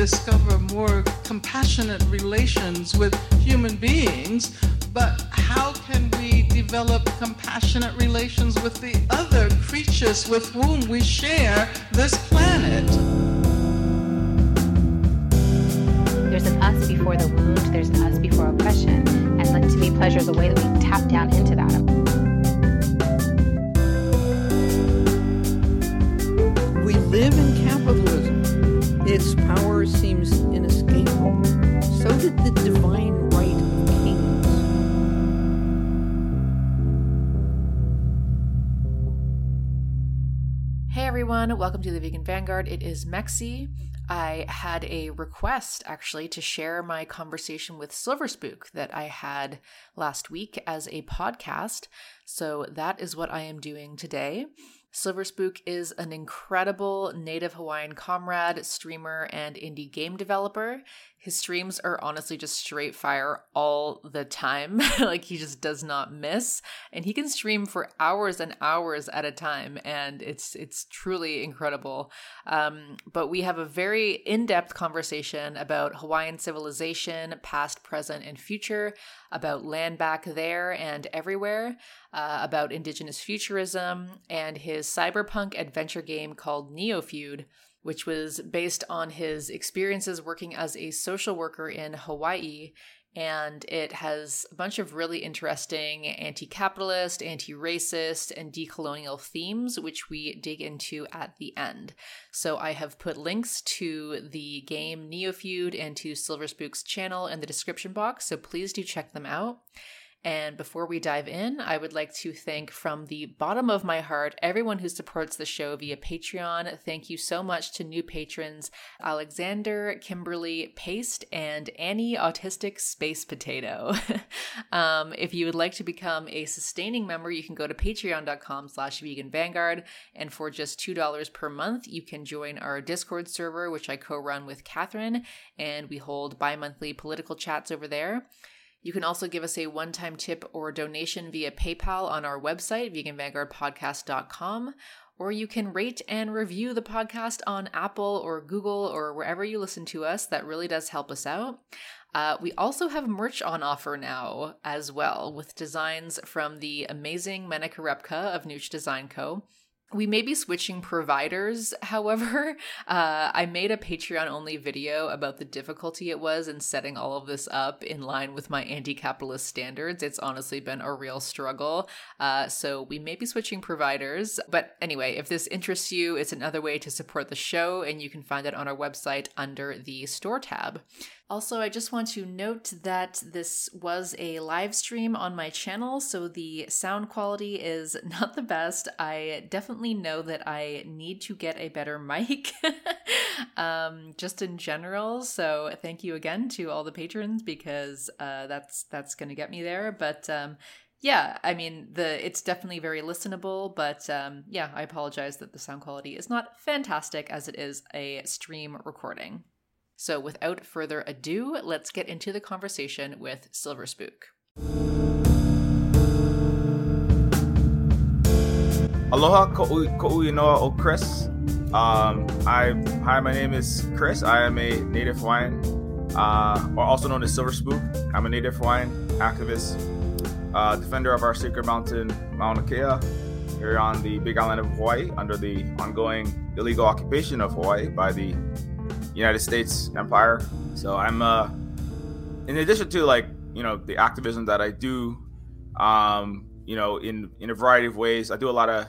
discover more compassionate relations with human beings, but how can we develop compassionate relations with the other creatures with whom we share this planet? There's an us before the wound, there's an us before oppression. And like, to me, pleasure is a way that we tap down into that. Its power seems inescapable. So did the divine right of kings. Hey everyone, welcome to the Vegan Vanguard. It is Mexie. I had a request actually to share my conversation with Silverspook that I had last week as a podcast. So that is what I am doing today. Silverspook is an incredible native Hawaiian comrade, streamer, and indie game developer. His streams are honestly just straight fire all the time. like he just does not miss, and he can stream for hours and hours at a time, and it's it's truly incredible. Um, but we have a very in-depth conversation about Hawaiian civilization, past, present, and future, about land back there and everywhere, uh, about indigenous futurism, and his cyberpunk adventure game called Neofeud which was based on his experiences working as a social worker in Hawaii. And it has a bunch of really interesting anti capitalist, anti racist, and decolonial themes, which we dig into at the end. So I have put links to the game Neofeud and to Silver Spook's channel in the description box, so please do check them out. And before we dive in, I would like to thank from the bottom of my heart everyone who supports the show via Patreon. Thank you so much to new patrons Alexander, Kimberly, Paste, and Annie Autistic Space Potato. um, if you would like to become a sustaining member, you can go to patreon.com slash vegan vanguard. And for just $2 per month, you can join our Discord server, which I co-run with Catherine, and we hold bi-monthly political chats over there. You can also give us a one time tip or donation via PayPal on our website, veganvanguardpodcast.com, or you can rate and review the podcast on Apple or Google or wherever you listen to us. That really does help us out. Uh, we also have merch on offer now as well, with designs from the amazing Menika Repka of Nooch Design Co. We may be switching providers, however. Uh, I made a Patreon only video about the difficulty it was in setting all of this up in line with my anti capitalist standards. It's honestly been a real struggle. Uh, so we may be switching providers. But anyway, if this interests you, it's another way to support the show, and you can find it on our website under the store tab. Also, I just want to note that this was a live stream on my channel, so the sound quality is not the best. I definitely know that I need to get a better mic, um, just in general. So thank you again to all the patrons because uh, that's that's going to get me there. But um, yeah, I mean the it's definitely very listenable, but um, yeah, I apologize that the sound quality is not fantastic as it is a stream recording. So, without further ado, let's get into the conversation with Silverspook. Aloha, ko'ui noa o Chris. Um, I hi, my name is Chris. I am a native Hawaiian, uh, or also known as Silverspook. I'm a native Hawaiian activist, uh, defender of our sacred mountain, Mauna Kea, here on the Big Island of Hawaii, under the ongoing illegal occupation of Hawaii by the United States empire. So I'm uh in addition to like, you know, the activism that I do um, you know, in in a variety of ways. I do a lot of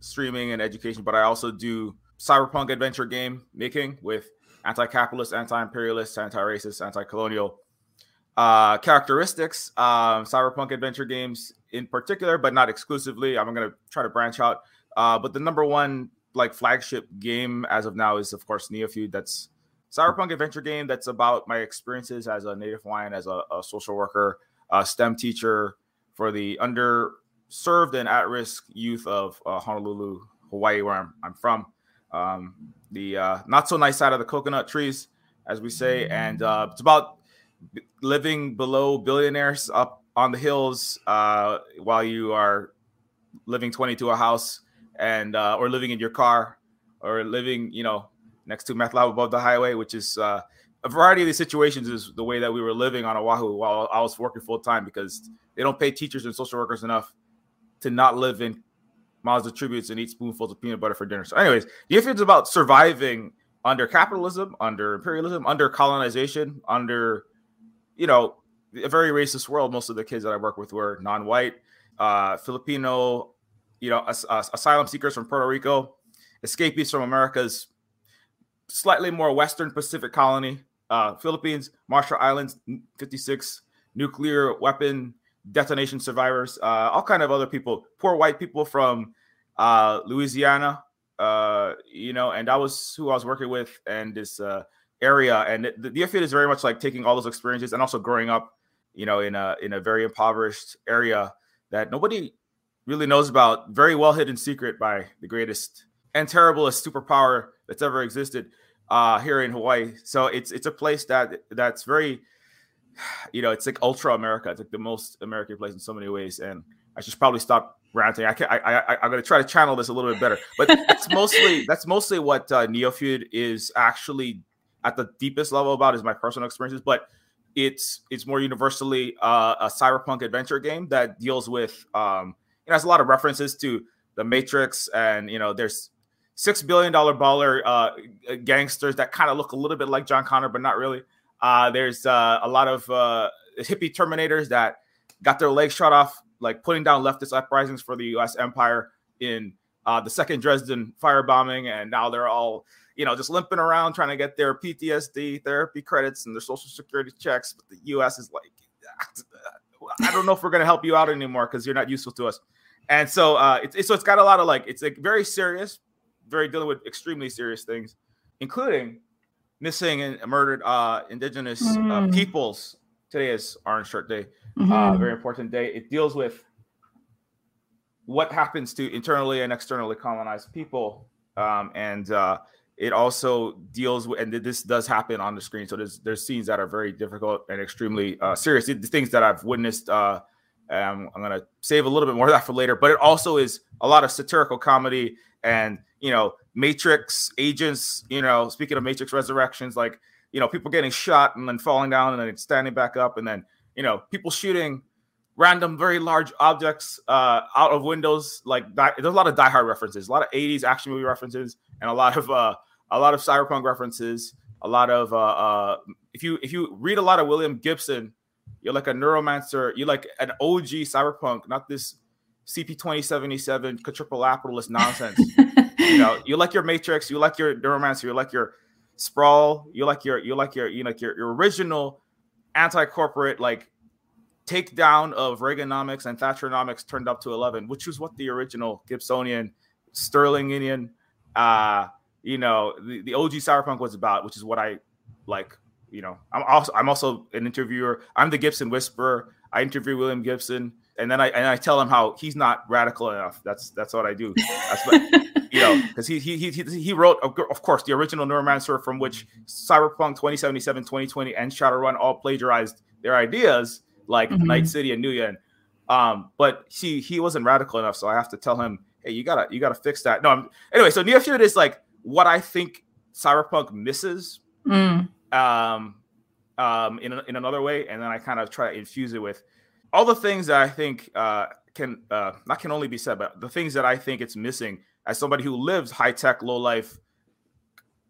streaming and education, but I also do cyberpunk adventure game making with anti-capitalist, anti-imperialist, anti-racist, anti-colonial uh, characteristics. Um, cyberpunk adventure games in particular, but not exclusively. I'm to try to branch out. Uh, but the number one like flagship game as of now is of course Neofeud. That's cyberpunk adventure game that's about my experiences as a native Hawaiian, as a, a social worker, a STEM teacher for the underserved and at-risk youth of uh, Honolulu, Hawaii, where I'm, I'm from. Um, the uh, not so nice side of the coconut trees, as we say, and uh, it's about living below billionaires up on the hills uh, while you are living 20 to a house and uh, or living in your car or living, you know, next to meth lab above the highway, which is uh, a variety of these situations is the way that we were living on Oahu while I was working full time because they don't pay teachers and social workers enough to not live in Mazda tributes and eat spoonfuls of peanut butter for dinner. So, anyways, the issue is about surviving under capitalism, under imperialism, under colonization, under you know a very racist world. Most of the kids that I work with were non-white, uh, Filipino, you know, as, as, asylum seekers from Puerto Rico, escapees from America's slightly more Western Pacific colony, uh, Philippines, Marshall Islands, 56 nuclear weapon detonation survivors, uh, all kind of other people, poor white people from uh, Louisiana, uh, you know, and that was who I was working with and this uh, area. And the, the is very much like taking all those experiences and also growing up, you know, in a in a very impoverished area that nobody really knows about, very well hidden secret by the greatest and terriblest superpower that's ever existed uh, here in Hawaii. So it's it's a place that that's very you know, it's like ultra America. It's like the most American place in so many ways. And I should probably stop ranting. I can I, I I'm gonna try to channel this a little bit better. But that's mostly that's mostly what uh, Neofeud is actually at the deepest level about is my personal experiences. But it's it's more universally uh, a cyberpunk adventure game that deals with um, it has a lot of references to the Matrix and you know there's six billion dollar baller uh, gangsters that kind of look a little bit like John Connor but not really. Uh, there's uh, a lot of uh, hippie terminators that got their legs shot off, like putting down leftist uprisings for the U.S. empire in uh, the second Dresden firebombing, and now they're all, you know, just limping around trying to get their PTSD therapy credits and their social security checks. But the U.S. is like, I don't know if we're to help you out anymore because you're not useful to us. And so, uh, it's, so it's got a lot of like, it's like very serious, very dealing with extremely serious things, including missing and murdered uh, indigenous mm. uh, peoples. Today is Orange Shirt Day, mm-hmm. uh, very important day. It deals with what happens to internally and externally colonized people, um, and uh, it also deals with, and this does happen on the screen. So there's there's scenes that are very difficult and extremely uh, serious. The things that I've witnessed. Uh, um, I'm gonna save a little bit more of that for later, but it also is a lot of satirical comedy and you know Matrix agents, you know, speaking of Matrix resurrections, like, you know, people getting shot and then falling down and then standing back up, and then, you know, people shooting random, very large objects uh, out of windows. Like, die, there's a lot of Die Hard references, a lot of 80s action movie references, and a lot of, uh, a lot of cyberpunk references, a lot of, uh, uh, if you, if you read a lot of William Gibson, you're like a neuromancer, you're like an OG cyberpunk, not this CP 2077 quadruple nonsense. you know, you like your Matrix, you like your Neuromancer, you like your Sprawl, you like your you like your you like your, your original anti-corporate like takedown of Reaganomics and Thatcheronomics turned up to 11, which was what the original Gibsonian, Sterlingian, uh, you know, the, the OG Cyberpunk was about, which is what I like. You know, I'm also I'm also an interviewer. I'm the Gibson Whisperer. I interview William Gibson, and then I and I tell him how he's not radical enough. That's that's what I do. That's what, you know, because he, he he he wrote, of course, the original Neuromancer from which Cyberpunk 2077, 2020, and Shadowrun all plagiarized their ideas, like mm-hmm. Night City and Nuyen. Um, but he he wasn't radical enough, so I have to tell him, hey, you gotta you gotta fix that. No, I'm, anyway, so Neofeud is like what I think Cyberpunk misses. Mm. Um, um, in, in another way, and then I kind of try to infuse it with all the things that I think uh, can uh, not can only be said, but the things that I think it's missing as somebody who lives high tech, low life,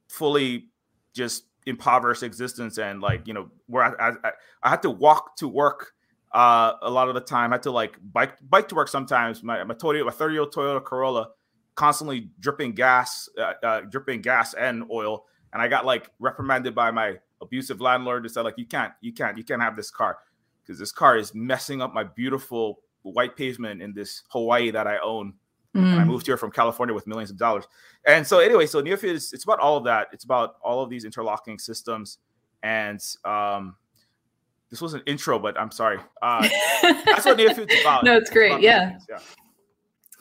fully just impoverished existence, and like you know where I I, I had to walk to work uh, a lot of the time. I had to like bike bike to work sometimes. My my Toyota, my thirty year old Toyota Corolla, constantly dripping gas, uh, uh, dripping gas and oil, and I got like reprimanded by my abusive landlord to say like you can't you can't you can't have this car because this car is messing up my beautiful white pavement in this Hawaii that I own. Mm. I moved here from California with millions of dollars. And so anyway, so Neofeud is it's about all of that. It's about all of these interlocking systems. And um this was an intro, but I'm sorry. Uh that's what Neofeud's about. no, it's great. It's yeah. yeah.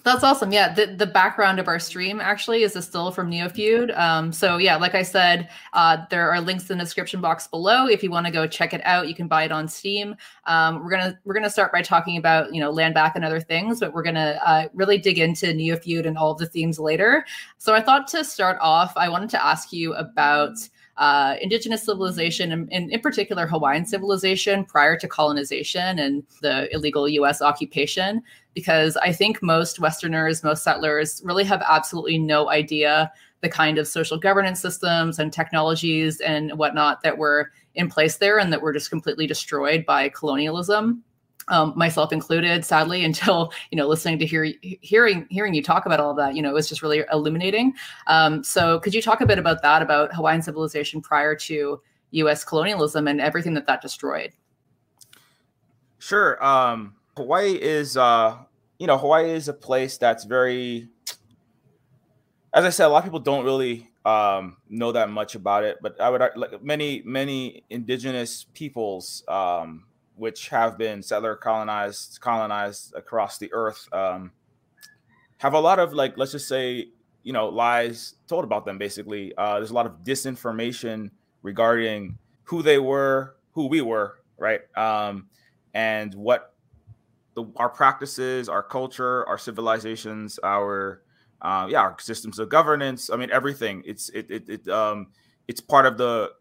That's awesome. Yeah, the, the background of our stream actually is a still from Neofeud. Um, so yeah, like I said, uh, there are links in the description box below. If you want to go check it out, you can buy it on Steam. Um, we're gonna we're gonna start by talking about you know land back and other things, but we're gonna uh, really dig into Neofeud and all of the themes later. So I thought to start off, I wanted to ask you about uh, indigenous civilization, and, and, in particular Hawaiian civilization prior to colonization and the illegal US occupation, because I think most Westerners, most settlers really have absolutely no idea the kind of social governance systems and technologies and whatnot that were in place there and that were just completely destroyed by colonialism um, myself included, sadly, until you know listening to hear hearing hearing you talk about all that, you know, it was just really illuminating. Um, so, could you talk a bit about that, about Hawaiian civilization prior to U.S. colonialism and everything that that destroyed? Sure. Um, Hawaii is, uh, you know, Hawaii is a place that's very, as I said, a lot of people don't really um, know that much about it, but I would like many many indigenous peoples. Um, which have been settler colonized colonized across the earth um, have a lot of like let's just say you know lies told about them basically. Uh, there's a lot of disinformation regarding who they were who we were right? Um, and what the, our practices our culture our civilizations our uh, yeah our systems of governance i mean everything. It's it, it, it um it's part of the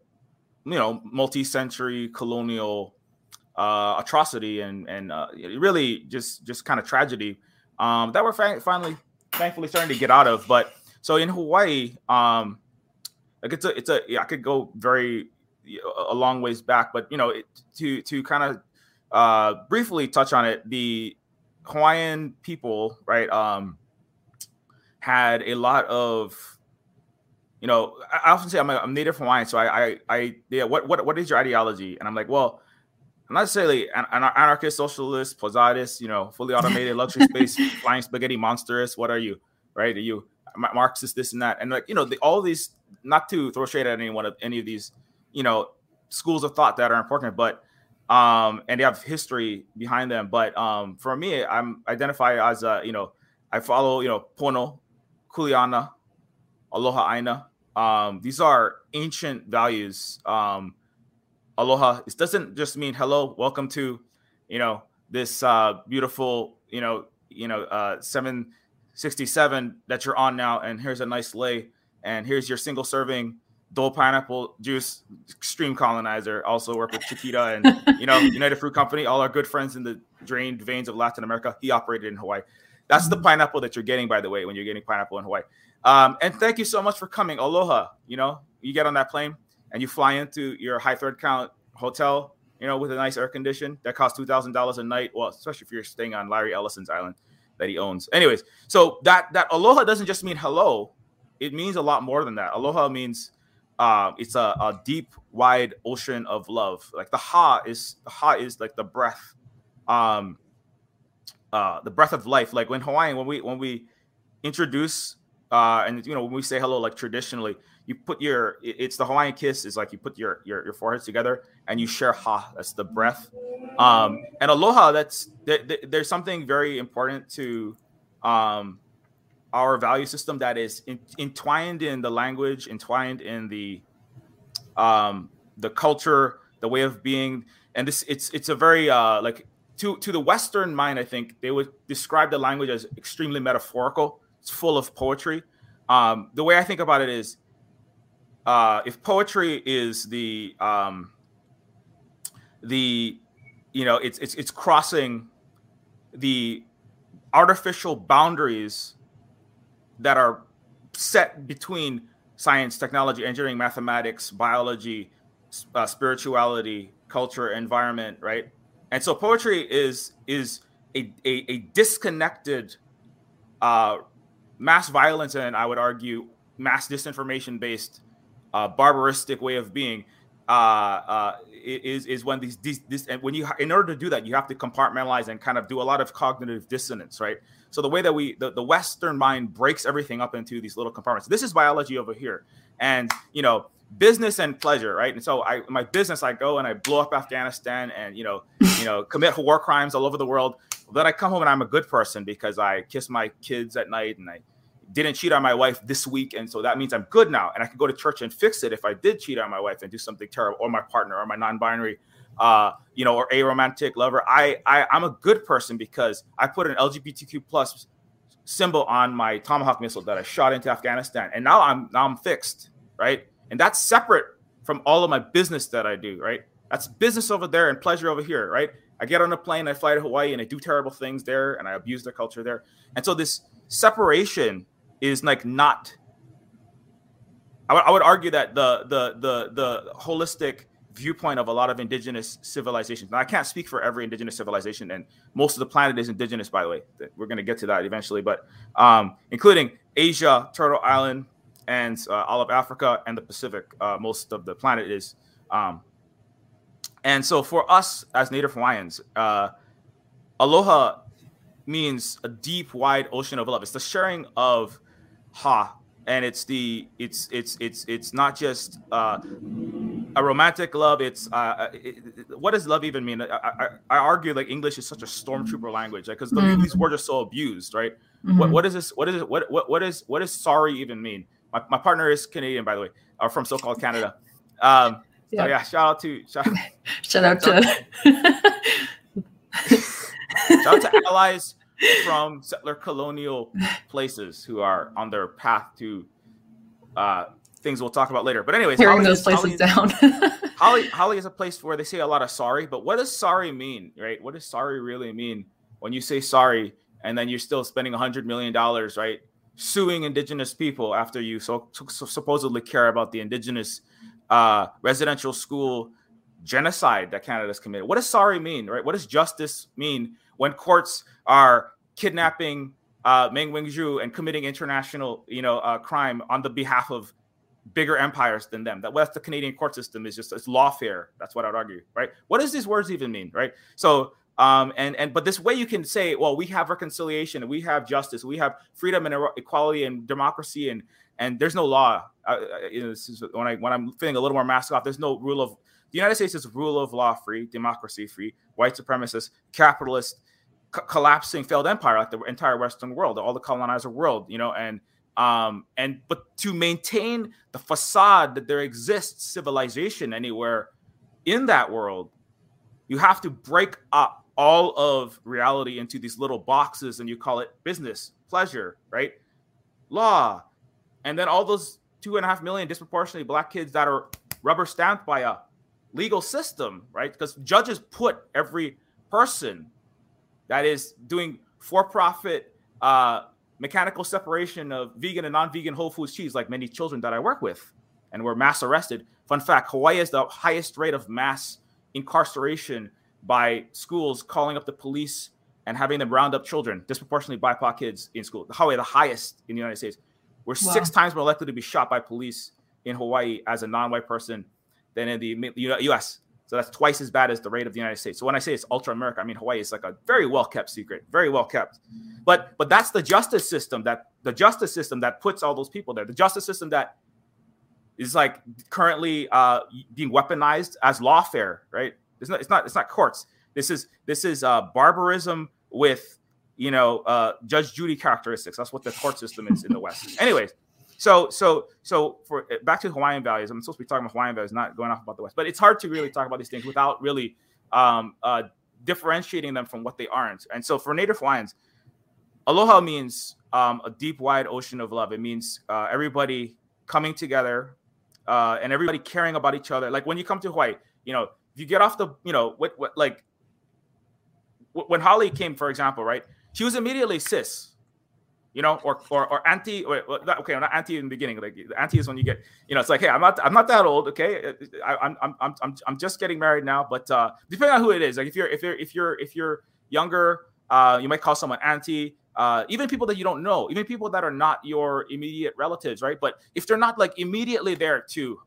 you know multi-century colonial uh, atrocity and and uh, really just just kind of tragedy um, that we're fa- finally thankfully starting to get out of. But so in Hawaii, um, like it's a it's a yeah, I could go very a long ways back, but you know it, to to kind of uh, briefly touch on it, the Hawaiian people, right, um, had a lot of you know, I often say I'm, a, I'm Native Hawaiian, so I, I, I, yeah. What, what, what is your ideology? And I'm like, well, I'm not necessarily an, an anarchist, socialist, posadist, you know, fully automated luxury space, flying spaghetti monstrous. What are you? Right? Are you Marxist, this and that? And like, you know, the, all these, not to throw shade at any one of any of these, you know, schools of thought that are important, but um, and they have history behind them. But um, for me, I'm identify as a, you know, I follow, you know, Pono, Kuleana, Aloha Aina. Um, these are ancient values. Um, aloha. It doesn't just mean hello. Welcome to you know this uh beautiful you know you know uh 767 that you're on now. And here's a nice lei, and here's your single serving Dole pineapple juice extreme colonizer. Also work with chiquita and you know united fruit company. All our good friends in the drained veins of latin america. He operated in hawaii. That's the pineapple that you're getting by the way when you're getting pineapple in hawaii. Um, and thank you so much for coming. Aloha. You know you get on that plane and you fly into your high third count hotel, you know, with a nice air condition that costs two thousand dollars a night. Well, especially if you're staying on Larry Ellison's island that he owns. Anyways, so that that aloha doesn't just mean hello; it means a lot more than that. Aloha means uh, it's a, a deep, wide ocean of love. Like the ha is the ha is like the breath, um, uh, the breath of life. Like when Hawaiian, when we when we introduce uh, and you know when we say hello, like traditionally, you put your it's the Hawaiian kiss is like you put your your, your foreheads together and you share ha that's the breath. Um and aloha that's there, there's something very important to um our value system that is in, entwined in the language entwined in the um the culture the way of being. And this it's it's a very uh like to to the western mind i think they would describe the language as extremely metaphorical. It's full of poetry. Um the way i think about it is uh, if poetry is the um, the you know it's it's it's crossing the artificial boundaries that are set between science, technology, engineering, mathematics, biology, uh, spirituality, culture, environment, right? And so poetry is is a, a, a disconnected uh, mass violence and I would argue mass disinformation based uh, barbaristic way of being uh, uh, is is when these, these this and when you in order to do that you have to compartmentalize and kind of do a lot of cognitive dissonance right? So the way that we the, the western mind breaks everything up into these little compartments. This is biology over here. And you know business and pleasure right? And so i my business i go and i blow up afghanistan and you know you know commit war crimes all over the world. Then I come home and I'm a good person because I kiss my kids at night and I didn't cheat on my wife this week, and so that means I'm good now, and I can go to church and fix it if I did cheat on my wife and do something terrible, or my partner, or my non-binary, uh, you know, or a romantic lover. I, I I'm a good person because I put an LGBTQ plus symbol on my Tomahawk missile that I shot into Afghanistan, and now I'm now I'm fixed, right? And that's separate from all of my business that I do, right? That's business over there and pleasure over here, right? I get on a plane, I fly to Hawaii, and I do terrible things there, and I abuse their culture there. And so this separation is like not. I would, would argue that the the the the holistic viewpoint of a lot of indigenous civilizations. Now, I can't speak for every indigenous civilization, and most of the planet is indigenous, by the way. We're going to get to that eventually, but um, including Asia, Turtle Island, and uh, all of Africa and the Pacific. Uh, most of the planet is. Um, and so, for us as Native Hawaiians, uh, aloha means a deep, wide ocean of love. It's the sharing of ha, and it's the it's it's it's it's not just uh, a romantic love. It's uh, uh it, what does love even mean? I, I, I, argue like English is such a stormtrooper language, because like, mm-hmm. these words are so abused, right? Mm-hmm. What what is this? What is it? What what what is what does sorry even mean? My, my partner is Canadian, by the way, or from so-called Canada. Um, yeah. So yeah, shout out to shout, shout out to shout out to allies from settler colonial places who are on their path to uh, things we'll talk about later. But anyways, tearing Holly those is, places down. Holly, Holly is a place where they say a lot of sorry, but what does sorry mean, right? What does sorry really mean when you say sorry and then you're still spending a hundred million dollars, right, suing indigenous people after you so, so supposedly care about the indigenous uh, residential school genocide that Canada's committed? What does sorry mean, right? What does justice mean when courts are kidnapping uh, Meng Wanzhou and committing international, you know, uh, crime on the behalf of bigger empires than them. That what the Canadian court system is just it's lawfare. That's what I'd argue, right? What does these words even mean, right? So um, and and but this way you can say, well, we have reconciliation, we have justice, we have freedom and equality and democracy, and and there's no law. Uh, you know, this is when I when I'm feeling a little more mask off. There's no rule of the United States is rule of law free, democracy free, white supremacist, capitalist, collapsing failed empire like the entire Western world, all the colonizer world, you know, and um and but to maintain the facade that there exists civilization anywhere in that world, you have to break up all of reality into these little boxes and you call it business, pleasure, right? Law. And then all those two and a half million disproportionately black kids that are rubber stamped by a legal system, right? Because judges put every person that is doing for-profit uh, mechanical separation of vegan and non-vegan Whole Foods cheese, like many children that I work with, and were mass arrested. Fun fact: Hawaii has the highest rate of mass incarceration by schools calling up the police and having them round up children, disproportionately BIPOC kids in school. Hawaii, the highest in the United States. We're wow. six times more likely to be shot by police in Hawaii as a non-white person than in the U.S. So that's twice as bad as the rate of the United States. So when I say it's ultra America, I mean Hawaii is like a very well kept secret, very well kept. But but that's the justice system that the justice system that puts all those people there. The justice system that is like currently uh, being weaponized as lawfare, right? It's not it's not it's not courts. This is this is uh, barbarism with you know uh, Judge Judy characteristics. That's what the court system is in the West. Anyways, so, so, so for eh, back to Hawaiian values, I'm supposed to be talking about Hawaiian values, not going off about the West. But it's hard to really talk about these things without really um, uh, differentiating them from what they aren't. And so, for Native Hawaiians, aloha means um, a deep, wide ocean of love. It means uh, everybody coming together uh, and everybody caring about each other. Like when you come to Hawaii, you know, if you get off the, you know, what, what, like when Holly came, for example, right? She was immediately cis you know, or or, or anti. Okay, not anti in the beginning. Like anti is when you get, you know, it's like, hey, I'm not, I'm not that old. Okay, I, am I'm, I'm, I'm, I'm just getting married now. But uh, depending on who it is, like if you're, if you're, if you're, if you're younger, uh, you might call someone anti. Uh, even people that you don't know, even people that are not your immediate relatives, right? But if they're not like immediately there to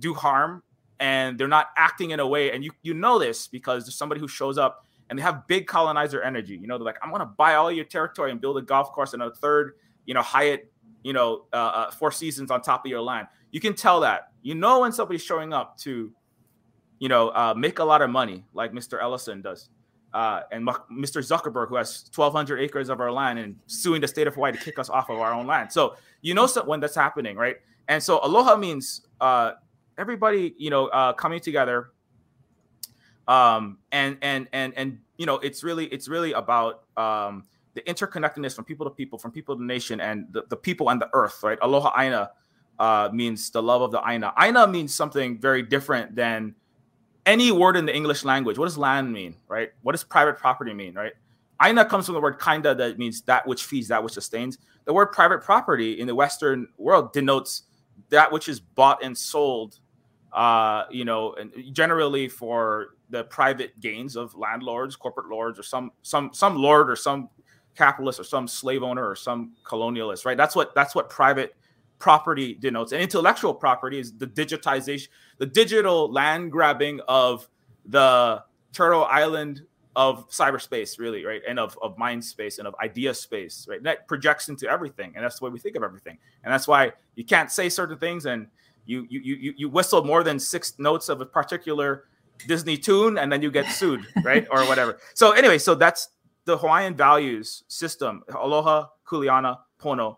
do harm and they're not acting in a way, and you you know this because there's somebody who shows up and they have big colonizer energy. You know, they're like, I'm going to buy all your territory and build a golf course and a third, you know, Hyatt, you know, uh, uh, Four Seasons on top of your land. You can tell that. You know when somebody's showing up to, you know, uh, make a lot of money, like Mr. Ellison does. uh, and Mr. Zuckerberg, who has 1,200 acres of our land and suing the state of Hawaii to kick us off of our own land. So you know so, when that's happening, right? And so aloha means uh, everybody, you know, uh, coming together. Um, and and and and you know, it's really it's really about um, the interconnectedness from people to people, from people to nation, and the, the people and the earth, right? Aloha aina uh, means the love of the aina. Aina means something very different than any word in the English language. What does land mean, right? What does private property mean, right? Aina comes from the word kinda that means that which feeds, that which sustains. The word private property in the Western world denotes that which is bought and sold, uh, you know, and generally for the private gains of landlords, corporate lords, or some some some lord or some capitalist or some slave owner or some colonialist, right? That's what that's what private property denotes. And intellectual property is the digitization, the digital land grabbing of the Turtle Island of cyberspace, really, right? And of, of mind space and of idea space, right? And that projects into everything. And that's the way we think of everything. And that's why you can't say certain things and you you you you whistle more than six notes of a particular Disney tune and then you get sued, right? or whatever. So anyway, so that's the Hawaiian values system. Aloha, Kuleana, Pono.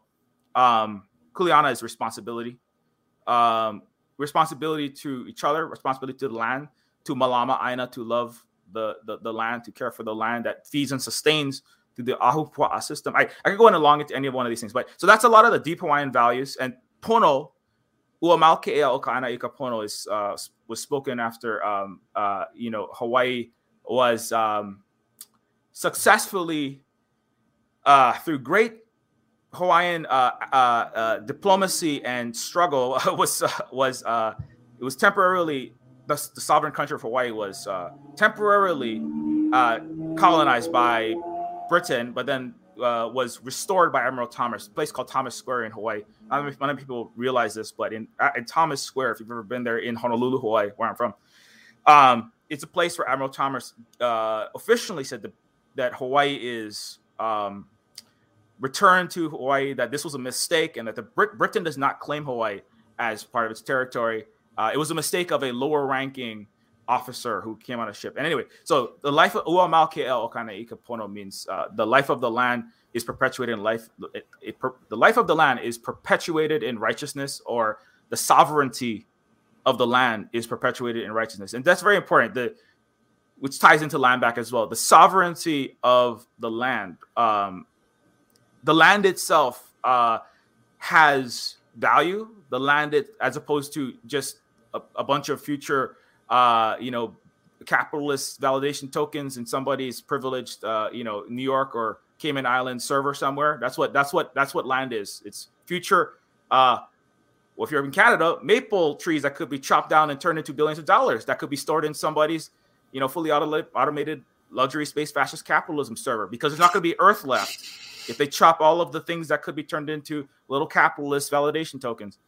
Um, Kuleana is responsibility. Um, responsibility to each other, responsibility to the land, to Malama Aina, to love the, the, the land, to care for the land that feeds and sustains through the Ahupua'a system. I, I could go in along into any of one of these things, but so that's a lot of the deep Hawaiian values. And Pono, Uamalke'ea Okana Ika Pono is uh, was spoken after um, uh, you know Hawaii was um, successfully uh, through great Hawaiian uh, uh, uh, diplomacy and struggle was was it was temporarily the, the, sovereign country of Hawaii was temporarily colonized by Britain, but then uh, was restored by Admiral Thomas, a place called Thomas Square in Hawaii. I don't know if many people realize this, but in, in Thomas Square, if you've ever been there in Honolulu, Hawaii, where I'm from, um, it's a place where Admiral Thomas uh, officially said that, that Hawaii is um, returned to Hawaii, that this was a mistake, and that the Brit- Britain does not claim Hawaii as part of its territory. Uh, it was a mistake of a lower ranking officer who came on a ship. And anyway, so the life of Uamal KL Okana Ikapono means uh, the life of the land is perpetuated in life. It, it, the life of the land is perpetuated in righteousness, or the sovereignty of the land is perpetuated in righteousness. And that's very important. The which ties into land back as well. The sovereignty of the land. Um, the land itself uh, has value. The land, it, as opposed to just a, a bunch of future uh, you know, capitalist validation tokens in somebody's privileged, uh, you know, New York or Cayman Island server somewhere. That's what that's what that's what land is. It's future. Uh, well, if you're in Canada, maple trees that could be chopped down and turned into billions of dollars that could be stored in somebody's, you know, fully auto- automated luxury space fascist capitalism server because there's not going to be earth left if they chop all of the things that could be turned into little capitalist validation tokens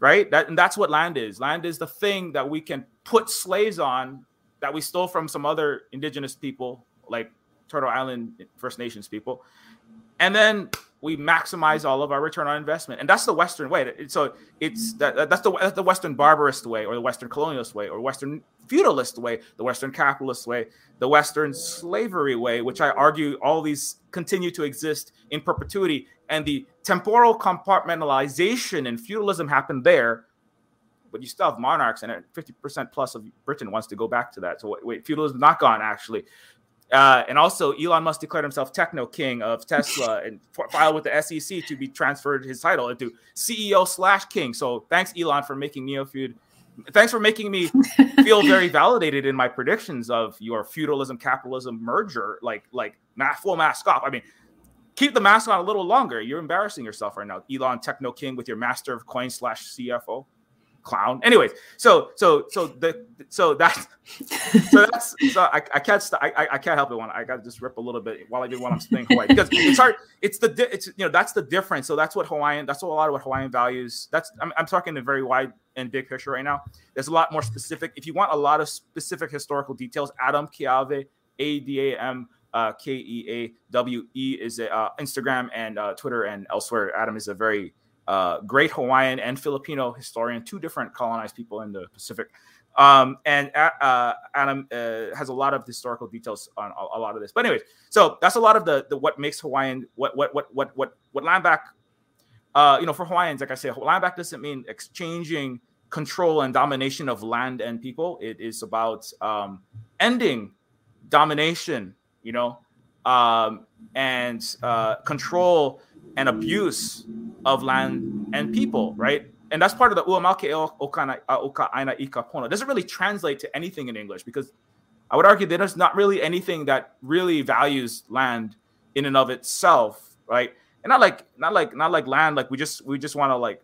right? That and that's what land is. Land is the thing that we can put slaves on that we stole from some other indigenous people, like Turtle Island First Nations people, and then we maximize all of our return on investment, and that's the Western way. So it's that, that's the that's the Western barbarist way, or the Western colonialist way, or Western feudalist way, the Western capitalist way, the Western slavery way, which I argue all these continue to exist in perpetuity. And the temporal compartmentalization and feudalism happened there but you still have monarchs and 50% plus of britain wants to go back to that. So wait feudalism not gone actually. Uh, and also elon musk declared himself techno king of tesla and filed with the sec to be transferred his title into ceo slash king. So thanks elon for making neofeud thanks for making me feel very validated in my predictions of your feudalism capitalism merger like like full mask off. I mean keep the mask on a little longer. You're embarrassing yourself right now, Elon Techno King, with your master of coin slash CFO clown. Anyways, so so so the so that's so that's so I, I can't st- I, I can't help it when I got to just rip a little bit while I do when I'm saying Hawaii because it's hard. It's the it's you know that's the difference. So that's what Hawaiian. That's what a lot of what Hawaiian values. That's I'm, I'm talking in very wide and big picture right now. There's a lot more specific. If you want a lot of specific historical details, Adam Keawe, A D A M uh, K E A W E is a, uh, Instagram and uh, Twitter and elsewhere. Adam is a very uh, great Hawaiian and Filipino historian, two different colonized people in the Pacific. Um, and uh, Adam uh, has a lot of historical details on a, a, lot of this. But anyways, so that's a lot of the, the what makes Hawaiian what what what what what what land back. Uh, you know, for Hawaiians, like I say, land back doesn't mean exchanging control and domination of land and people. It is about um, ending domination. You know, um, and uh, control and abuse of land and people, right? And that's part of the okana oka aina ika pono. It doesn't really translate to anything in English because I would argue there's not really anything that really values land in and of itself, right? And not like not like not like land like we just we just want to like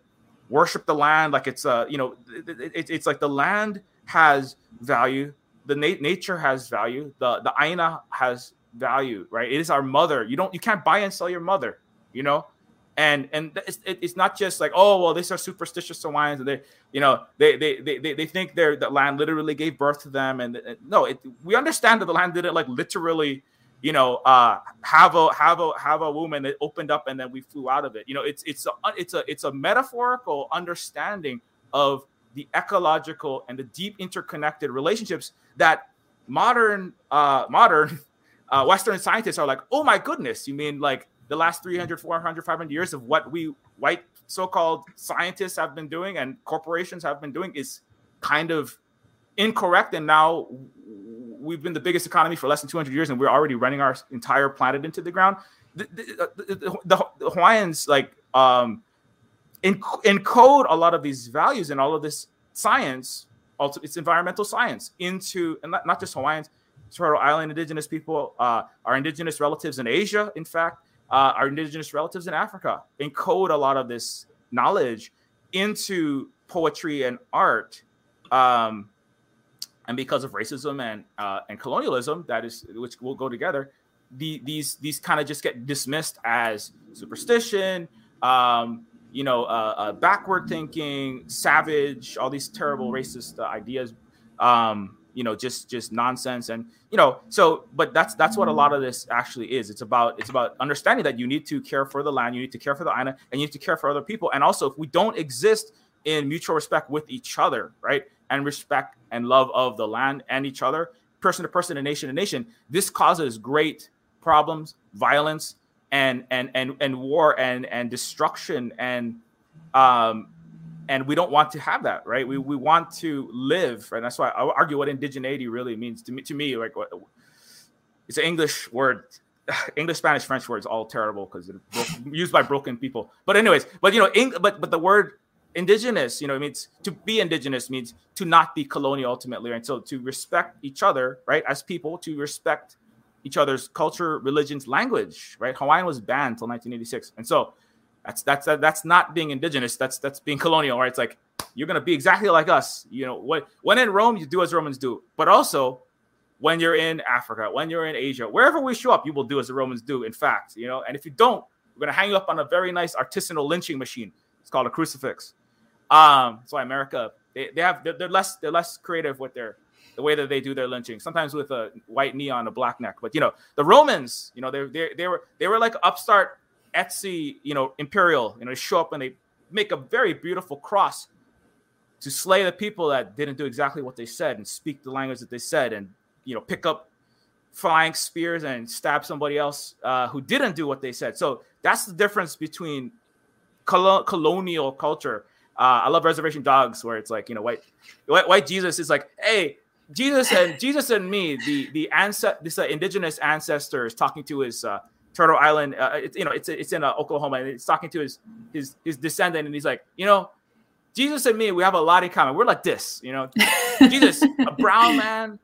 worship the land like it's uh you know it, it, it's like the land has value the na- nature has value the the aina has value, right? It is our mother. You don't, you can't buy and sell your mother, you know. And and it's, it's not just like oh well these are superstitious Hawaiians and they you know they they they they think their the land literally gave birth to them and, and no it, we understand that the land didn't like literally you know uh have a have a have a woman that opened up and then we flew out of it you know it's it's a it's a it's a metaphorical understanding of the ecological and the deep interconnected relationships that modern uh modern uh, Western scientists are like, oh my goodness, you mean like the last 300, 400, 500 years of what we white so-called scientists have been doing and corporations have been doing is kind of incorrect. And now we've been the biggest economy for less than 200 years and we're already running our entire planet into the ground. The, the, the, the Hawaiians like um, encode a lot of these values and all of this science, also it's environmental science into, and not, not just Hawaiians, Turtle Island indigenous people, uh, our indigenous relatives in Asia, in fact, uh, our indigenous relatives in Africa, encode a lot of this knowledge into poetry and art. Um, and because of racism and uh, and colonialism, that is which will go together, the, these these kind of just get dismissed as superstition, um, you know, uh, uh, backward thinking, savage, all these terrible racist ideas. Um, you know just just nonsense. And you know so but that's that's what a lot of this actually is. It's about it's about understanding that you need to care for the land you need to care for the aina and you need to care for other people. And also if we don't exist in mutual respect with each other right and respect and love of the land and each other person to person and nation to nation this causes great problems violence and and and and war and and destruction and um and we don't want to have that right? We, we want to live and that's why i argue what indigeneity really means to me to me like what it's an english word. English spanish french words all terrible because it's used by broken people. But anyways but you know Eng- but but the word indigenous you know it means to be indigenous means to not be colonial ultimately right? So to respect each other right as people to respect each other's culture religions language right? Hawaiian was banned until 1986 and so that's that's that's not being indigenous. That's that's being colonial, right? It's like you're gonna be exactly like us. You know, when when in Rome, you do as Romans do. But also, when you're in Africa, when you're in Asia, wherever we show up, you will do as the Romans do. In fact, you know, and if you don't, we're gonna hang you up on a very nice artisanal lynching machine. It's called a crucifix. Um, that's why America they, they have they're, they're less they're less creative with their the way that they do their lynching. Sometimes with a white knee on a black neck, but you know the Romans, you know they they they were they were like upstart Etsy, you know, Imperial, you know, show up and they make a very beautiful cross to slay the people that didn't do exactly what they said and speak the language that they said and, you know, pick up flying spears and stab somebody else uh, who didn't do what they said. So that's the difference between col- colonial culture. Uh, I love Reservation Dogs, where it's like, you know, white, white, white Jesus is like, hey, Jesus and Jesus and me, the the ancestor, this uh, indigenous ancestors talking to his uh, Turtle Island. Uh, it's you know it's it's in uh, Oklahoma, and he's talking to his his his descendant, and he's like, you know, Jesus and me, we have a lot in common. We're like this, you know. Jesus, a brown man,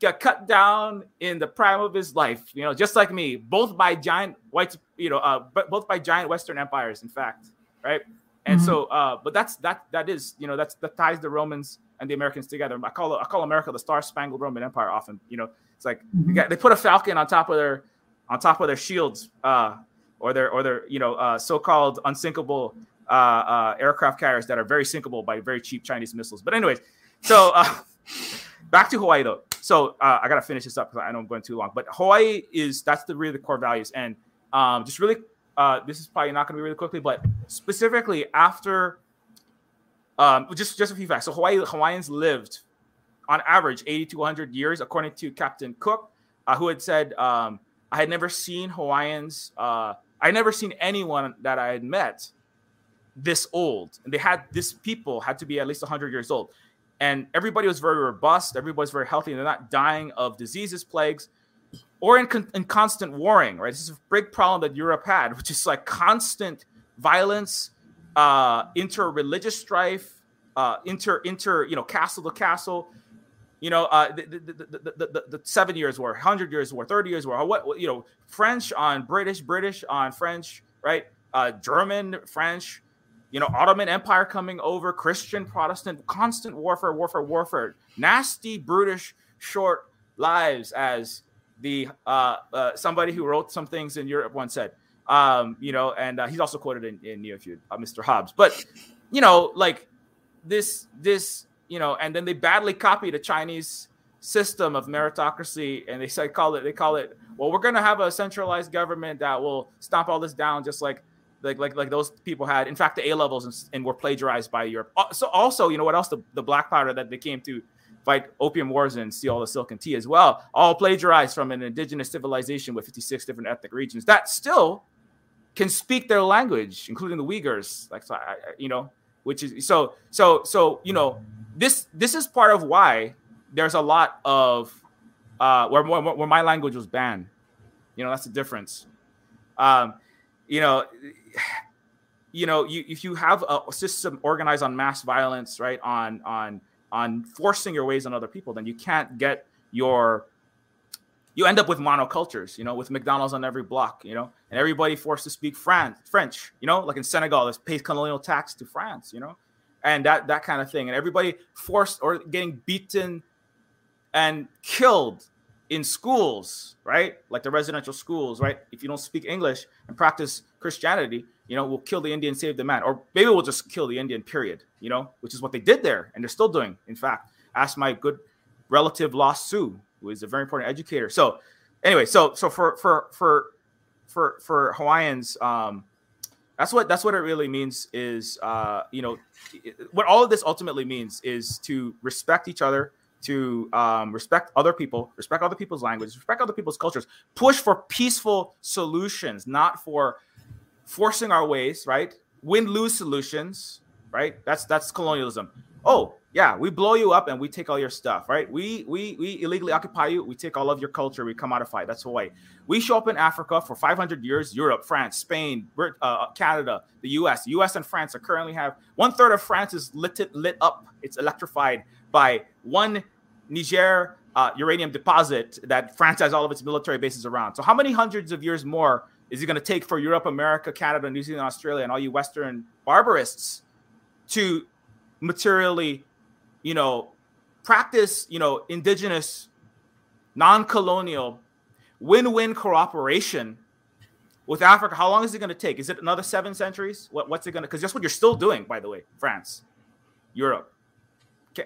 got cut down in the prime of his life, you know, just like me, both by giant white, you know, uh, but both by giant Western empires, in fact, right? And mm-hmm. so, uh, but that's that that is, you know, that's that ties the Romans and the Americans together. I call I call America the Star Spangled Roman Empire. Often, you know, it's like mm-hmm. they, got, they put a falcon on top of their on top of their shields uh, or their or their you know uh, so-called unsinkable uh, uh, aircraft carriers that are very sinkable by very cheap Chinese missiles. But anyways, so uh, back to Hawaii though. So uh, I gotta finish this up because I know I'm going too long. But Hawaii is that's the really the core values, and um, just really this is probably not going to be really quickly, but specifically after um, just just a few facts. So Hawaii Hawaiians lived on average 80 to 100 years, according to Captain Cook, who had said, um, "I had never seen Hawaiians. Uh, I never seen anyone that I had met this old. And they had this people had to be at least 100 years old, and everybody was very robust. Everybody was very healthy, and they're not dying of diseases, plagues." Or in, con- in constant warring, right? This is a big problem that Europe had, which is like constant violence, uh, inter-religious strife, uh, inter inter you know castle to castle. You know, uh, the, the, the, the, seven years war, hundred years war, thirty years war. What you know, French on British, British on French, right? Uh, German, French. You know, Ottoman Empire coming over, Christian, Protestant, constant warfare, warfare, warfare. Nasty, brutish, short lives, as the uh, uh, somebody who wrote some things in Europe once said. Um, you know, and uh, he's also quoted in, in Neofeud, uh, Mr. Hobbes. But you know, like this, this, you know, and then they badly copy the Chinese system of meritocracy, and they say call it, they call it, well, we're gonna have a centralized government that will stomp all this down, just like. Like, like, like those people had. In fact, the A levels and, and, were plagiarized by Europe. Uh, so, also, you know what else? The, the black powder that they came to fight opium wars and steal all the silk and tea as well, all plagiarized from an indigenous civilization with 56 different ethnic regions that still can speak their language, including the Uyghurs. Like, so I, you know, which is so, so, so, you know, this this is part of why there's a lot of uh, where, where, where my language was banned. You know, that's the difference. Um, you know, you know, you, if you have a system organized on mass violence, right, on on on forcing your ways on other people, then you can't get your you end up with monocultures, you know, with McDonald's on every block, you know, and everybody forced to speak France, French, you know, like in Senegal, there's pays colonial tax to France, you know, and that that kind of thing, and everybody forced or getting beaten and killed in schools, right? Like the residential schools, right? If you don't speak English and practice Christianity, you know, we'll kill the Indian, save the man, or maybe we'll just kill the Indian, period, you know, which is what they did there, and they're still doing. In fact, ask my good relative Law sue who is a very important educator. So, anyway, so so for for for for for Hawaiians, um, that's what that's what it really means. Is uh, you know, what all of this ultimately means is to respect each other, to um, respect other people, respect other people's languages, respect other people's cultures, push for peaceful solutions, not for forcing our ways, right? Win lose solutions, right? That's that's colonialism. Oh, yeah, we blow you up and we take all your stuff, right? We we we illegally occupy you, we take all of your culture, we commodify. That's Hawaii. We show up in Africa for 500 years. Europe, France, Spain, uh, Canada, the U.S. U.S. and France are currently have one third of France is lit lit up. It's electrified by one Niger uh, uranium deposit that France has all of its military bases around. So how many hundreds of years more is it going to take for Europe, America, Canada, New Zealand, Australia, and all you Western barbarists to materially, you know, practice, you know, indigenous, non-colonial, win-win cooperation with Africa? How long is it going to take? Is it another seven centuries? What, what's it going to? Because that's what you're still doing, by the way. France, Europe,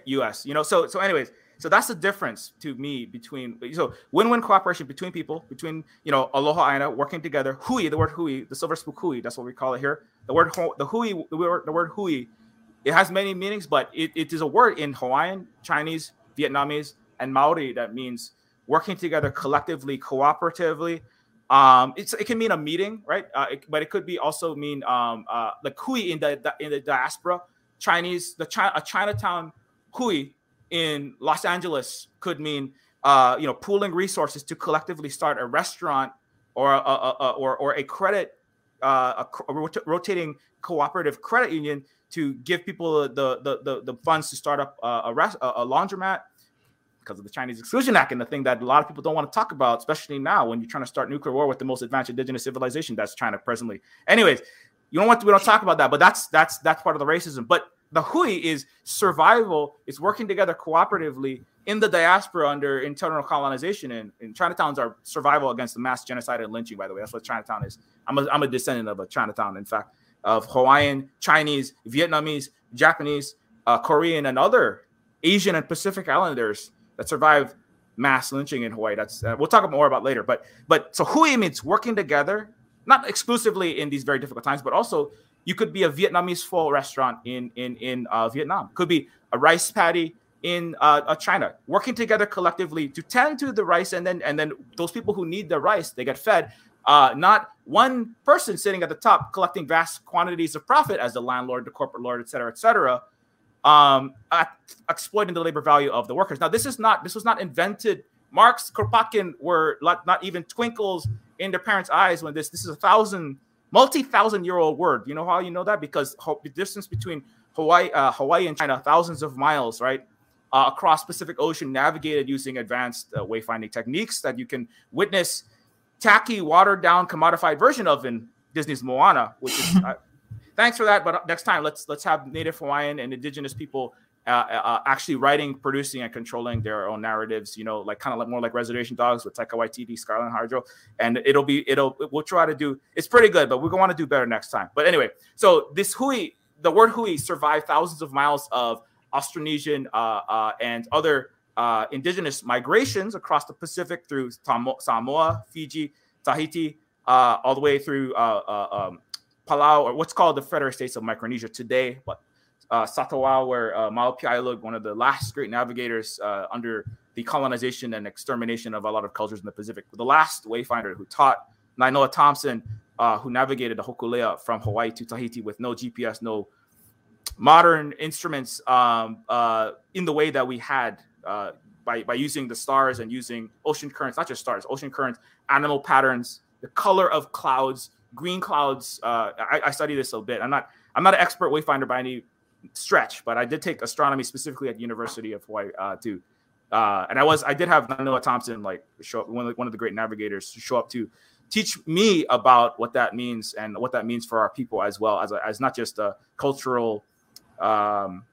U.S. You know, so so, anyways so that's the difference to me between so win-win cooperation between people, between you know Aloha Aina working together. Hui, the word hui, the silver spook hui, that's what we call it here. The word the hui, the word, the word hui, it has many meanings, but it, it is a word in Hawaiian, Chinese, Vietnamese, and Maori that means working together collectively, cooperatively. Um, it can mean a meeting, right? Uh, it, but it could be also mean um, uh, the hui in the, in the diaspora, Chinese, the a Chinatown hui in Los Angeles could mean uh, you know pooling resources to collectively start a restaurant or a, a, a or or a credit uh, a, rotating cooperative credit union to give people the the the, the funds to start up a, rest, a laundromat because of the Chinese Exclusion Act and the thing that a lot of people don't want to talk about, especially now when you're trying to start nuclear war with the most advanced indigenous civilization that's China presently. Anyways, you don't want to, we don't talk about that, but that's that's that's part of the racism. But the hui is survival is working together cooperatively in the diaspora under internal colonization and, and chinatown's are survival against the mass genocide and lynching by the way that's what chinatown is i'm a, I'm a descendant of a chinatown in fact of hawaiian chinese vietnamese japanese uh, korean and other asian and pacific islanders that survived mass lynching in hawaii that's uh, we'll talk more about later but but so hui means working together not exclusively in these very difficult times, but also you could be a Vietnamese pho restaurant in in in uh, Vietnam. Could be a rice paddy in uh, uh, China, working together collectively to tend to the rice, and then and then those people who need the rice, they get fed. Uh, not one person sitting at the top collecting vast quantities of profit as the landlord, the corporate lord, et cetera, et cetera, um, exploiting the labor value of the workers. Now, this is not this was not invented. Marx, Kropotkin were not even twinkles in their parents' eyes when this this is a thousand multi-thousand year old word. You know how you know that because the distance between Hawaii, uh, Hawaii and China, thousands of miles, right? Uh, across Pacific Ocean, navigated using advanced uh, wayfinding techniques that you can witness tacky, watered down, commodified version of in Disney's Moana, which is. Uh, thanks for that, but next time let's let's have Native Hawaiian and Indigenous people uh, uh, actually writing, producing, and controlling their own narratives. You know, like kind of like more like Reservation Dogs with Taika Waititi, Sterlin Harjo, and it'll be it'll we'll try to do. It's pretty good, but we're gonna want to do better next time. But anyway, so this hui, the word hui, survived thousands of miles of Austronesian uh, uh, and other uh, indigenous migrations across the Pacific through Samoa, Fiji, Tahiti, uh, all the way through um, Palau, or what's called the Federated States of Micronesia today, but uh, Satawal, where uh, Mau Piailug, one of the last great navigators uh, under the colonization and extermination of a lot of cultures in the Pacific, the last wayfinder who taught Nainoa Thompson, uh, who navigated the Hokulea from Hawaii to Tahiti with no GPS, no modern instruments um, uh, in the way that we had uh, by, by using the stars and using ocean currents, not just stars, ocean currents, animal patterns, the color of clouds, green clouds. Uh, I, I study this a bit. I'm not I'm not an expert wayfinder by any stretch, but I did take astronomy specifically at the University of Hawaii uh, too. Uh, and I was I did have Noah Thompson like show up one of the, one of the great navigators to show up to teach me about what that means and what that means for our people as well as a, as not just a cultural um,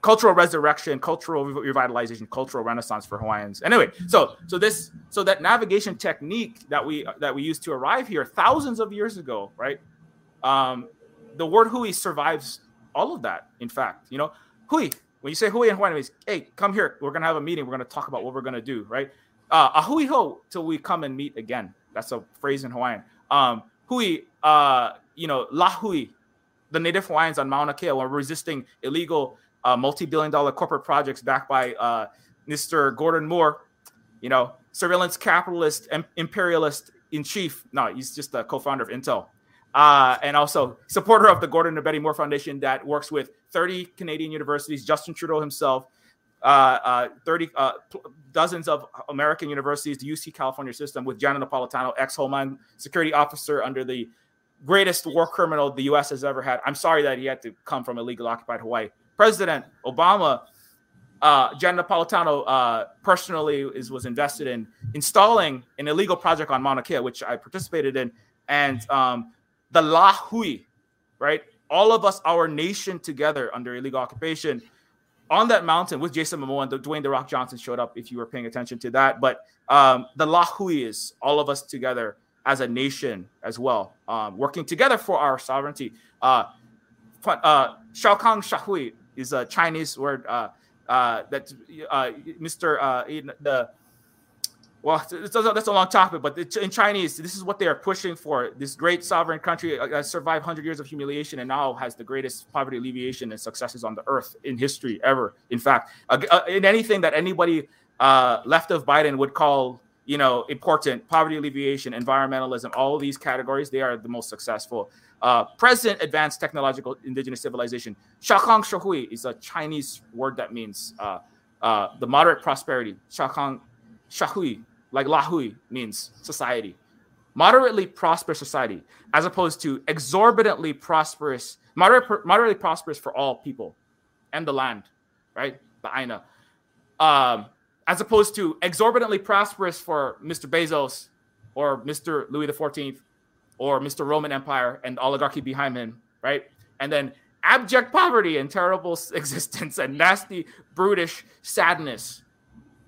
cultural resurrection, cultural revitalization, cultural renaissance for Hawaiians. Anyway, so so this so that navigation technique that we that we used to arrive here thousands of years ago, right? Um, the word hui survives all of that. In fact, you know, hui. When you say hui in Hawaiian, means hey, come here. We're gonna have a meeting. We're gonna talk about what we're gonna do, right? Uh, a hui ho till we come and meet again. That's a phrase in Hawaiian. Um, hui, uh, you know, la hui. The native Hawaiians on Mauna Kea were resisting illegal uh, multi-billion dollar corporate projects backed by uh, Mr. Gordon Moore, you know, surveillance capitalist, imperialist in chief. No, he's just the co-founder of Intel. Uh, and also supporter of the Gordon and Betty Moore Foundation that works with 30 Canadian universities, Justin Trudeau himself, uh, uh, 30 uh, dozens of American universities, the UC California system with Janet Napolitano, ex Homeland Security officer under the greatest war criminal the U.S. has ever had. I'm sorry that he had to come from illegal occupied Hawaii. President Obama, uh, Jen Napolitano uh, personally is was invested in installing an illegal project on Mauna Kea, which I participated in, and um, the Lahui, right? All of us, our nation together under illegal occupation on that mountain with Jason Momoa and the, Dwayne The Rock Johnson showed up if you were paying attention to that. But um, the Lahui is all of us together as a nation as well, um, working together for our sovereignty. Uh, uh, Kang Shahui is a Chinese word uh, uh, that uh, Mr. Uh, the well, that's a, long topic, but in Chinese, this is what they are pushing for. This great sovereign country has survived 100 years of humiliation and now has the greatest poverty alleviation and successes on the earth in history ever. In fact, uh, uh, in anything that anybody uh, left of Biden would call, you know, important, poverty alleviation, environmentalism, all these categories, they are the most successful. Uh, present advanced technological indigenous civilization. Xiaokang Shehui is a Chinese word that means uh, uh, the moderate prosperity. Xiaokang Shehui, like Lahui, means society. Moderately prosperous society, as opposed to exorbitantly prosperous, moderate, moderately prosperous for all people and the land, right? The Aina. Um, as opposed to exorbitantly prosperous for Mr. Bezos or Mr. Louis XIV or Mr. Roman Empire and oligarchy behind him, right? And then abject poverty and terrible existence and nasty, brutish sadness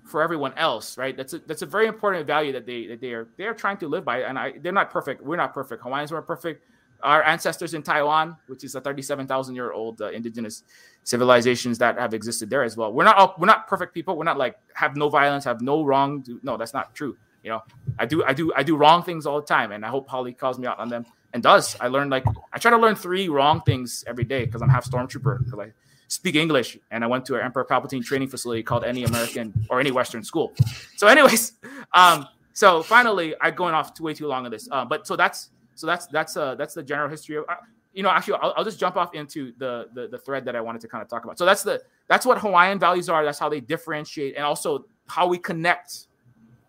for everyone else, right? That's a that's a very important value that they that they are they are trying to live by. And I they're not perfect. We're not perfect. Hawaiians weren't perfect. Our ancestors in Taiwan, which is a 37,000 year old uh, indigenous civilizations that have existed there as well. We're not all, we're not perfect people. We're not like have no violence, have no wrong. No, that's not true. You know, I do I do I do wrong things all the time, and I hope Holly calls me out on them and does. I learn like I try to learn three wrong things every day because I'm half stormtrooper because I speak English and I went to an Emperor Palpatine training facility called any American or any Western school. So, anyways, um, so finally, I'm going off too, way too long on this. Uh, but so that's so that's that's uh that's the general history of. Uh, you know, actually, I'll, I'll just jump off into the, the the thread that I wanted to kind of talk about. So that's the that's what Hawaiian values are. That's how they differentiate, and also how we connect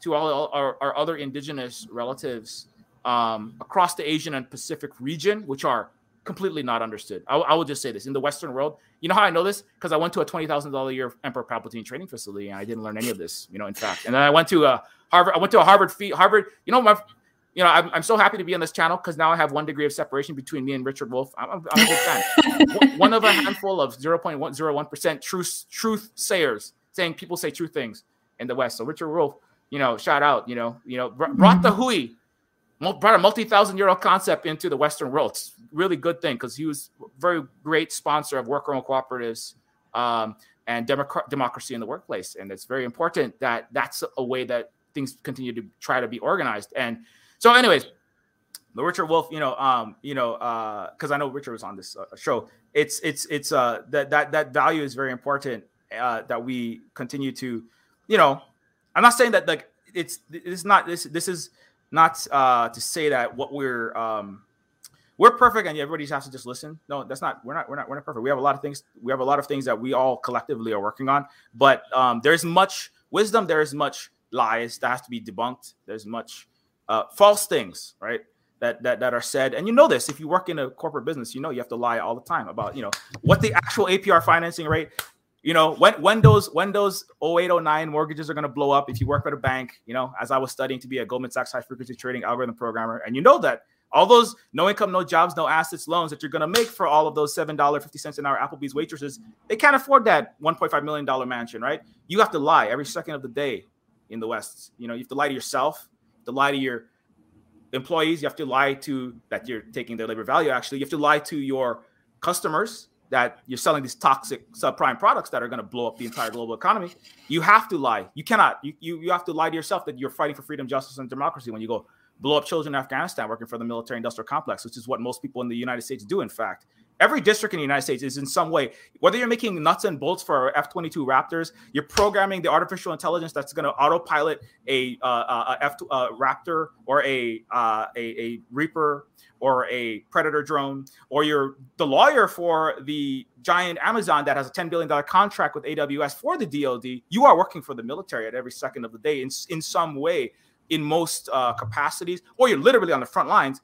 to all our, our other indigenous relatives um, across the Asian and Pacific region, which are completely not understood. I, I will just say this in the Western world. You know how I know this? Because I went to a twenty thousand dollar year Emperor Palpatine training facility, and I didn't learn any of this. You know, in fact, and then I went to a Harvard. I went to a Harvard fee. Harvard. You know, my you know, I'm, I'm so happy to be on this channel because now I have one degree of separation between me and Richard Wolff. I'm, I'm, I'm a big fan. one of a handful of 0.101% truth truth sayers saying people say true things in the West. So Richard Wolff, you know, shout out, you know, you know, brought the hui, brought a multi-thousand year old concept into the Western world. It's really good thing because he was very great sponsor of worker-owned cooperatives um, and democ- democracy in the workplace. And it's very important that that's a way that things continue to try to be organized. And so, anyways, the Richard Wolff, you know, um, you know, because uh, I know Richard was on this uh, show. It's it's it's uh that that that value is very important uh, that we continue to, you know, I'm not saying that like it's it's not this this is not uh to say that what we're um we're perfect and everybody has to just listen. No, that's not. We're not. We're not. We're not perfect. We have a lot of things. We have a lot of things that we all collectively are working on. But um, there's much wisdom. There is much lies that has to be debunked. There's much uh, false things, right? That, that that are said, and you know this. If you work in a corporate business, you know you have to lie all the time about you know what the actual APR financing rate. You know when when those when those 0809 mortgages are going to blow up. If you work at a bank, you know as I was studying to be a Goldman Sachs high frequency trading algorithm programmer, and you know that all those no income, no jobs, no assets loans that you're going to make for all of those seven dollar fifty cents an hour Applebee's waitresses, they can't afford that 1.5 million dollar mansion, right? You have to lie every second of the day in the West. You know you have to lie to yourself, to lie to your employees. You have to lie to that you're taking their labor value. Actually, you have to lie to your customers that you're selling these toxic subprime products that are going to blow up the entire global economy. You have to lie. You cannot. You, you you have to lie to yourself that you're fighting for freedom, justice, and democracy when you go blow up children in Afghanistan working for the military industrial complex, which is what most people in the United States do. In fact, every district in the United States is in some way, whether you're making nuts and bolts for F 22 Raptors, you're programming the artificial intelligence that's going to autopilot a, uh, a F uh, Raptor or a, uh, a, a Reaper or a Predator drone, or you're the lawyer for the giant Amazon that has a $10 billion contract with AWS for the DoD, you are working for the military at every second of the day in, in some way in most uh, capacities, or you're literally on the front lines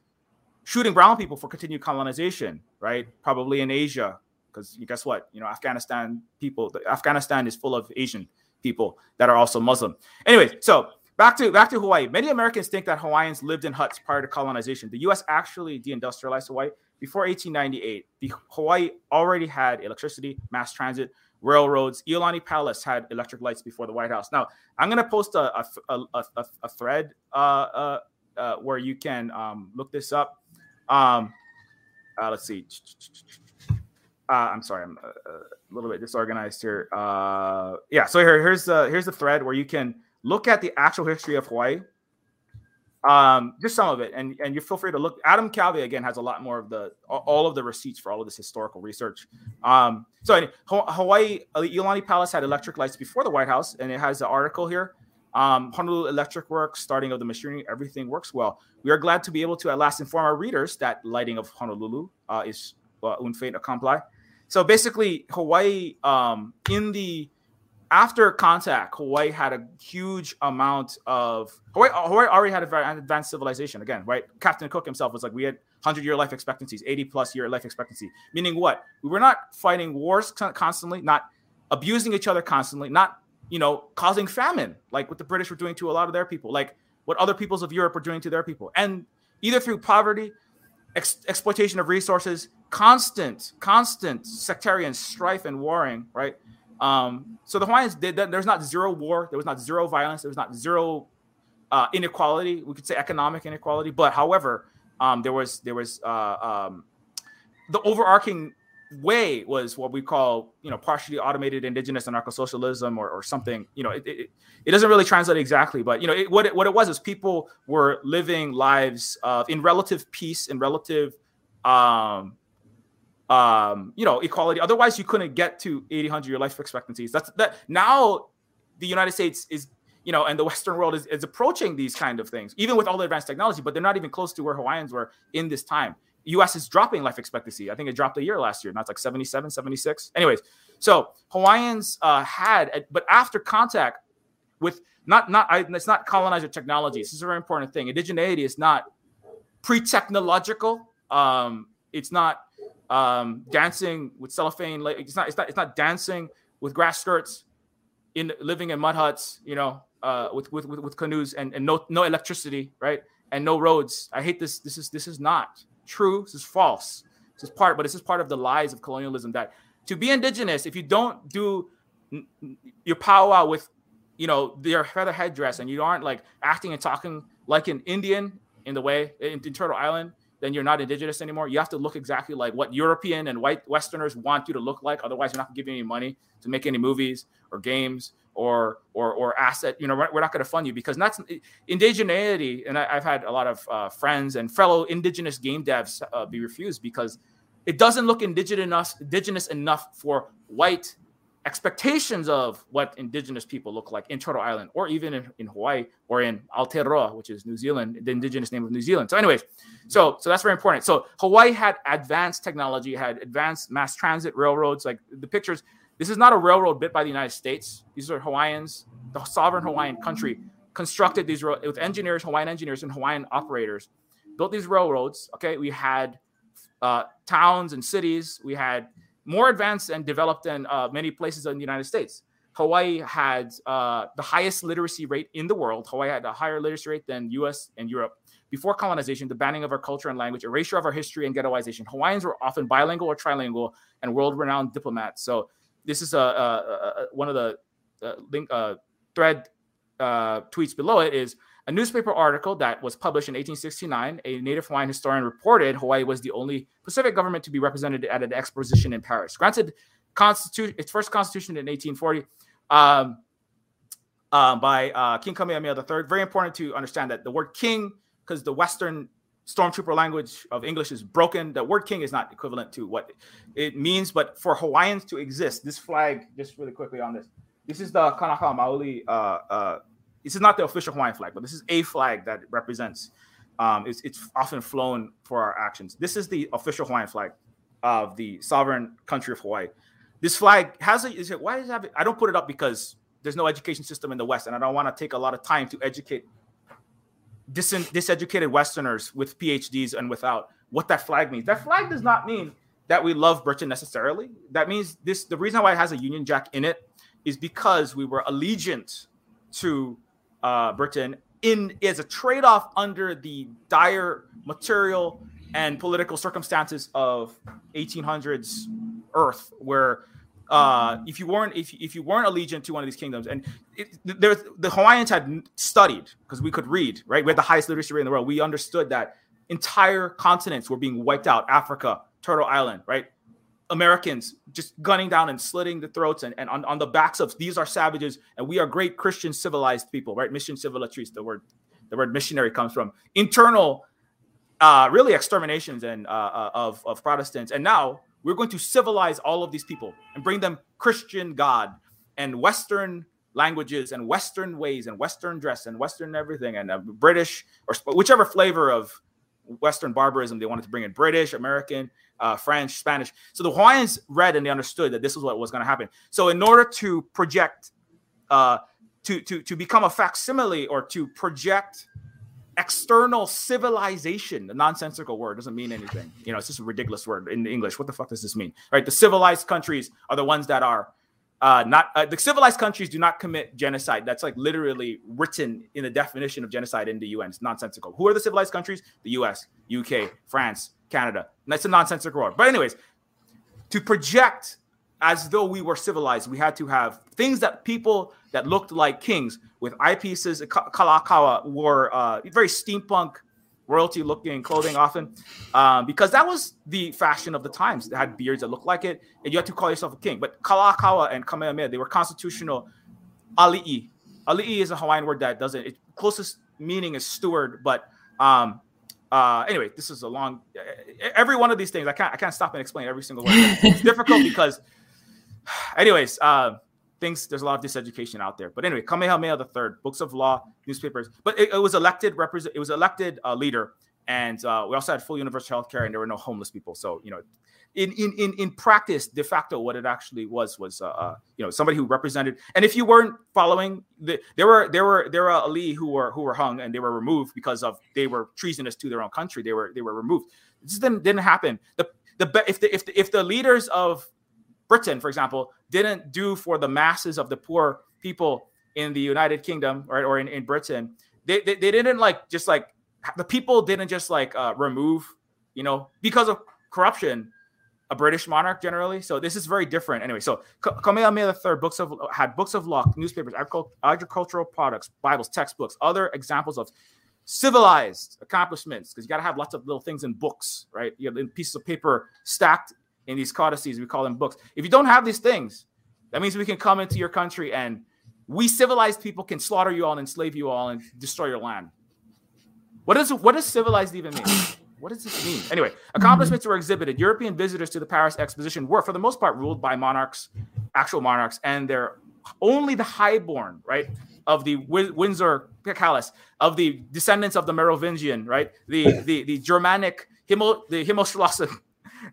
shooting brown people for continued colonization, right? Probably in Asia, because guess what? You know, Afghanistan people, Afghanistan is full of Asian people that are also Muslim. Anyway, so back to back to Hawaii. Many Americans think that Hawaiians lived in huts prior to colonization. The U.S. actually deindustrialized Hawaii before 1898. The Hawaii already had electricity, mass transit, railroads. Iolani Palace had electric lights before the White House. Now, I'm going to post a, a, a, a, a thread uh, uh, uh, where you can um, look this up. Um, uh, let's see. Uh, I'm sorry, I'm a, uh, a, little bit disorganized here. Uh, yeah, so here, here's the here's the thread where you can look at the actual history of Hawaii. Um, just some of it, and and you feel free to look. Adam Keawe again has a lot more of the all of the receipts for all of this historical research. Um, so anyway, Hawaii, Iolani Palace had electric lights before the White House, and it has the article here. Um, Honolulu Electric Works, starting of the machinery, everything works well. We are glad to be able to at last inform our readers that lighting of Honolulu uh, is uh, un fait accompli. So basically, Hawaii, um, in the after contact, Hawaii had a huge amount of Hawaii. Hawaii already had a very advanced civilization. Again, right? Captain Cook himself was like, we had 100 year life expectancies, 80 plus year life expectancy. Meaning what? We were not fighting wars constantly, not abusing each other constantly, not you know, causing famine, like what the British were doing to a lot of their people, like what other peoples of Europe were doing to their people. And either through poverty, ex- exploitation of resources, constant, constant sectarian strife and warring, right? Um, so the Hawaiians did that. There's not zero war. There was not zero violence. There was not zero uh, inequality. We could say economic inequality, but however, um, there was there was uh, um, the overarching way was what we call you know partially automated indigenous anarcho-socialism or, or something you know it, it, it doesn't really translate exactly but you know it, what, it, what it was is people were living lives uh, in relative peace in relative um um you know equality. Otherwise you couldn't get to 80 100 year life expectancies. That's that now the united states is you know and the western world is, is approaching these kind of things even with all the advanced technology but they're not even close to where hawaiians were in this time US is dropping life expectancy. I think it dropped a year last year. Now it's like 77, 76. Anyways, so Hawaiians uh, had, but after contact with not not I, it's not colonizer technology. This is a very important thing. Indigeneity is not pre-technological. Um, it's not um, dancing with cellophane. It's not. It's not. It's not dancing with grass skirts, in living in mud huts. You know, uh, with, with with with canoes and, and no no electricity, right? And no roads. I hate this. This is this is not true. This is false. This is part, but this is part of the lies of colonialism that to be indigenous, if you don't do your powwow with, you know, their feather headdress and you aren't like acting and talking like an Indian in the way in, in Turtle Island, then you're not indigenous anymore. You have to look exactly like what European and white Westerners want you to look like. Otherwise, you're not giving any money to make any movies or games or or or asset you know we're, not going to fund you because that's indigeneity and I, have had a lot of uh, friends and fellow indigenous game devs uh, be refused because it doesn't look indigenous enough, indigenous enough for white expectations of what indigenous people look like in Turtle Island or even in, in Hawaii or in Aotearoa, which is New Zealand, the indigenous name of New Zealand. So, anyways, so so that's very important. So Hawaii had advanced technology, had advanced mass transit, railroads, like the pictures this is not a railroad built by the United States. These are Hawaiians, the sovereign Hawaiian country, constructed these roads with engineers, Hawaiian engineers, and Hawaiian operators, built these railroads. Okay, we had uh, towns and cities. We had more advanced and developed than uh, many places in the United States. Hawaii had uh, the highest literacy rate in the world. Hawaii had a higher literacy rate than US and Europe. Before colonization, the banning of our culture and language, erasure of our history, and ghettoization. Hawaiians were often bilingual or trilingual and world renowned diplomats. So this is a, a, a one of the uh, link uh, thread uh, tweets below it is a newspaper article that was published in 1869. A native Hawaiian historian reported Hawaii was the only Pacific government to be represented at an exposition in Paris. Granted, constitution its first constitution in 1840 um, uh, by uh, King Kamehameha III. Very important to understand that the word king, because the Western stormtrooper language of English is broken. The word king is not equivalent to what it means, but for Hawaiians to exist, this flag, just really quickly on this, this is the Kanaka Maoli. Uh, uh, this is not the official Hawaiian flag, but this is a flag that represents. Um, it's, it's often flown for our actions. This is the official Hawaiian flag of the sovereign country of Hawaii. This flag has a. Is it, why does it have it? I don't put it up because there's no education system in the West, and I don't want to take a lot of time to educate dis- diseducated Westerners with PhDs and without what that flag means. That flag does not mean that we love Britain necessarily. That means this the reason why it has a Union Jack in it is because we were allegiant to uh, Britain in as a trade-off under the dire material and political circumstances of 1800s Earth, where uh, if you weren't if, if you weren't allegiant to one of these kingdoms, and it, there, the Hawaiians had studied because we could read, right? We had the highest literacy rate in the world. We understood that entire continents were being wiped out. Africa, Turtle Island, right? Americans just gunning down and slitting the throats and, and on, on the backs of these are savages and we are great Christian civilized people, right? Mission civilatrice, the word the word missionary comes from internal uh, really exterminations and uh, uh, of, of Protestants. And now we're going to civilize all of these people and bring them Christian God and Western languages and Western ways and Western dress and Western everything and uh, British or whichever flavor of Western barbarism they wanted to bring in British, American, uh, French, Spanish. So the Hawaiians read and they understood that this is what was going to happen. So in order to project, uh, to to to become a facsimile or to project external civilization, a nonsensical word, doesn't mean anything. You know, it's just a ridiculous word in English. What the fuck does this mean? Right? The civilized countries are the ones that are uh, not uh, the civilized countries do not commit genocide. That's like literally written in the definition of genocide in the UN. It's nonsensical. Who are the civilized countries? The US, UK, France, Canada. That's a nonsensical word. But anyways, to project as though we were civilized, we had to have things that people that looked like kings with eyepieces. Kalakaua wore uh, very steampunk royalty looking clothing often, um, because that was the fashion of the times. They had beards that looked like it, and you had to call yourself a king. But Kalakaua and Kamehameha, they were constitutional ali'i. Ali'i is a Hawaiian word that doesn't. Its closest meaning is steward, but um, uh, anyway, this is a long. Every one of these things, I can't. I can't stop and explain every single one. It's difficult because, anyways, uh, things. There's a lot of diseducation out there. But anyway, Kamehameha the Third, books of law, newspapers. But it, it was elected represent. It was elected uh, leader, and uh, we also had full universal health care, and there were no homeless people. So you know, in in in in practice, de facto, what it actually was was uh, uh, you know somebody who represented. And if you weren't following, the, there were there were there were Ali'i who were who were hung and they were removed because of they were treasonous to their own country. They were they were removed. This didn't didn't happen. The the if the if the, if the leaders of Britain, for example, didn't do for the masses of the poor people in the United Kingdom or, or in, in Britain, they, they, they didn't like just like the people didn't just like uh, remove, you know, because of corruption, a British monarch generally. So this is very different. Anyway, so Kamehameha III books of had books of law, newspapers, agricultural products, Bibles, textbooks, other examples of civilized accomplishments because you got to have lots of little things in books, right? You have pieces of paper stacked in these codices. We call them books. If you don't have these things, that means we can come into your country and we civilized people can slaughter you all and enslave you all and destroy your land. What does what does civilized even mean? What does this mean? Anyway, accomplishments were exhibited. European visitors to the Paris Exposition were, for the most part, ruled by monarchs, actual monarchs, and they're only the highborn, right, of the Windsor Palace, of the descendants of the Merovingian, right, the the the Germanic Himmel, the Himmelschlossen,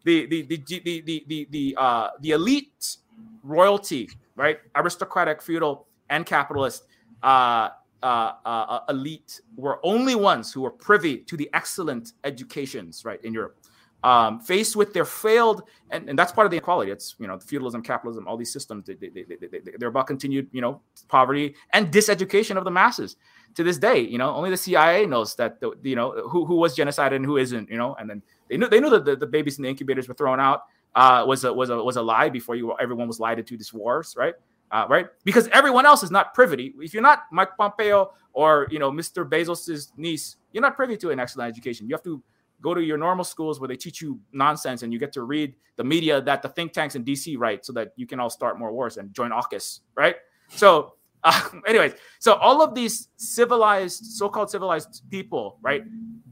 the the the the the the, the uh the elite royalty, right, aristocratic, feudal, and capitalist. Uh, uh, uh, elite were only ones who were privy to the excellent educations, right, in Europe. Um, faced with their failed, and, and that's part of the inequality. It's you know feudalism, capitalism, all these systems. They, they, they, they, they're about continued you know poverty and diseducation of the masses. To this day, you know, only the CIA knows that the, you know who, who was genocided and who isn't. You know, and then they knew they knew that the, the babies in the incubators were thrown out uh, was a was a was a lie before you everyone was lied into these wars, right? uh, right? Because everyone else is not privy. If you're not Mike Pompeo or you know Mr. Bezos's niece, you're not privy to an excellent education. You have to go to your normal schools where they teach you nonsense and you get to read the media that the think tanks in DC write, so that you can all start more wars and join AUKUS, right? So, uh, anyways, so all of these civilized, so-called civilized people, right,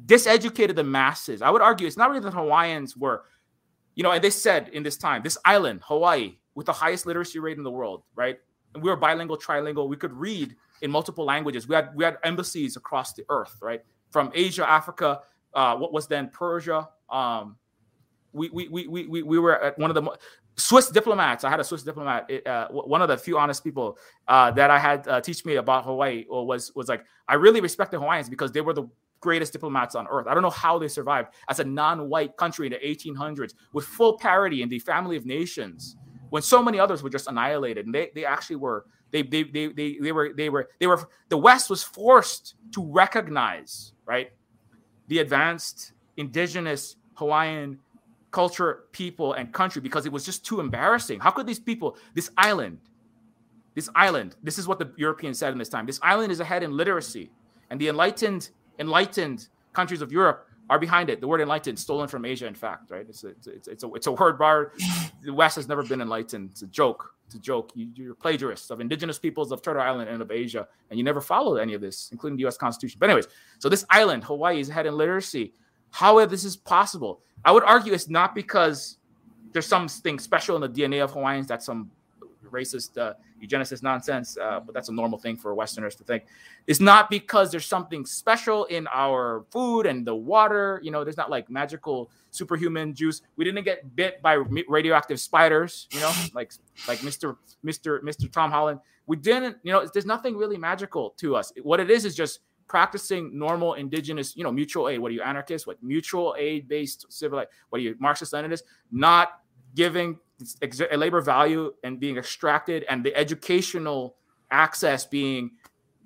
diseducated the masses. I would argue it's not really that Hawaiians were, you know, and they said in this time, this island, Hawaii, with the highest literacy rate in the world, right? And we were bilingual, trilingual. We could read in multiple languages. We had we had embassies across the earth, right? From Asia, Africa, uh, what was then Persia. Um, we, we, we, we, we were at one of the Swiss diplomats. I had a Swiss diplomat. Uh, one of the few honest people uh, that I had uh, teach me about Hawaii was was like I really respect the Hawaiians because they were the greatest diplomats on earth. I don't know how they survived as a non-white country in the 1800s with full parity in the family of nations when so many others were just annihilated and they, they actually were they, they, they, they, they were they were they were the west was forced to recognize right the advanced indigenous hawaiian culture people and country because it was just too embarrassing how could these people this island this island this is what the europeans said in this time this island is ahead in literacy and the enlightened enlightened countries of europe are behind it. The word enlightened, stolen from Asia, in fact, right? It's a, it's, it's, a, it's a word bar. The West has never been enlightened. It's a joke. It's a joke. You, are plagiarists of indigenous peoples of Turtle Island and of Asia, and you never followed any of this, including the U.S. Constitution. But anyways, so this island, Hawaii, is ahead in literacy. How this is possible? I would argue it's not because there's something special in the DNA of Hawaiians that some racist uh, eugenicist nonsense, uh, but that's a normal thing for Westerners to think. It's not because there's something special in our food and the water. You know, there's not like magical superhuman juice. We didn't get bit by radioactive spiders. You know, like like Mr. Mr. Mr. Tom Holland. We didn't. You know, there's nothing really magical to us. What it is is just practicing normal indigenous, you know, mutual aid. What are you anarchists? What mutual aid based civil? What are you Marxist Leninists? Not giving labor value and being extracted and the educational access being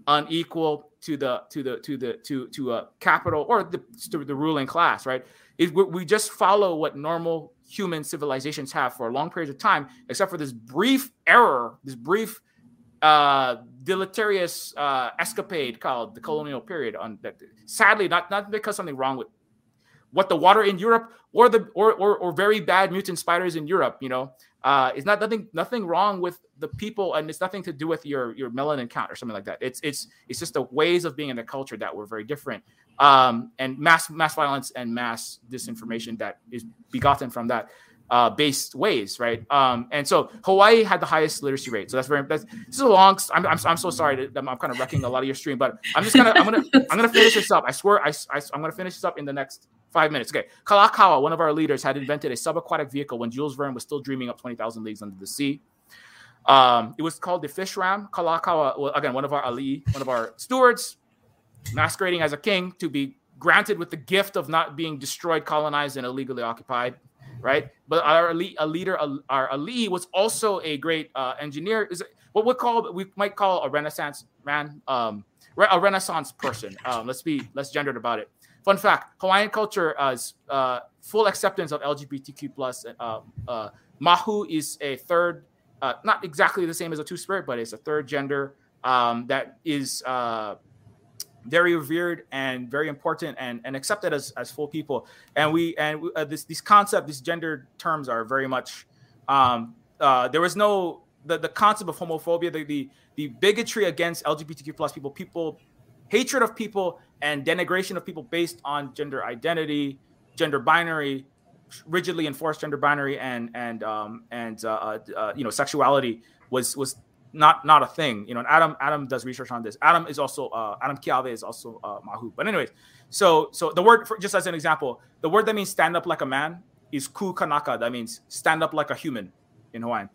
unequal to the to the to the to to a capital or the to the ruling class right it, we just follow what normal human civilizations have for a long period of time except for this brief error this brief uh, deleterious uh, escapade called the colonial period. On that, sadly, not not because something wrong with what the water in Europe or the or, or, or very bad mutant spiders in Europe. You know, uh, it's not nothing nothing wrong with the people, and it's nothing to do with your your melanin count or something like that. It's it's it's just the ways of being in the culture that were very different, um, and mass mass violence and mass disinformation that is begotten from that uh, based ways, right? Um, and so Hawaii had the highest literacy rate. So that's very that's this is a long. I'm, I'm, I'm so sorry that I'm, I'm kind of wrecking a lot of your stream, but I'm just gonna I'm gonna I'm gonna finish this up. I swear I, I I'm gonna finish this up in the next five minutes. Okay, Kalakaua, one of our leaders, had invented a subaquatic vehicle when Jules Verne was still dreaming up twenty thousand leagues under the sea. Um, it was called the fish ram. Kalakaua, well, again, one of our ali'i, one of our stewards, masquerading as a king to be granted with the gift of not being destroyed, colonized, and illegally occupied right? But our elite, a leader, our Ali'i was also a great uh, engineer. Is what we call we might call a Renaissance man, um, a Renaissance person. Um, let's be less gendered about it. Fun fact: Hawaiian culture has uh, full acceptance of LGBTQ plus. Uh, uh, Mahu is a third, uh, not exactly the same as a two spirit, but it's a third gender um, that is uh, very revered and very important and, and accepted as, as full people. And we and we, uh, this these concept, these gender terms are very much. Um, uh, there was no the, the concept of homophobia, the, the the bigotry against LGBTQ plus people, people hatred of people and denigration of people based on gender identity, gender binary, rigidly enforced gender binary, and and um, and uh, uh, you know sexuality was was not not a thing. You know, Adam Adam does research on this. Adam is also uh, Adam Keawe is also uh, Mahu. But anyways, so so the word for, just as an example, the word that means stand up like a man is ku kanaka. That means stand up like a human in Hawaiian.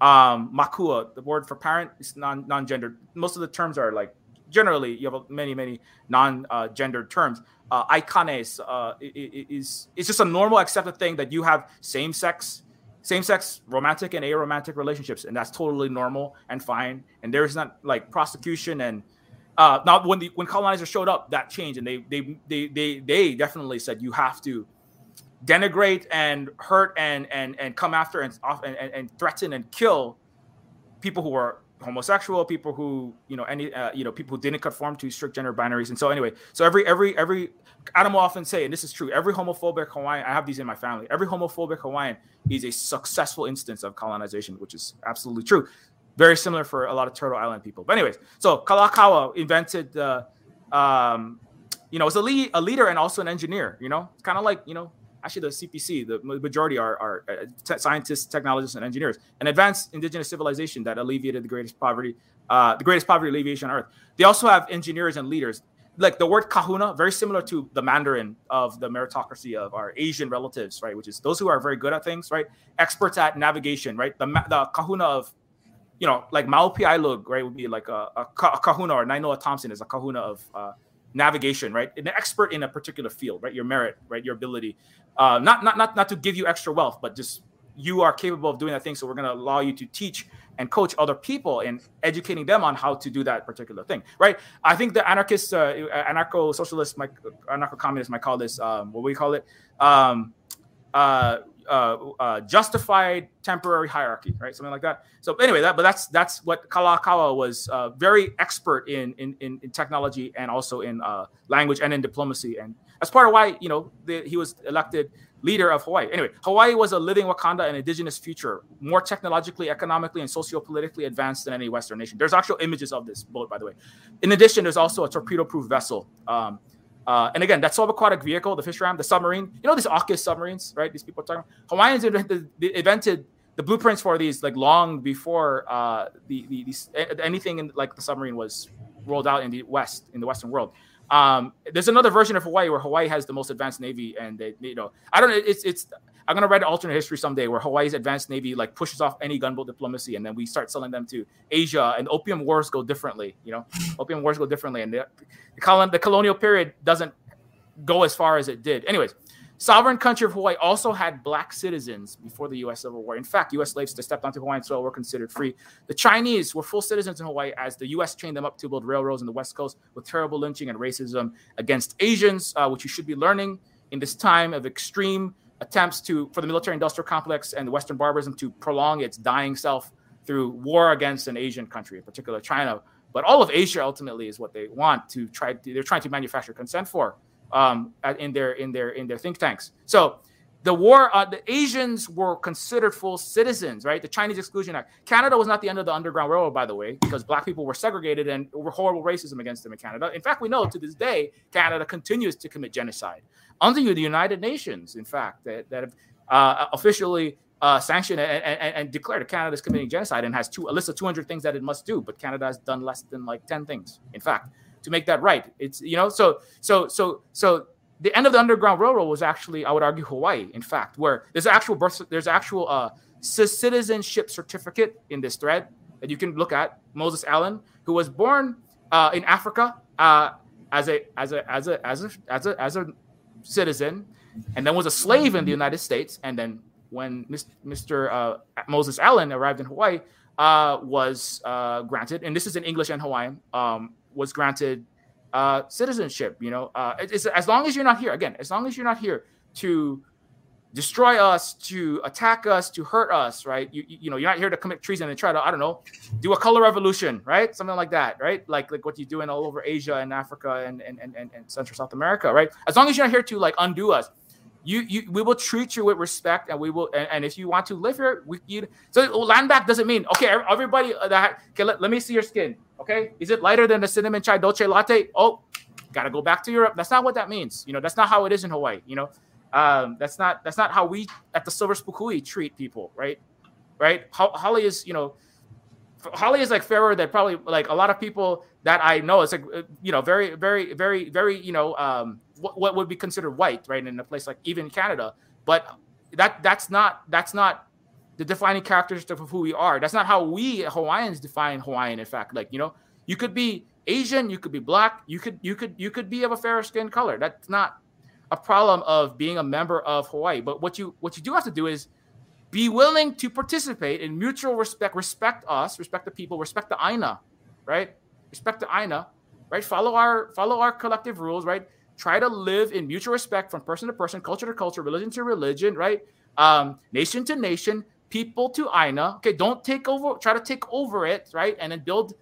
Um, makua, the word for parent is non non gendered. Most of the terms are like generally you have many many non uh, gendered terms. Uh, aikane is, uh, is is just a normal accepted thing that you have same sex same-sex romantic and aromantic relationships and that's totally normal and fine. And there's not like prosecution and uh now when the when colonizers showed up that changed and they they they they, they definitely said you have to denigrate and hurt and and and come after and and, and threaten and kill people who are homosexual people who you know any uh, you know people who didn't conform to strict gender binaries. And so anyway so every every every adam will often say and this is true every homophobic hawaiian i have these in my family every homophobic hawaiian is a successful instance of colonization which is absolutely true. Very similar for a lot of turtle island people. But anyways so kalakaua invented the um you know was a lead a leader and also an engineer you know? It's kind of like you know actually the CPC, the majority are, are uh, te- scientists, technologists, and engineers. An advanced indigenous civilization that alleviated the greatest poverty, uh, the greatest poverty alleviation on earth. They also have engineers and leaders. Like the word kahuna, very similar to the Mandarin of the meritocracy of our Asian relatives, right? Which is those who are very good at things, right? Experts at navigation, right? The, the kahuna of you know, like Mau Piailug, right, would be like a, a, a kahuna, or Nainoa Thompson is a kahuna of uh, navigation, right? An expert in a particular field, right? Your merit, right? Your ability. Uh, not not not not to give you extra wealth, but just you are capable of doing that thing. So we're going to allow you to teach and coach other people and educating them on how to do that particular thing, right? I think the anarchists, uh, anarcho-socialists, anarcho-communists might call this um, what we call it. Um, uh, uh, uh, justified temporary hierarchy, right? Something like that. So anyway, that but that's that's what Kalakaua was uh, very expert in, in in, in technology and also in uh, language and in diplomacy, and that's part of why you know the, he was elected leader of Hawaii. Anyway, Hawaii was a living Wakanda, an indigenous future, more technologically, economically, and socio-politically advanced than any Western nation. There's actual images of this boat, by the way. In addition, there's also a torpedo-proof vessel. Um, uh, and again, that subaquatic vehicle, the fish ram, the submarine, you know, these AUKUS submarines, right? These people are talking. Hawaiians invented, the blueprints for these like long before uh, the, the anything in, like the submarine was rolled out in the West, in the Western world. Um, there's another version of Hawaii where Hawaii has the most advanced navy, and they, you know, I don't know. It's it's. I'm gonna write an alternate history someday where Hawaii's advanced navy like pushes off any gunboat diplomacy, and then we start selling them to Asia, and opium wars go differently. You know, opium wars go differently, and the, the, colon, the colonial period doesn't go as far as it did. Anyways, sovereign country of Hawaii also had black citizens before the U.S. Civil War. In fact, U.S. slaves that stepped onto Hawaiian soil were considered free. The Chinese were full citizens in Hawaii as the U.S. trained them up to build railroads in the West Coast with terrible lynching and racism against Asians, uh, which you should be learning in this time of extreme attempts to for the military industrial complex and the Western barbarism to prolong its dying self through war against an Asian country, in particular China. But all of Asia ultimately is what they want to try. To, they're trying to manufacture consent for um, in their in their in their think tanks. So the war, uh, the Asians were considered full citizens, right? The Chinese Exclusion Act. Canada was not the end of the Underground Railroad, by the way, because black people were segregated and were horrible racism against them in Canada. In fact, we know to this day, Canada continues to commit genocide under you, the United Nations, in fact, that, that have uh, officially uh, sanctioned and, and, and, declared that Canada is committing genocide and has two, a list of 200 things that it must do, but Canada has done less than like 10 things, in fact, to make that right. It's, you know, so, so, so, so the end of the Underground Railroad was actually, I would argue, Hawaii. In fact, where there's actual birth, there's actual uh, citizenship certificate in this thread that you can look at. Moses Allen, who was born uh, in Africa uh, as a as a as a as a as a as a citizen, and then was a slave in the United States. And then when Mr. Uh, Moses Allen arrived in Hawaii, uh, was uh, granted, and this is in English and Hawaiian, um, was granted uh, citizenship. You know, uh, it's, as long as you're not here. Again, as long as you're not here to destroy us, to attack us, to hurt us, right? You, you know, you're not here to commit treason and try to, I don't know, do a color revolution, right? Something like that, right? Like like what you're doing all over Asia and Africa and and, and, and Central South America, right? As long as you're not here to like undo us, you, you we will treat you with respect and we will and, and if you want to live here we you so land back doesn't mean okay everybody uh, that okay let, let me see your skin okay? Is it lighter than the cinnamon chai dolce latte? Oh gotta go back to europe. That's not what that means you know that's not how it is in hawaii you know? Um, that's not that's not how we at the silver spook hui treat people right? Right? Holly is you know Holly is like fairer that probably like a lot of people that I know. It's like uh, you know very very very very you know um, what, what would be considered white right in a place like even Canada. But that that's not that's not the defining characteristic of who we are. That's not how we Hawaiians define Hawaiian. In fact, like you know you could be Asian, you could be black, you could you could you could be of a fairer skin color. That's not a problem of being a member of Hawaii. But what you what you do have to do is be willing to participate in mutual respect, respect us, respect the people, respect the Aina, right? Respect the Aina, right? Follow our follow our collective rules, right? Try to live in mutual respect from person to person, culture to culture, religion to religion, right? Um, nation to nation, people to Aina. Okay, don't take over, try to take over it, right? And then build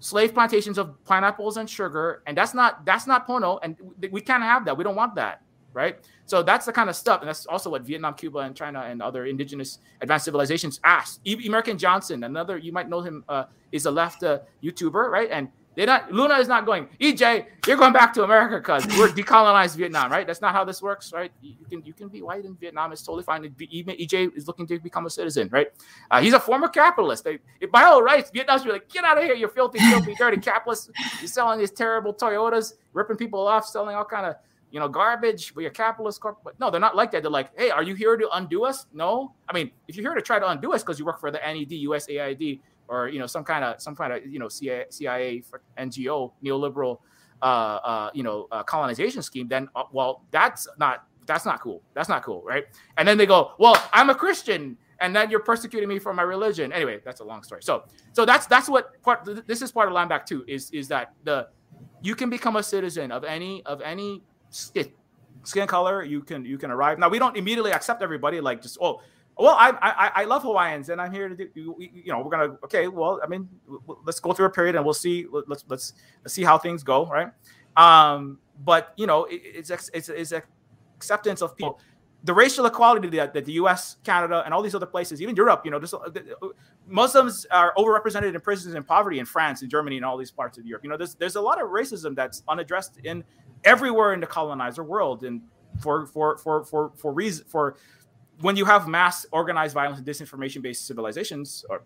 slave plantations of pineapples and sugar. And that's not that's not Pono, and we can't have that. We don't want that, right? So that's the kind of stuff, and that's also what Vietnam, Cuba, and China and other indigenous advanced civilizations asked. Emerican Johnson, another you might know him, uh, is a left uh, YouTuber, right? And they're not Luna is not going. EJ, you're going back to America because we're decolonized Vietnam, right? That's not how this works, right? You can you can be white in Vietnam. It's totally fine. Even EJ is looking to become a citizen, right? Uh, he's a former capitalist. They, by all rights, Vietnam's be like, get out of here, you filthy, filthy, dirty capitalist. You're selling these terrible Toyotas, ripping people off, selling all kind of you know, garbage, but you're capitalist corporate. No, they're not like that. They're like, hey, are you here to undo us? No. I mean, if you're here to try to undo us because you work for the NED, USAID, or you know, some kind of some kind of you know CIA, CIA NGO, neoliberal, uh, uh, you know, uh, colonization scheme, then uh, well, that's not that's not cool. That's not cool, right? And then they go, well, I'm a Christian, and then you're persecuting me for my religion. Anyway, that's a long story. So, so that's that's what part. This is part of Land Back too. Is is that the you can become a citizen of any of any skin, color, you can you can arrive. Now we don't immediately accept everybody like just oh well I I, I love Hawaiians and I'm here to do you, you know we're gonna okay well I mean let's go through a period and we'll see let's let's, let's see how things go right. Um, but you know it, it's it's it's acceptance of people the racial equality that, that the U.S., Canada, and all these other places, even Europe, you know, this, uh, Muslims are overrepresented in prisons and poverty in France and Germany and all these parts of Europe. You know, there's there's a lot of racism that's unaddressed in everywhere in the colonizer world, and for for for for for reason for when you have mass organized violence and disinformation based civilizations or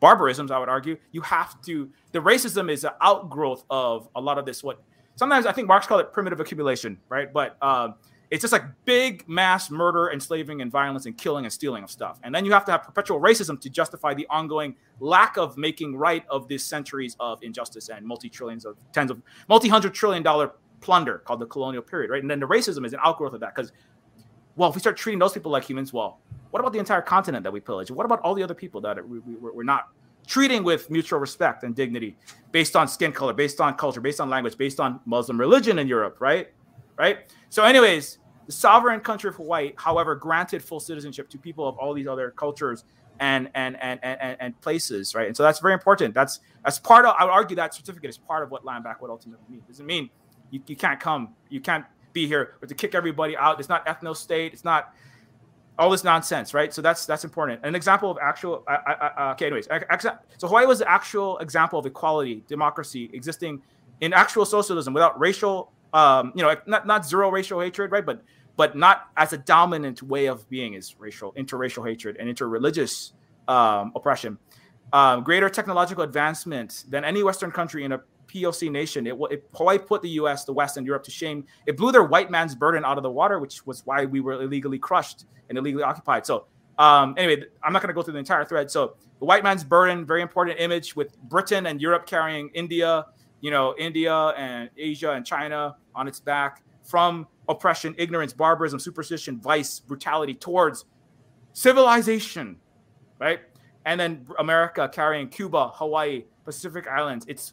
barbarisms, I would argue, you have to. The racism is an outgrowth of a lot of this. What sometimes I think Marx called it primitive accumulation, right? But um, it's just like big mass murder, enslaving, and violence, and killing and stealing of stuff. And then you have to have perpetual racism to justify the ongoing lack of making right of these centuries of injustice and multi trillions of tens of multi hundred trillion dollar plunder called the colonial period, right? And then the racism is an outgrowth of that because, well, if we start treating those people like humans, well, what about the entire continent that we pillage? What about all the other people that we, we, we're not treating with mutual respect and dignity based on skin color, based on culture, based on language, based on Muslim religion in Europe, right? Right. So, anyways, the sovereign country of Hawaii, however, granted full citizenship to people of all these other cultures and and and and, and places, right? And so that's very important. That's that's part of. I would argue that certificate is part of what land back would ultimately mean. Doesn't mean you, you can't come, you can't be here, or to kick everybody out. It's not ethno state. It's not all this nonsense, right? So that's that's important. An example of actual. I, okay, anyways, so Hawaii was the actual example of equality, democracy existing in actual socialism without racial, um, you know, not not zero racial hatred, right? But but not as a dominant way of being is racial, interracial hatred and interreligious um, oppression. Um, greater technological advancement than any Western country in a POC nation. It, it, Hawaii put the U.S., the West, and Europe to shame. It blew their white man's burden out of the water, which was why we were illegally crushed and illegally occupied. So, um, anyway, I'm not going to go through the entire thread. So, the white man's burden, very important image with Britain and Europe carrying India, you know, India and Asia and China on its back from oppression, ignorance, barbarism, superstition, vice, brutality towards civilization, right? And then America carrying Cuba, Hawaii, Pacific Islands. It's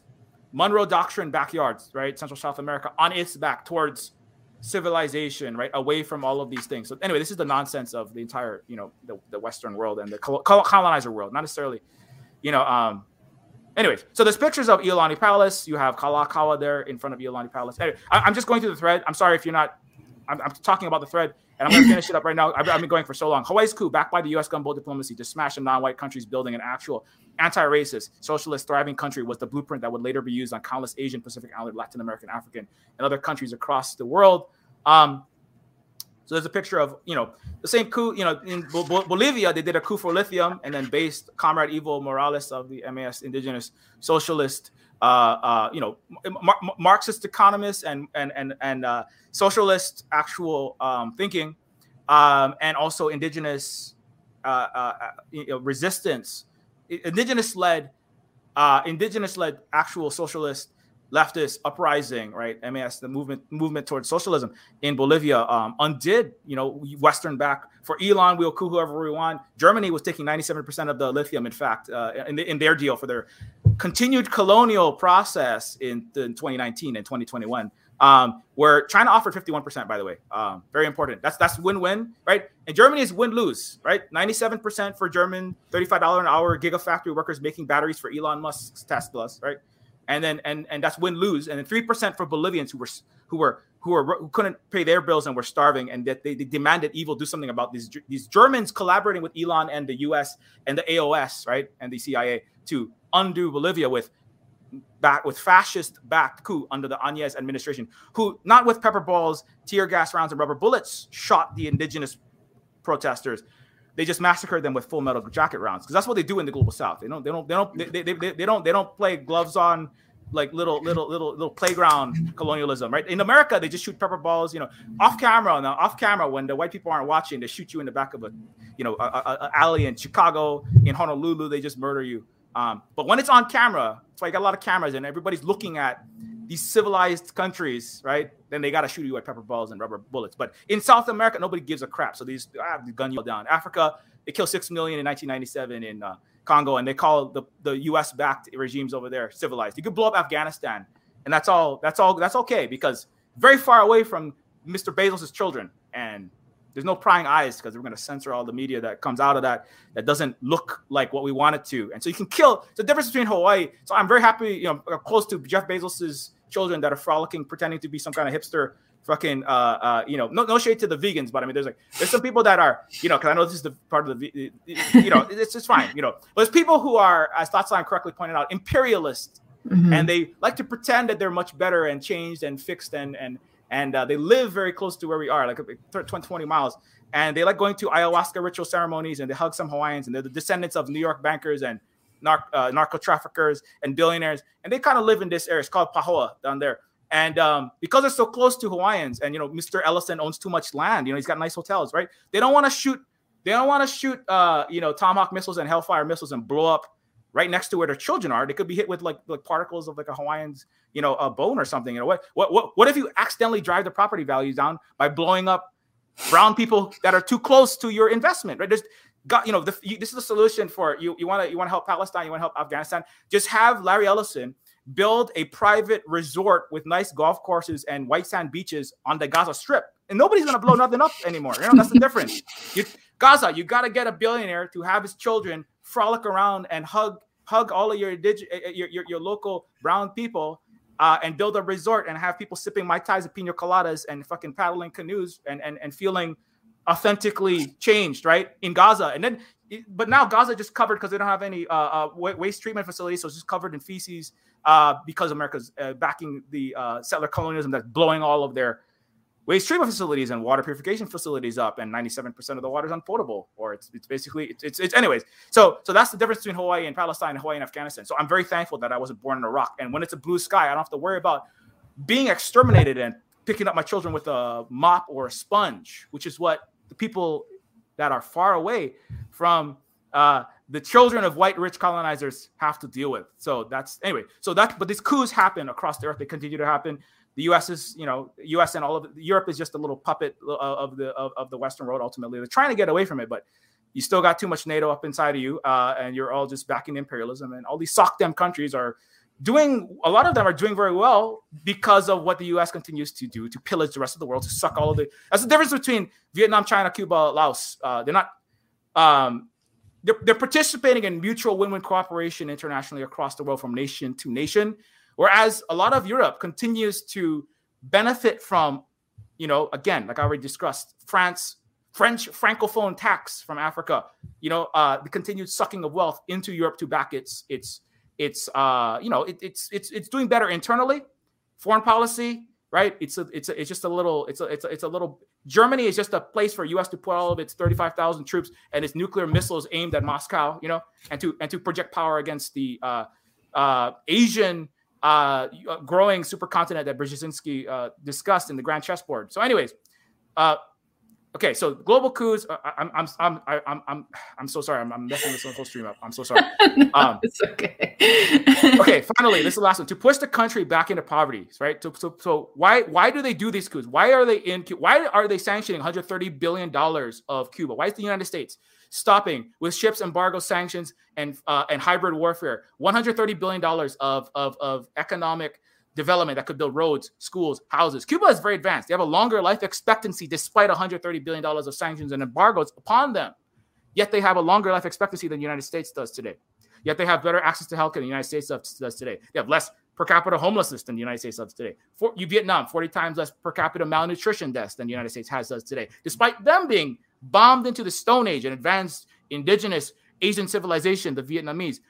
Monroe Doctrine backyards, right? Central South America on its back towards civilization, right? Away from all of these things. So anyway, this is the nonsense of the entire, you know, the, the Western world and the colonizer world, not necessarily, you know, um, anyways, so there's pictures of Iolani Palace. You have Kalakaua there in front of Iolani Palace. Anyway, I, am just going through the thread. I'm sorry if you're not. I'm, I'm talking about the thread, and I'm going to finish it up right now. I've, I've, been going for so long. Hawaii's coup, backed by the U.S. gunboat diplomacy to smash a non-white countries building an actual anti-racist, socialist, thriving country, was the blueprint that would later be used on countless Asian, Pacific Islander, Latin American, African, and other countries across the world. Um, so there's a picture of you know the same coup. You know in Bolivia they did a coup for lithium and then based Comrade Evo Morales of the MAS Indigenous Socialist, uh, uh, you know Mar- Marxist economists and and and and uh, socialist actual um, thinking, um, and also indigenous uh, uh, uh, you know, resistance, indigenous led, indigenous led actual socialist leftist uprising, right? MAS, the movement movement towards socialism in Bolivia, um, undid, you know, Western back for Elon. We'll coup whoever we want. Germany was taking 97% of the lithium, in fact, uh, in, in their deal for their continued colonial process in, in 2019 and 2021. Um, where China offered 51%, by the way. Um, very important. That's that's win-win, right? And Germany is win-lose, right? 97% for German, $35 an hour gigafactory workers making batteries for Elon Musk's Teslas, right? And then and and that's win lose, and then three percent for Bolivians who were who were who were who couldn't pay their bills and were starving, and that they, they demanded Evo do something about these these Germans collaborating with Elon and the U.S. and the AOS, right, and the CIA to undo Bolivia with back with fascist backed coup under the Añez administration, who not with pepper balls, tear gas rounds, and rubber bullets shot the indigenous protesters. They just massacred them with full metal jacket rounds because that's what they do in the global south. They don't they don't they don't they, they, they, they don't they don't play gloves on like little little little little playground colonialism, right? In America, they just shoot pepper balls, you know, off camera. Now, off camera, when the white people aren't watching, they shoot you in the back of a, you know, a, a, a alley in Chicago, in Honolulu, they just murder you. Um, but when it's on camera, that's why you got a lot of cameras and everybody's looking at these civilized countries, right? Then they got to shoot you with pepper balls and rubber bullets. But in South America, nobody gives a crap. So these ah, gun you down. Africa, they killed six million in 1997 in uh, Congo, and they call the, the U.S. backed regimes over there civilized. You could blow up Afghanistan, and that's all. That's all. That's okay because very far away from Mr. Bezos' children, and there's no prying eyes because we're going to censor all the media that comes out of that that doesn't look like what we want it to. And so you can kill. The difference between Hawaii. So I'm very happy, you know, close to Jeff Bezos's children that are frolicking, pretending to be some kind of hipster fucking uh uh you know no no shade to the vegans but i mean there's like there's some people that are you know because i know this is the part of the you know it's just fine you know but there's people who are as Thoughtslime correctly pointed out imperialist mm-hmm. and they like to pretend that they're much better and changed and fixed and and and uh, they live very close to where we are like 20, 20 miles and they like going to ayahuasca ritual ceremonies and they hug some hawaiians and they're the descendants of new york bankers and narc, uh, narco traffickers and billionaires and they kind of live in this area it's called pahoa down there and um, because they're so close to Hawaiians, and you know, Mr. Ellison owns too much land. You know, he's got nice hotels, right? They don't want to shoot. They don't want to shoot, uh, you know, Tomahawk missiles and Hellfire missiles and blow up right next to where their children are. They could be hit with like like particles of like a Hawaiian's, you know, a bone or something. You know, what what what what if you accidentally drive the property values down by blowing up brown people that are too close to your investment, right? There's got you know the, you, this is the solution for you. You want to you want to help Palestine. You want to help Afghanistan. Just have Larry Ellison build a private resort with nice golf courses and white sand beaches on the Gaza Strip, and nobody's gonna blow nothing up anymore. You know, that's the difference. You, Gaza, you got to get a billionaire to have his children frolic around and hug hug all of your indig- eh, eh, your, your, your local brown people uh, and build a resort and have people sipping mai tais and pina coladas and fucking paddling canoes and and, and feeling authentically changed, right? In Gaza, and then but now Gaza just covered because they don't have any uh, uh, waste treatment facilities, so it's just covered in feces uh, because America's uh, backing the uh, settler colonialism that's blowing all of their waste treatment facilities and water purification facilities up, and 97% of the water is unpotable, or it's it's basically it's, it's, it's anyways. So so that's the difference between Hawaii and Palestine, Hawaii and Afghanistan. So I'm very thankful that I wasn't born in Iraq, and when it's a blue sky, I don't have to worry about being exterminated and picking up my children with a mop or a sponge, which is what the people that are far away from uh, the children of white rich colonizers have to deal with. So that's anyway. So that but these coups happen across the earth. They continue to happen. The U.S. is, you know, U.S. and all of Europe is just a little puppet of the of, of, the Western world. Ultimately, they're trying to get away from it, but you still got too much NATO up inside of you, uh, and you're all just backing imperialism. And all these SOCDEM countries are doing. A lot of them are doing very well because of what the U.S. continues to do to pillage the rest of the world, to suck all of the. That's the difference between Vietnam, China, Cuba, Laos. Uh, they're not. Um, they're, they're participating in mutual win-win cooperation internationally across the world from nation to nation whereas a lot of europe continues to benefit from you know again like i already discussed france french francophone tax from africa you know uh, the continued sucking of wealth into europe to back its its its uh, you know it, it's it's it's doing better internally foreign policy right it's a, it's a, it's just a little it's a, it's a, it's a little Germany is just a place for U.S. to put all of its 35,000 troops and its nuclear missiles aimed at Moscow, you know, and to and to project power against the uh, uh, Asian uh, growing supercontinent that Brzezinski uh, discussed in the Grand Chessboard. So, anyways, uh, Okay, so global coups. Uh, I'm I'm I'm I'm I'm I'm so sorry. I'm, I'm messing this whole stream up. I'm so sorry. no, um, it's okay. okay, finally, this is the last one. To push the country back into poverty, right? So, so, so why why do they do these coups? Why are they in? Why are they sanctioning 130 billion dollars of Cuba? Why is the United States stopping with ships embargo sanctions and uh, and hybrid warfare 130 billion dollars of of of economic development that could build roads, schools, houses. Cuba is very advanced. They have a longer life expectancy despite $130 billion of sanctions and embargoes upon them. Yet they have a longer life expectancy than the United States does today. Yet they have better access to healthcare than the United States does today. They have less per capita homelessness than the United States does today. For you Vietnam, 40 times less per capita malnutrition deaths than the United States has does today, despite them being bombed into the Stone Age and advanced indigenous Asian civilization, the Vietnamese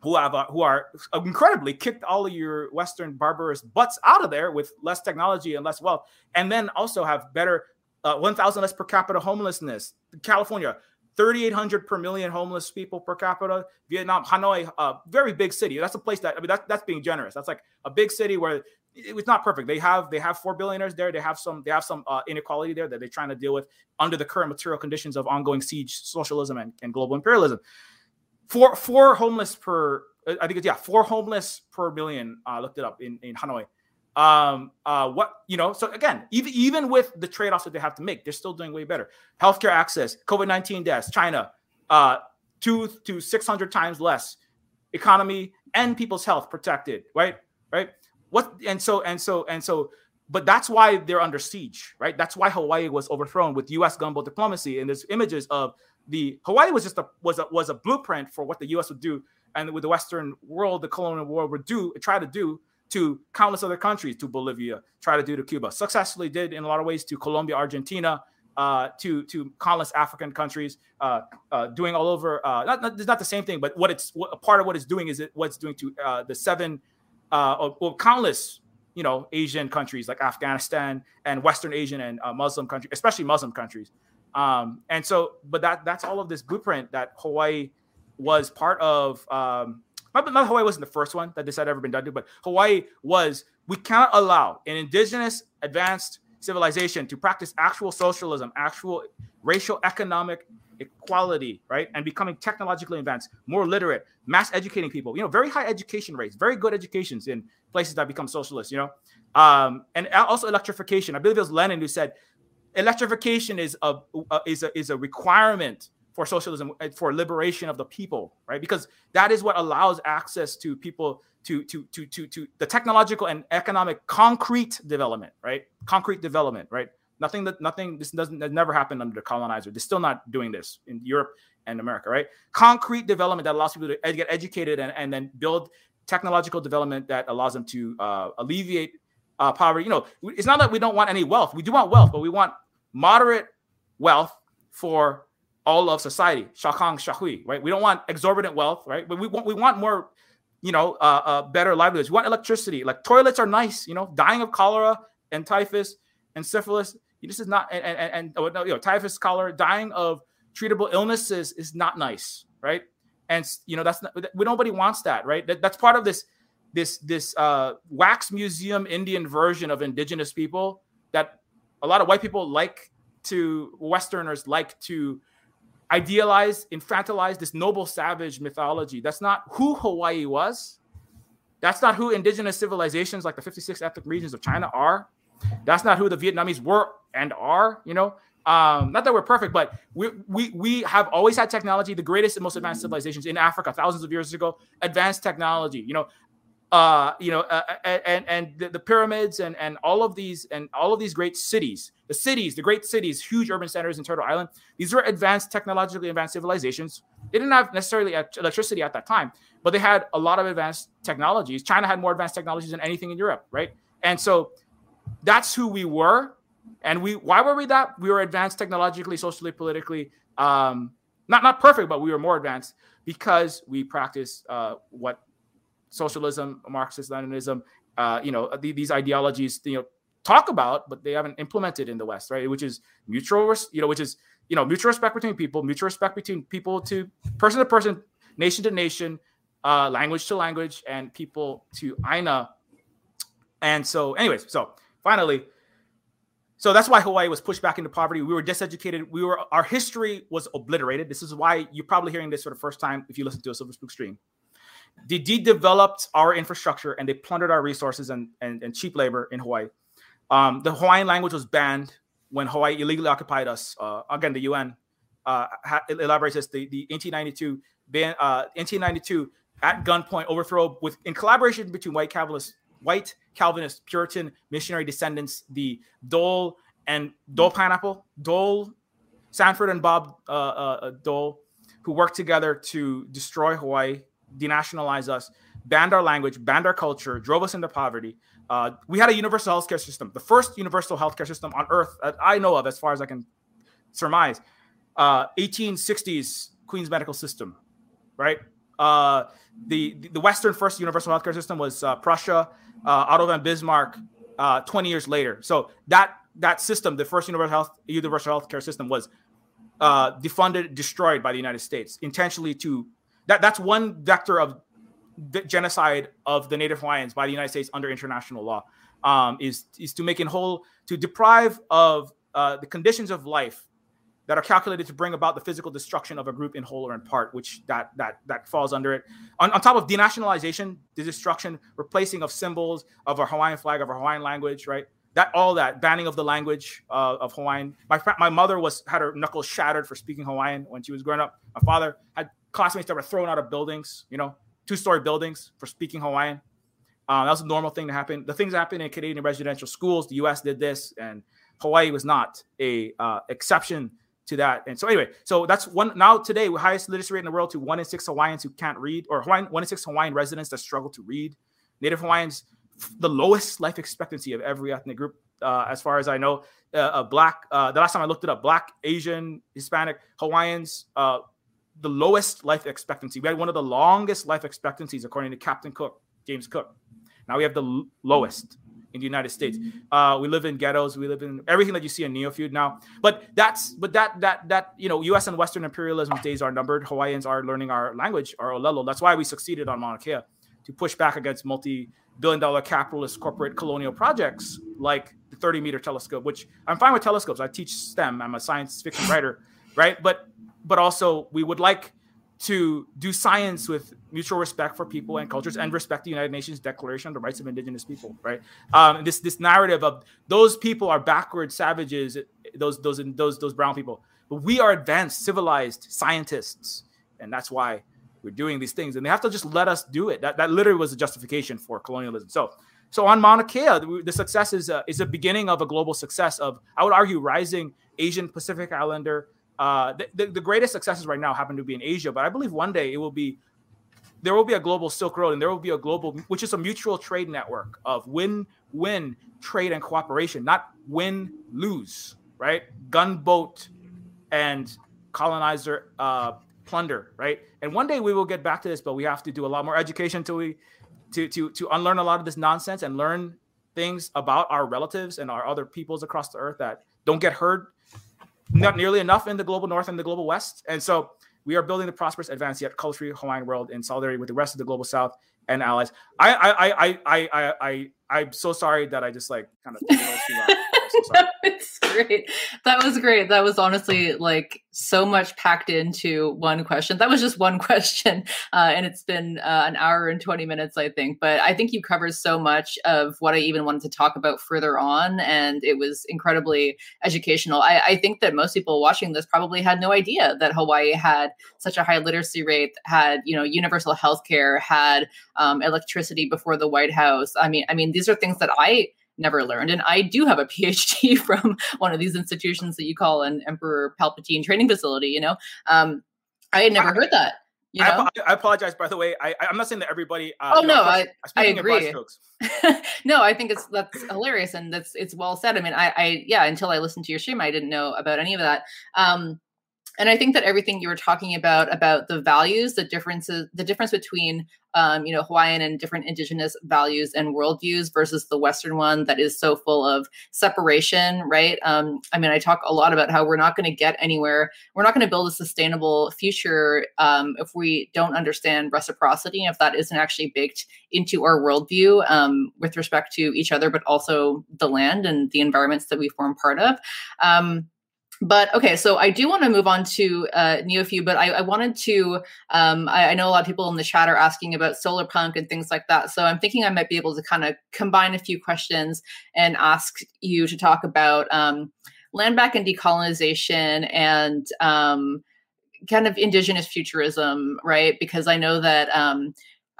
who have uh, who are incredibly kicked all of your Western barbarous butts out of there with less technology and less wealth, and then also have better uh, 1,000 less per capita homelessness. California, 3,800 per million homeless people per capita. Vietnam, Hanoi, a very big city. That's a place that I mean that, that's being generous. That's like a big city where it was not perfect. They have they have four billionaires there. They have some they have some uh, inequality there that they're trying to deal with under the current material conditions of ongoing siege socialism and, and global imperialism four four homeless per I think it's yeah four homeless per million. I uh, looked it up in in Hanoi. Um, uh, what you know, so again, even even with the trade offs that they have to make, they're still doing way better. Healthcare access, COVID nineteen deaths, China, uh, two to six hundred times less. Economy and people's health protected, right? Right. What and so and so and so but that's why they're under siege, right? That's why Hawaii was overthrown with U.S. gunboat diplomacy. And there's images of the Hawaii was just a was a was a blueprint for what the U.S. would do, and with the Western world, the colonial world would do try to do to countless other countries, to Bolivia, try to do to Cuba, successfully did in a lot of ways to Colombia, Argentina, uh, to to countless African countries, uh, uh, doing all over. Uh, not, not, it's not the same thing, but what it's what, part of what it's doing is it what it's doing to uh, the seven, uh, well, countless you know Asian countries like Afghanistan and Western Asian and Muslim countries, especially Muslim countries. Um, and so, but that that's all of this blueprint that Hawaii was part of. Um, not, not Hawaii wasn't the first one that this had ever been done to, but Hawaii was. We cannot allow an indigenous advanced civilization to practice actual socialism, actual racial economic equality, right? And becoming technologically advanced, more literate, mass educating people, you know, very high education rates, very good educations in places that become socialist, you know. Um, and also electrification. I believe it was Lenin who said electrification is a, uh, is a is a requirement for socialism uh, for liberation of the people right because that is what allows access to people to to to to to the technological and economic concrete development right concrete development right Nothing that nothing this doesn't that never happened under the colonizer. They're still not doing this in Europe and America, right? Concrete development that allows people to ed- get educated and, and then build technological development that allows them to uh, alleviate uh, poverty. You know, it's not that we don't want any wealth. We do want wealth, but we want moderate wealth for all of society. Xiaokang Shehui, right? We don't want exorbitant wealth, right? But we want we want more, you know, uh, uh, better livelihoods. We want electricity. Like toilets are nice, you know, dying of cholera and typhus and syphilis. This is not and and, and oh, you know, typhus, cholera, dying of treatable illnesses is not nice, right? And you know, that's not nobody wants that, right? That, that's part of this this this uh, wax museum Indian version of indigenous people that a lot of white people like to Westerners like to idealize, infantilize this noble savage mythology. That's not who Hawaii was. That's not who indigenous civilizations like the 56 ethnic regions of China are. That's not who the Vietnamese were and are, you know. Um, not that we're perfect, but we, we we have always had technology, the greatest and most advanced civilizations in Africa thousands of years ago, advanced technology. You know, uh, you know, uh, uh, and and the, the, pyramids and and all of these and all of these great cities, the cities, the great cities, huge urban centers in Turtle Island. These were advanced, technologically advanced civilizations. They didn't have necessarily electricity at that time, but they had a lot of advanced technologies. China had more advanced technologies than anything in Europe, right? And so that's who we were. And we why were we that? We were advanced technologically, socially, politically. Um, not not perfect, but we were more advanced because we practiced uh, what socialism, Marxist Leninism, uh, you know, these ideologies, you know, talk about, but they haven't implemented in the West, right? Which is mutual, you know, which is you know mutual respect between people, mutual respect between people to person to person, nation to nation, uh, language to language, and people to Aina. And so, anyways, so finally, so that's why Hawaii was pushed back into poverty. We were diseducated. We were our history was obliterated. This is why you're probably hearing this for the first time if you listen to a Silver Spook stream. They de-developed our infrastructure and they plundered our resources and, and, and cheap labor in Hawaii. Um, the Hawaiian language was banned when Hawaii illegally occupied us. Uh, again, the UN uh, ha- elaborates this. The, the 1892 ban, uh, 1892 at gunpoint overthrow with in collaboration between white Calvinist, white Calvinist, Puritan missionary descendants, the Dole and Dole Pineapple, Dole, Sanford and Bob uh, uh, Dole, who worked together to destroy Hawaii denationalized us, banned our language, banned our culture, drove us into poverty. Uh, we had a universal healthcare system, the first universal healthcare system on earth that I know of, as far as I can surmise. Uh, 1860s Queen's medical system, right? Uh, the the Western first universal healthcare system was uh, Prussia, uh, Otto von Bismarck. Uh, 20 years later, so that that system, the first universal health universal healthcare system, was defunded, destroyed by the United States intentionally to that that's one vector of genocide of the Native Hawaiians by the United States under international law. Um, is is to make it whole to deprive of uh, the conditions of life that are calculated to bring about the physical destruction of a group in whole or in part, which that that that falls under it. On, on top of denationalization, the destruction, replacing of symbols of our Hawaiian flag, of our Hawaiian language, right? That all that banning of the language uh, of Hawaiian. My my mother was had her knuckles shattered for speaking Hawaiian when she was growing up. My father had classmates that were thrown out of buildings, you know, two story buildings for speaking Hawaiian. Um, that was a normal thing to happen. The things that happen in Canadian residential schools, the U.S. did this, and Hawaii was not a uh, exception to that. And so anyway, so that's one. Now today, we highest literacy rate in the world to one in six Hawaiians who can't read, or Hawaiian one in six Hawaiian residents that struggle to read. Native Hawaiians, the lowest life expectancy of every ethnic group, uh, as far as I know. Uh black. Uh, the last time I looked it up, Black, Asian, Hispanic, Hawaiians, uh, the lowest life expectancy. We had one of the longest life expectancies, according to Captain Cook, James Cook. Now we have the l- lowest in the United States. Uh, we live in ghettos. We live in everything that you see in Neofeud now. But that's but that that that you know, U.S. and Western imperialism days are numbered. Hawaiians are learning our language, our Olelo. That's why we succeeded on Mauna Kea to push back against multi-billion-dollar capitalist corporate colonial projects like the 30-meter telescope. Which I'm fine with telescopes. I teach STEM. I'm a science fiction writer, right? But but also we would like to do science with mutual respect for people and cultures and respect the United Nations Declaration on the Rights of Indigenous People, right? Um, this this narrative of those people are backward savages, those those those those brown people, but we are advanced, civilized scientists, and that's why we're doing these things. And they have to just let us do it. That that literally was a justification for colonialism. So So on Mauna Kea, the success is a, is a beginning of a global success of I would argue rising Asian Pacific Islander. Uh, the, the, the greatest successes right now happen to be in Asia, but I believe one day it will be there will be a global Silk Road and there will be a global, which is a mutual trade network of win-win trade and cooperation, not win lose, right? Gunboat and colonizer uh, plunder, right? And one day we will get back to this, but we have to do a lot more education to we to to to unlearn a lot of this nonsense and learn things about our relatives and our other peoples across the earth that don't get heard not nearly enough in the global north and the global west. And so we are building the prosperous, advanced, yet culturally Hawaiian world in solidarity with the rest of the global south and allies. I I I I I I, I am so sorry that I just like kind of. So it's great. That was great. That was honestly like so much packed into one question. That was just one question, uh, and it's been uh, an hour and twenty minutes, I think. But I think you covered so much of what I even wanted to talk about further on, and it was incredibly educational. I, I think that most people watching this probably had no idea that Hawaii had such a high literacy rate, had you know universal health care, had um, electricity before the White House. I mean, I mean these are things that I never learned. And I do have a PhD from one of these institutions that you call an Emperor Palpatine training facility, you know? Um, I had never I, heard that. You know? I, I, apologize, by the way. I, am not saying that everybody. Uh, oh no, know, I, I agree. no, I think it's that's hilarious and that's it's well said. I mean, I, I yeah, until I listened to your stream, I didn't know about any of that. Um, and i think that everything you were talking about about the values the differences the difference between um, you know hawaiian and different indigenous values and worldviews versus the western one that is so full of separation right? Um, i mean i talk a lot about how we're not going to get anywhere. We're not going to build a sustainable future um, if we don't understand reciprocity if that isn't actually baked into our worldview um, with respect to each other but also the land and the environments that we form part of. Um, but okay, so I do want to move on to uh, Neofeud, but I, I wanted to. Um, I, I, know a lot of people in the chat are asking about solar punk and things like that. So I'm thinking I might be able to kind of combine a few questions and ask you to talk about um, land back and decolonization and um, kind of indigenous futurism, right? Because I know that um,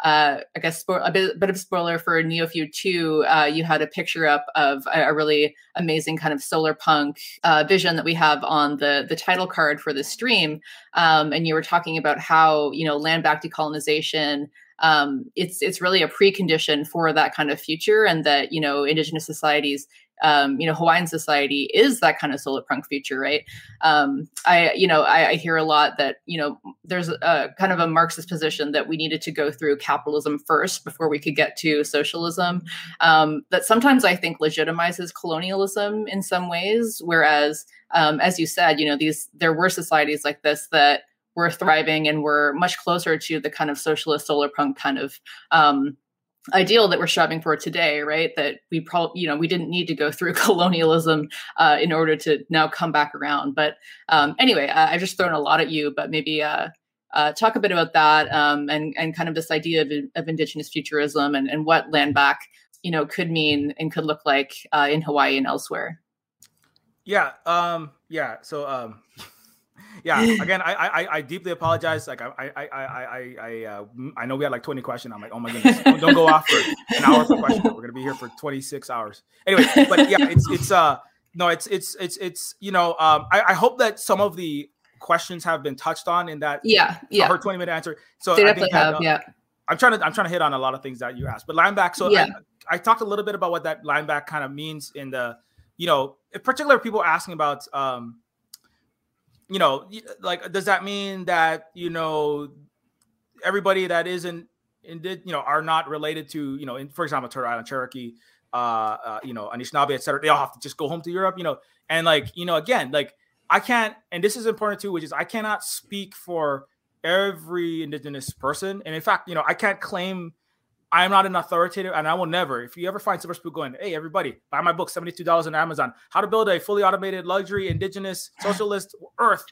uh, I guess a bit, bit, of spoiler for Neofeud 2, uh, you had a picture up of a, a really amazing kind of solar punk uh, vision that we have on the the title card for the stream, um, and you were talking about how you know land back decolonization. Um, it's it's really a precondition for that kind of future, and that you know indigenous societies um, you know, Hawaiian society is that kind of solar punk future, right? Um, I, you know, I, I, hear a lot that, you know, there's a kind of a Marxist position that we needed to go through capitalism first before we could get to socialism. Um, that sometimes I think legitimizes colonialism in some ways, whereas, um, as you said, you know, these there were societies like this that were thriving and were much closer to the kind of socialist solar punk kind of um, ideal that we're striving for today right? That we probably you know we didn't need to go through colonialism uh, in order to now come back around. But um, anyway I, i've just thrown a lot at you but maybe uh, uh, talk a bit about that um, and and kind of this idea of, of indigenous futurism and, and what land back you know could mean and could look like uh, in hawaii and elsewhere. Yeah um yeah so um yeah again I, I i deeply apologize like i i i i i uh, i know we had like 20 questions i'm like oh my goodness don't, don't go off for an hour per question we're gonna be here for 26 hours. Anyway but yeah it's it's uh no it's it's it's it's you know um i, I hope that some of the questions have been touched on in that yeah yeah. her 20 minute answer. So they definitely that, have uh, yeah. I'm trying to i'm trying to hit on a lot of things that you asked but line back so yeah. I, I talked a little bit about what that line back kind of means in the you know in particular people asking about um you know, like, does that mean that you know everybody that isn't in, you know, are not related to, you know, in, for example, Turtle Island Cherokee, uh, uh, you know, Anishinaabe, etc. They all have to just go home to Europe, you know, and like, you know, again, like, I can't, and this is important too, which is I cannot speak for every indigenous person, and in fact, you know, I can't claim I am not an authoritative, and I will never. If you ever find Silver Spook going, hey, everybody, buy my book, $72 on Amazon, How to Build a Fully Automated Luxury Indigenous Socialist Earth,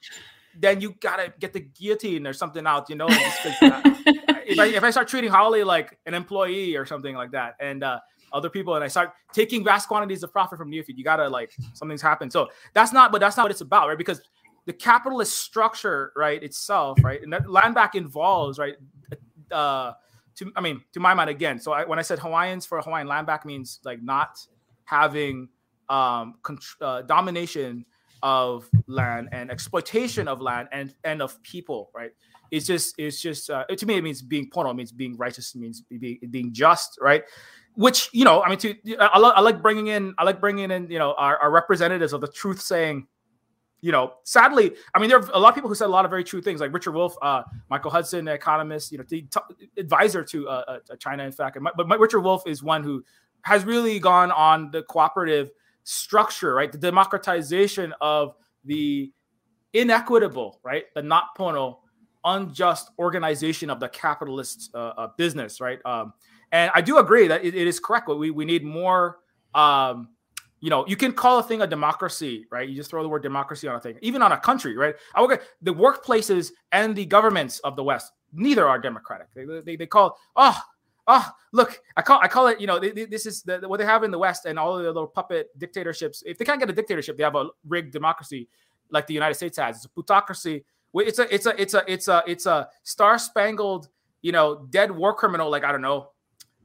then you gotta get the guillotine or something out, you know? if, I, if I start treating Holly like an employee or something like that, and uh, other people, and I start taking vast quantities of profit from Neofeud, you gotta like something's happened. So that's not, but that's not what it's about, right? Because the capitalist structure, right, itself, right, and that land back involves, right, uh, to I mean, to my mind, again. So I, when I said Hawaiians for Hawaiian land back means like not having um, uh, domination of land and exploitation of land and and of people, right? It's just it's just uh, to me it means being pono, means being righteous, it means being being just, right? Which you know, I mean, to I, I like bringing in I like bringing in you know our, our representatives of the truth saying you know, sadly, I mean, there are a lot of people who said a lot of very true things, like Richard Wolff, uh, Michael Hudson, economist, you know, the advisor to uh, uh, China, in fact. but Richard Wolff is one who has really gone on the cooperative structure, right? The democratization of the inequitable, right? The not pono, unjust organization of the capitalist uh, uh, business, right? Um, and I do agree that it, it is correct. We we need more. Um, you know, you can call a thing a democracy, right? You just throw the word democracy on a thing, even on a country, right? I the workplaces and the governments of the West. Neither are democratic. They, they, they call oh oh look i call i call it you know they, they, this is the, what they have in the west and all of the little puppet dictatorships if they can't get a dictatorship they have a rigged democracy like the united states has it's a plutocracy it's a it's a it's a it's a it's a star spangled you know dead war criminal like i don't know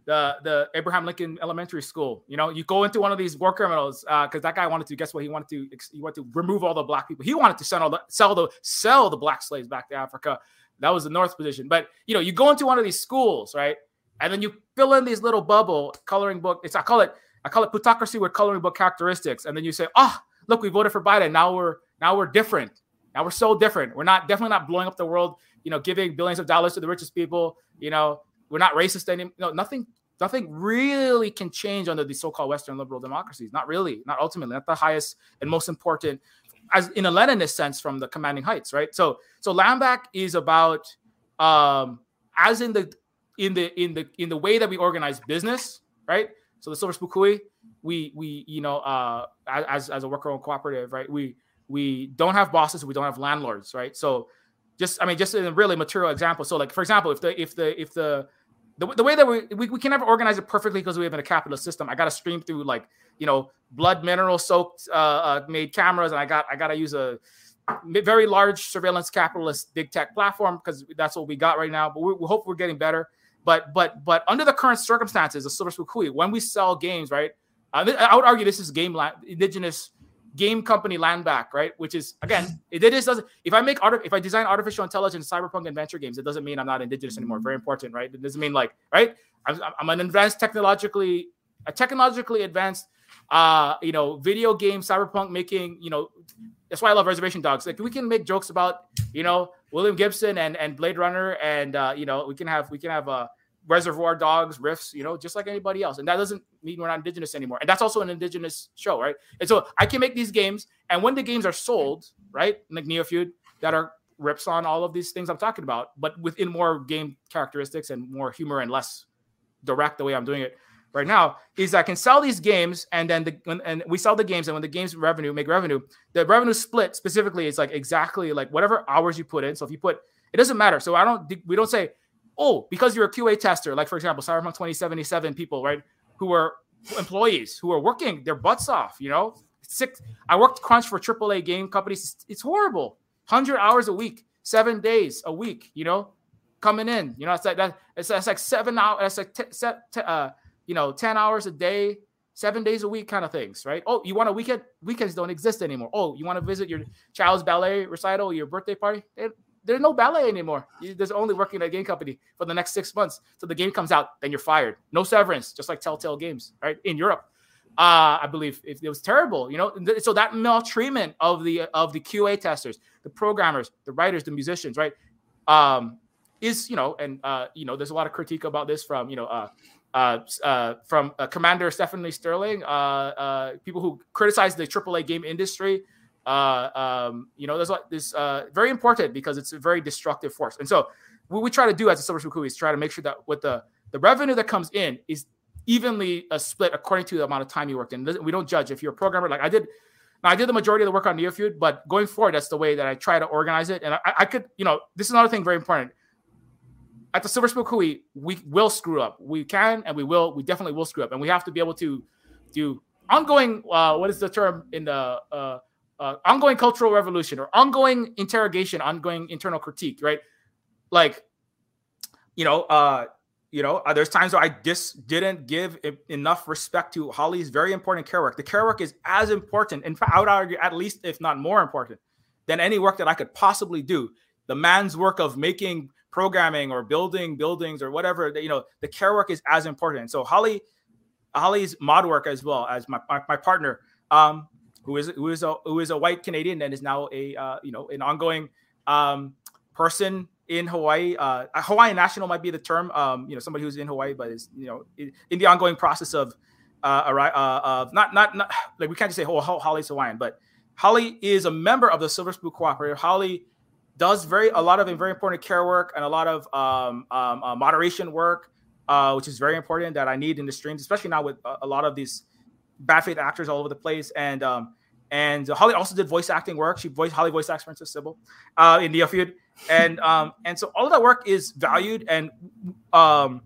the the abraham lincoln elementary school you know you go into one of these war criminals because uh, that guy wanted to guess what he wanted to he wanted to remove all the black people he wanted to sell the sell the sell the black slaves back to africa that was the north position but you know you go into one of these schools right and then you fill in these little bubble coloring book. It's I call it I call it plutocracy with coloring book characteristics. And then you say, oh, look, we voted for Biden. Now we're now we're different. Now we're so different. We're not definitely not blowing up the world. You know, giving billions of dollars to the richest people. You know, we're not racist anymore. No, nothing. Nothing really can change under the so-called Western liberal democracies. Not really. Not ultimately. Not the highest and most important, as in a Leninist sense, from the commanding heights. Right. So, so land back is about, um, as in the in the in the in the way that we organize business, right? So the Silver Spook Hui, we we you know uh as as a worker owned cooperative, right? We we don't have bosses, we don't have landlords, right? So just I mean just in a really material example. So like for example, if the if the if the the, the way that we, we, we can never organize it perfectly because we have in a capitalist system. I got to stream through like you know blood mineral soaked uh, uh, made cameras, and I got I got to use a very large surveillance capitalist big tech platform because that's what we got right now. But we, we hope we're getting better. But but but under the current circumstances of Silver Spook Hui, when we sell games, right? Uh, I would argue this is game land, indigenous game company land back, right? Which is again, it, it is doesn't. If I make art, if I design artificial intelligence, cyberpunk adventure games, it doesn't mean I'm not indigenous anymore. Very important, right? It doesn't mean like right. I'm, I'm an advanced technologically, a technologically advanced, uh, you know, video game cyberpunk making. You know, that's why I love Reservation Dogs. Like we can make jokes about, you know, William Gibson and and Blade Runner, and uh, you know we can have we can have uh, Reservoir Dogs riffs, you know, just like anybody else, and that doesn't mean we're not indigenous anymore. And that's also an indigenous show, right? And so I can make these games, and when the games are sold, right, like Neofeud, that are rips on all of these things I'm talking about, but within more game characteristics and more humor and less direct the way I'm doing it right now is I can sell these games and then the and we sell the games and when the games revenue make revenue, the revenue split specifically is like exactly like whatever hours you put in. So if you put it doesn't matter. So I don't we don't say oh because you're a QA tester like for example Cyberpunk 2077 people right who are employees who are working their butts off you know six I worked crunch for AAA game companies it's, horrible 100 hours a week seven days a week you know coming in you know it's like that it's, it's like seven hours it's like t- t- uh, you know, 10 hours a day, seven days a week kind of things, right? Oh, you want a weekend? Weekends don't exist anymore. Oh, you want to visit your child's ballet recital, your birthday party? There's no ballet anymore. There's only working at a game company for the next six months. So the game comes out, then you're fired. No severance, just like Telltale Games, right? In Europe. Uh, I believe it, it was terrible, you know. So that maltreatment of the of the QA testers, the programmers, the writers, the musicians, right? Um, is you know, and uh, you know, there's a lot of critique about this from you know uh, uh, uh, from uh, Commander Stephanie Sterling, uh, uh, people who criticize the AAA game industry. Uh, um, you know, there's like this uh, very important because it's a very destructive force. And so, what we try to do as a Silver Spook is try to make sure that with the the revenue that comes in is evenly split according to the amount of time you worked in. We don't judge if you're a programmer. Like I did, now I did the majority of the work on Neofeud, but going forward, that's the way that I try to organize it. And I, I could, you know, this is another thing very important at the Silver Spook Hui, we will screw up. We can and we will. We definitely will screw up, and we have to be able to do ongoing. Uh, what is the term in the uh, uh, ongoing cultural revolution or ongoing interrogation, ongoing internal critique, right? Like, you know, uh, you know, uh, there's times where I just didn't give enough respect to Holly's very important care work. The care work is as important, in fact, I would argue at least, if not more important, than any work that I could possibly do. The man's work of making programming or building buildings or whatever, you know, the care work is as important. So Holly, Holly's mod work as well as my my, my partner, um, who is who is a who is a white Canadian and is now a uh, you know an ongoing um, person in Hawaii. Uh, Hawaiian national might be the term. Um, you know, somebody who's in Hawaii, but is you know in, in the ongoing process of uh, uh, of not not not like we can't just say oh Holly's Hawaiian, but Holly is a member of the Silver Spook Cooperative. Holly does very a lot of very important care work and a lot of um, um, uh, moderation work, uh, which is very important that I need in the streams, especially now with a, a lot of these bad faith actors all over the place and. Um, and Holly also did voice acting work. She voiced Holly voice acts Princess Sybil uh, in Neofeud, and um, and so all of that work is valued and um,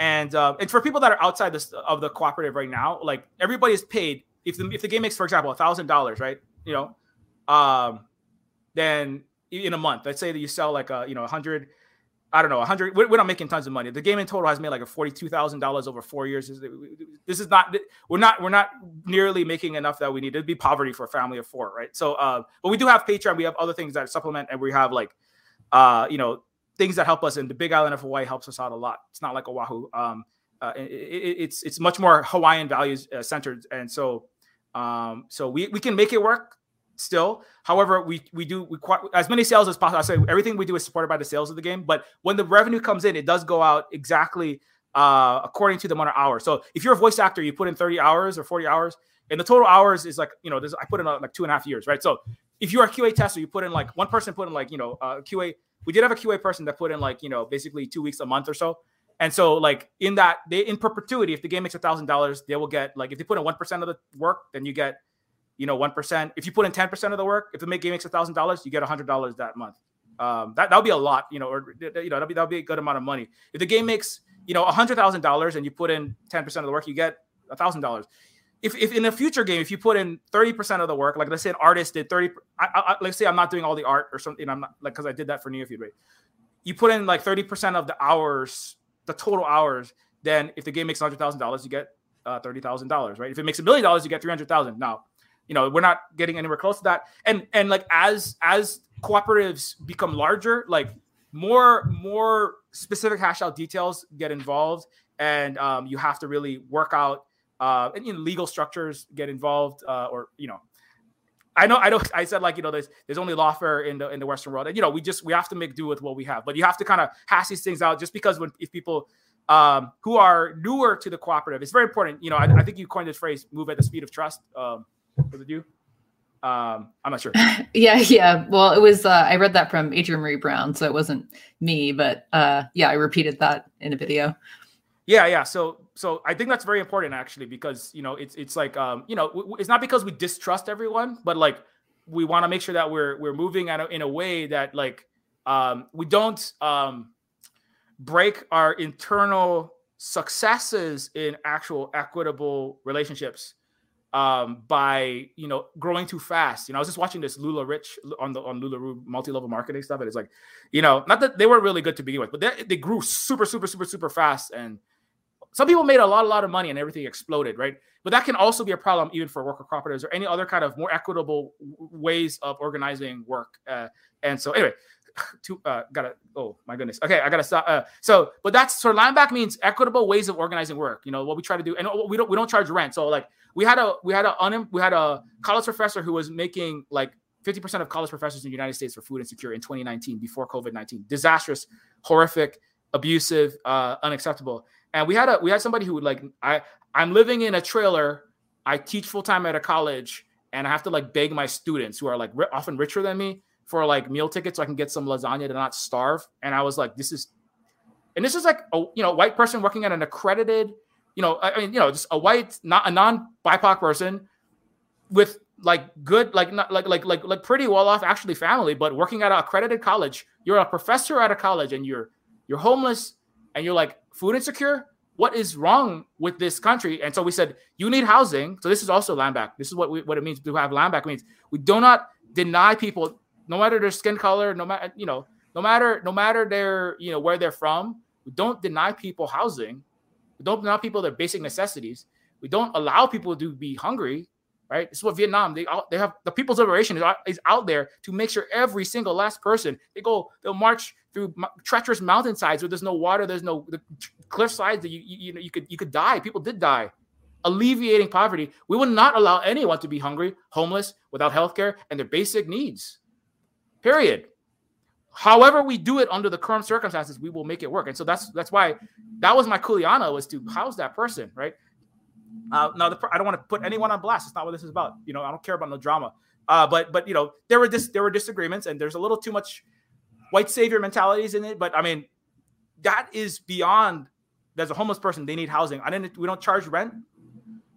and uh, and for people that are outside this of the cooperative right now, like everybody is paid. If the if the game makes, for example, a thousand dollars, right? You know, um, then in a month, let's say that you sell like a you know a hundred I don't know, 100. We're not making tons of money. The game in total has made like a forty-two thousand dollars over four years. This is not. We're not. We're not nearly making enough that we need. It'd be poverty for a family of four, right? So, uh, but we do have Patreon. We have other things that supplement, and we have like, uh, you know, things that help us. And the Big Island of Hawaii helps us out a lot. It's not like Oahu. Um, uh, it, it, it's it's much more Hawaiian values uh, centered, and so, um, so we we can make it work still. However, we we do we as many sales as possible. I say everything we do is supported by the sales of the game, but when the revenue comes in, it does go out exactly uh, according to the amount of hours. So if you're a voice actor, you put in 30 hours or 40 hours, and the total hours is like you know, I put in uh, like two and a half years, right? So if you're a QA tester, you put in like one person put in like you know uh, QA. We did have a QA person that put in like you know basically two weeks a month or so. And so, like in that, they in perpetuity, if the game makes a thousand dollars, they will get like if they put in one percent of the work, then you get you know, 1%. If you put in 10% of the work, if the game makes a thousand dollars, you get a hundred dollars that month. Um, that that'll be a lot, you know, or you know, that'll be that'll be a good amount of money. If the game makes, you know, a hundred thousand dollars and you put in 10% of the work, you get a thousand dollars. If, if in a future game, if you put in 30% of the work, like let's say an artist did 30, I, I, let's say I'm not doing all the art or something, I'm not like, cause I did that for Neofeud, right? You put in like 30% of the hours, the total hours, then if the game makes $100,000, you get uh, $30,000, right? If it makes a million dollars, you get 300,000. Now, you know we're not getting anywhere close to that and and like as as cooperatives become larger like more more specific hash out details get involved and um, you have to really work out uh, and you know, legal structures get involved uh, or you know I know, I know. I said like you know, there's there's only lawfare in the in the Western world, and you know, we just we have to make do with what we have. But you have to kind of hash these things out, just because when if people um, who are newer to the cooperative, it's very important. You know, I, I think you coined this phrase "move at the speed of trust." Um, was it you? Um, I'm not sure. yeah, yeah. Well, it was. Uh, I read that from Adrienne Maree Brown, so it wasn't me, but uh, yeah, I repeated that in a video. Yeah, yeah. So, so I think that's very important actually because you know it's it's like um, you know w- it's not because we distrust everyone, but like we want to make sure that we're we're moving a, in a way that like um, we don't um, break our internal successes in actual equitable relationships um, by you know growing too fast. You know, I was just watching this LuLaRich on the on LuLaRoe multi-level marketing stuff, and it's like, you know, not that they were really good to begin with, but they, they grew super, super, super, super fast, and some people made a lot, a lot of money, and everything exploded, right? But that can also be a problem even for worker cooperatives or any other kind of more equitable ways of organizing work. Uh, and so, anyway, to uh, gotta oh my goodness. Okay i gotta stop uh, so but that's so land back means equitable ways of organizing work you know what we try to do and we don't we don't charge rent. So like we had a we had a un, we had a college professor who was making like 50% of college professors in the united states were food insecure in 2019 before covid-19 disastrous horrific abusive uh unacceptable. And we had a we had somebody who would like i i'm living in a trailer i teach full-time at a college and i have to like beg my students who are like often richer than me for like meal tickets so I can get some lasagna to not starve. And I was like, this is, and this is like a you know white person working at an accredited, you know, I mean, you know, just a white, not a non BIPOC person with like good, like not like like like like pretty well off actually family, but working at an accredited college. You're a professor at a college and you're you're homeless and you're like food insecure. What is wrong with this country? And so we said, you need housing. So this is also land back. This is what we, what it means to have land back. Means we do not deny people no matter their skin color, no matter you know, no matter no matter their you know where they're from, We don't deny people housing. We don't deny people their basic necessities. We don't allow people to be hungry. Right. This is what Vietnam they they have the People's Liberation is out, is out there to make sure every single last person they go they'll march through treacherous mountainsides where there's no water, there's no the cliff sides that you, you you know you could you could die. People did die alleviating poverty. We will not allow anyone to be hungry, homeless, without healthcare and their basic needs. Period. However, we do it under the current circumstances, we will make it work. And so that's that's why that was my kuleana was to house that person, right? Uh, now, the, I don't want to put anyone on blast. It's not what this is about. You know, I don't care about no drama. Uh, but but you know, there were dis- there were disagreements, and there's a little too much white savior mentalities in it. But I mean, that is beyond. There's a homeless person; they need housing. I didn't. We don't charge rent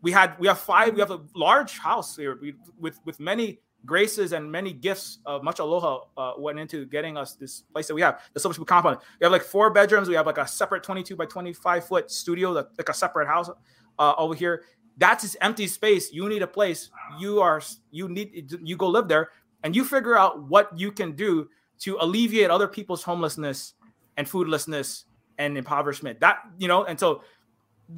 we had we have five we have a large house here we, with with many graces and many gifts of much aloha uh, went into getting us this place that we have the Silver compound. We have like four bedrooms. We have like a separate 22 by 25 foot studio that like a separate house uh, over here. That's this empty space. You need a place. You are you need you go live there and you figure out what you can do to alleviate other people's homelessness and foodlessness and impoverishment. That you know and so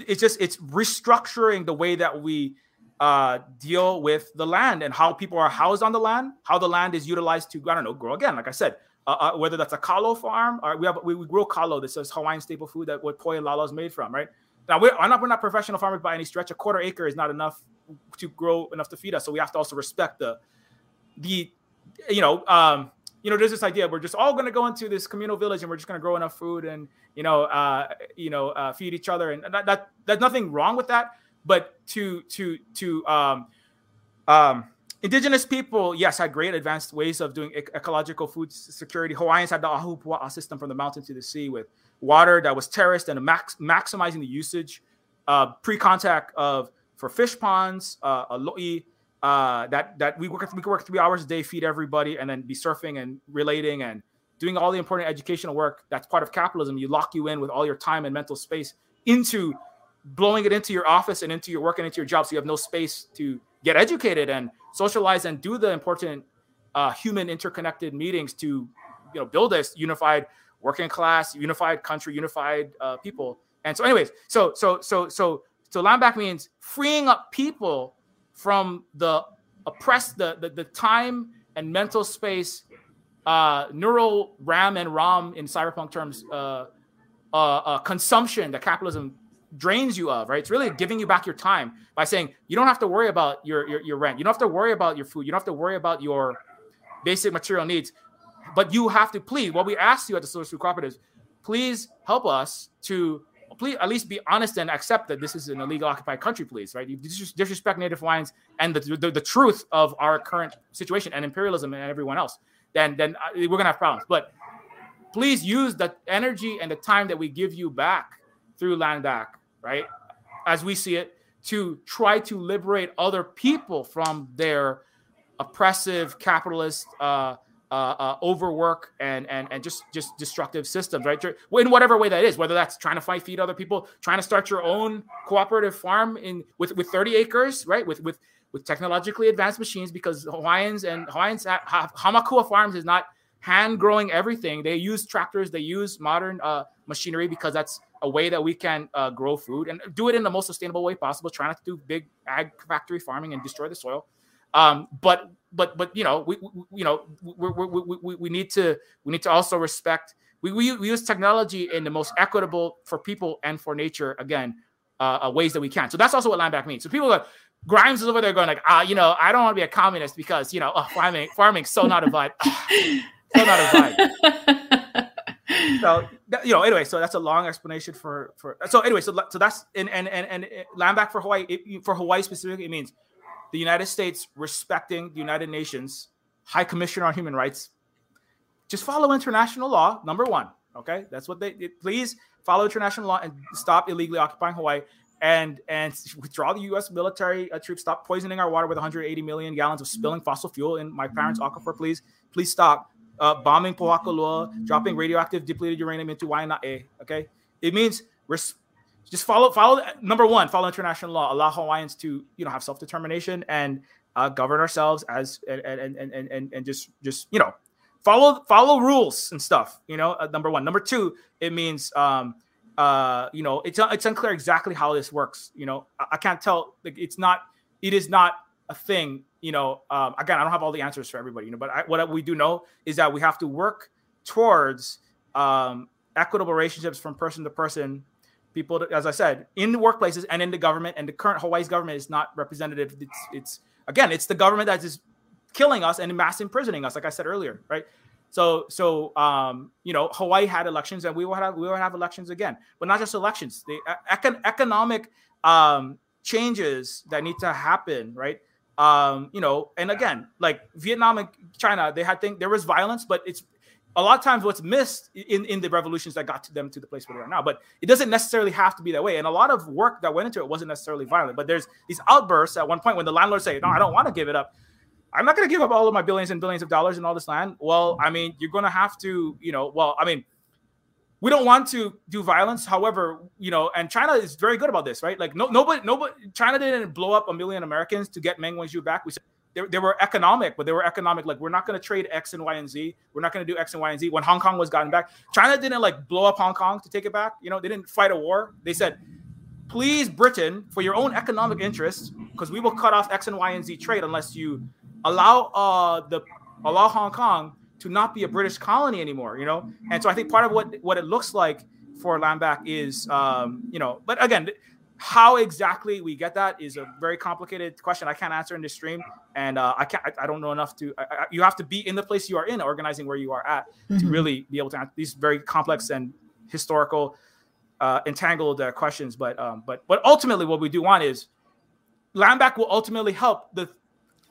it's just it's restructuring the way that we uh, deal with the land and how people are housed on the land, how the land is utilized to I don't know grow again. Like I said, uh, uh, whether that's a kalo farm or we have we, we grow kalo. This is Hawaiian staple food that what poi lalo is made from, right? Now we're, not we're not professional farmers by any stretch. A quarter acre is not enough to grow enough to feed us. So we have to also respect the the you know um, you know, there's this idea we're just all going to go into this communal village and we're just going to grow enough food and you know, uh, you know, uh, feed each other, and that, that nothing wrong with that. But to to to um, um, indigenous people, yes, had great advanced ways of doing ecological food security. Hawaiians had the ahupua'a system from the mountain to the sea with water that was terraced and max, maximizing the usage, uh, pre-contact of for fish ponds, uh, aloi, uh, that that we work we could work three hours a day, feed everybody, and then be surfing and relating and doing all the important educational work. That's part of capitalism. You lock you in with all your time and mental space into blowing it into your office and into your work and into your job, so you have no space to get educated and socialize and do the important uh, human interconnected meetings to you know build this unified working class, unified country, unified uh, people. And so, anyways, so so so so so land back means freeing up people from the oppressed the, the, the time and mental space uh, neural RAM and ROM in cyberpunk terms uh, uh, uh, consumption that capitalism drains you of, right? It's really giving you back your time by saying you don't have to worry about your, your, your rent, you don't have to worry about your food, you don't have to worry about your basic material needs, but you have to please. What we ask you at the Social Food Cooperatives, please help us to please at least be honest and accept that this is an illegal occupied country, please, right? You disrespect Native Hawaiians and the, the, the truth of our current situation and imperialism and everyone else, then then uh, we're gonna have problems. But please use the energy and the time that we give you back through land back, right? As we see it, to try to liberate other people from their oppressive capitalist uh, uh, uh, overwork and and and just just destructive systems, right? In whatever way that is, whether that's trying to fight feed other people, trying to start your own cooperative farm in with with 30 acres, right? With with with technologically advanced machines, because Hawaiians and Hawaiians have, Hamakua Farms is not hand growing everything. They use tractors, they use modern uh, machinery because that's a way that we can uh, grow food and do it in the most sustainable way possible. Try not to do big ag factory farming and destroy the soil. Um, but but but you know we, we you know we, we, we, we need to we need to also respect we, we, we use technology in the most equitable for people and for nature again uh, uh, ways that we can so that's also what land back means so people are grimes is over there going like ah you know i don't want to be a communist because you know oh, farming farming so not a vibe so not vibe so you know anyway so that's a long explanation for for so anyway so so that's and and and, and land back for hawaii it, for hawaii specifically it means the United States respecting the United Nations High Commissioner on Human Rights. Just follow international law, number one. Okay, that's what they please follow international law and stop illegally occupying Hawaii and and withdraw the U.S. military uh, troops. Stop poisoning our water with 180 million gallons of spilling fossil fuel in my parents' aquifer. Please, please stop uh, bombing Pohakuloa, dropping radioactive depleted uranium into Waianae. Okay, it means res- just follow follow number one follow international law allow hawaiians to you know have self-determination and uh, govern ourselves as and and, and and and just just you know follow follow rules and stuff. You know, uh, number one. Number two, it means um, uh, you know, it's it's unclear exactly how this works. You know, I, I can't tell. Like, it's not. It is not a thing. You know, um, again, I don't have all the answers for everybody. You know, but I, what we do know is that we have to work towards um, equitable relationships from person to person. People, as I said, in the workplaces and in the government, and the current Hawaii's government is not representative. It's, it's again, it's the government that is killing us and mass imprisoning us, like I said earlier, right? So, so um, you know, Hawaii had elections, and we will have we will have elections again, but not just elections. The econ- economic um, changes that need to happen, right? Um, you know, and again, like Vietnam and China, they had think there was violence, but it's a lot of times what's missed in, in the revolutions that got to them to the place where they are now. But it doesn't necessarily have to be that way. And a lot of work that went into it wasn't necessarily violent. But there's these outbursts at one point when the landlords say, No, I don't want to give it up. I'm not going to give up all of my billions and billions of dollars and all this land. Well, I mean, you're going to have to, you know, well, I mean, we don't want to do violence. However, you know, and China is very good about this, right? Like, no, nobody, nobody, China didn't blow up a million Americans to get Meng Wanzhou back. We said they, they were economic, but they were economic. Like, we're not going to trade X and Y and Z. We're not going to do X and Y and Z. When Hong Kong was gotten back, China didn't like blow up Hong Kong to take it back. You know, they didn't fight a war. They said, please, Britain, for your own economic interests, because we will cut off X and Y and Z trade unless you allow uh the allow Hong Kong to not be a British colony anymore, you know? And so I think part of what what it looks like for land back is um, you know, but again, how exactly we get that is a very complicated question. I can't answer in this stream, and uh, I can't. I, I, don't know enough to. I, I, you have to be in the place you are in, organizing where you are at, mm-hmm. to really be able to answer these very complex and historical, uh, entangled uh, questions. But um, but but ultimately, what we do want is land back will ultimately help the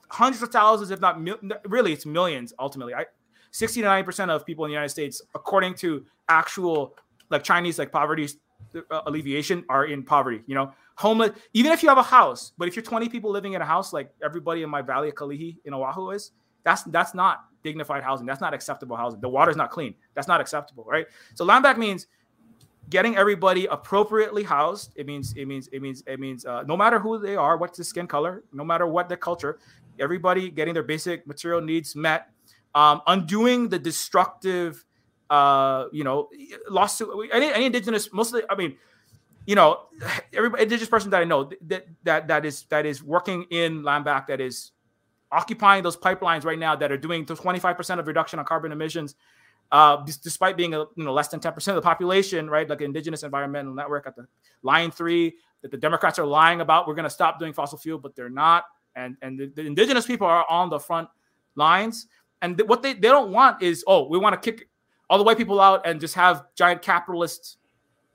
hundreds of thousands, if not mil- really, it's millions ultimately. I 60 to 90 percent of people in the United States, according to actual like Chinese like poverty uh, alleviation, are in poverty. You know, homeless. Even if you have a house, but if you're 20 people living in a house, like everybody in my valley of Kalihi in Oahu is, that's that's not dignified housing. That's not acceptable housing. The water's not clean. That's not acceptable, right? So land back means getting everybody appropriately housed. It means it means it means it means uh, no matter who they are, what's the skin color, no matter what their culture, everybody getting their basic material needs met, um, undoing the destructive, uh, you know, lawsuit. Any, any indigenous, mostly, I mean, you know, every indigenous person that I know that that that is that is working in land back that is occupying those pipelines right now that are doing 25% of reduction on carbon emissions uh, despite being a, you know less than 10% of the population, right? Like Indigenous Environmental Network at the line three that the Democrats are lying about. We're going to stop doing fossil fuel, but they're not and and the, the indigenous people are on the front lines and th- what they, they don't want is oh we want to kick all the white people out and just have giant capitalist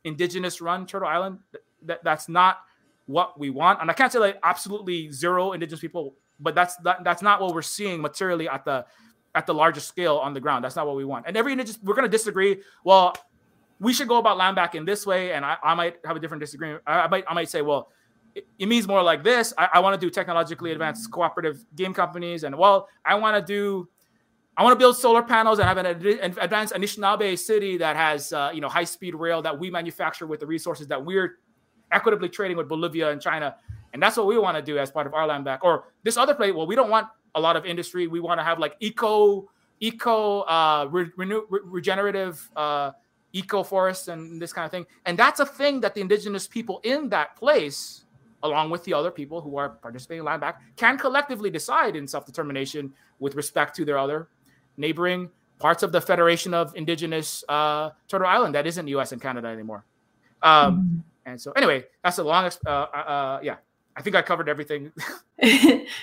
indigenous run turtle island. That, that's not what we want. And i can't say like absolutely zero indigenous people but that's that, that's not what we're seeing materially at the at the larger scale on the ground. That's not what we want. And every indigenous we're going to disagree. Well we should go about land back in this way and I, I might have a different disagreement. I, I might i might say well it, means more like this. I, I want to do technologically advanced cooperative game companies, and well, I want to do, I want to build solar panels and have an, an advanced Anishinaabe city that has, uh, you know, high speed rail that we manufacture with the resources that we're equitably trading with Bolivia and China, and that's what we want to do as part of our land back. Or this other place, well, we don't want a lot of industry. We want to have like eco, eco, uh, re- renew, re- regenerative. Uh, eco forests and this kind of thing and that's a thing that the indigenous people in that place along with the other people who are participating in land back, can collectively decide in self determination with respect to their other neighboring parts of the Federation of Indigenous uh, Turtle Island that isn't U.S. and Canada anymore. Um, mm-hmm. And so, anyway, that's the longest. Uh, uh, uh, yeah, I think I covered everything.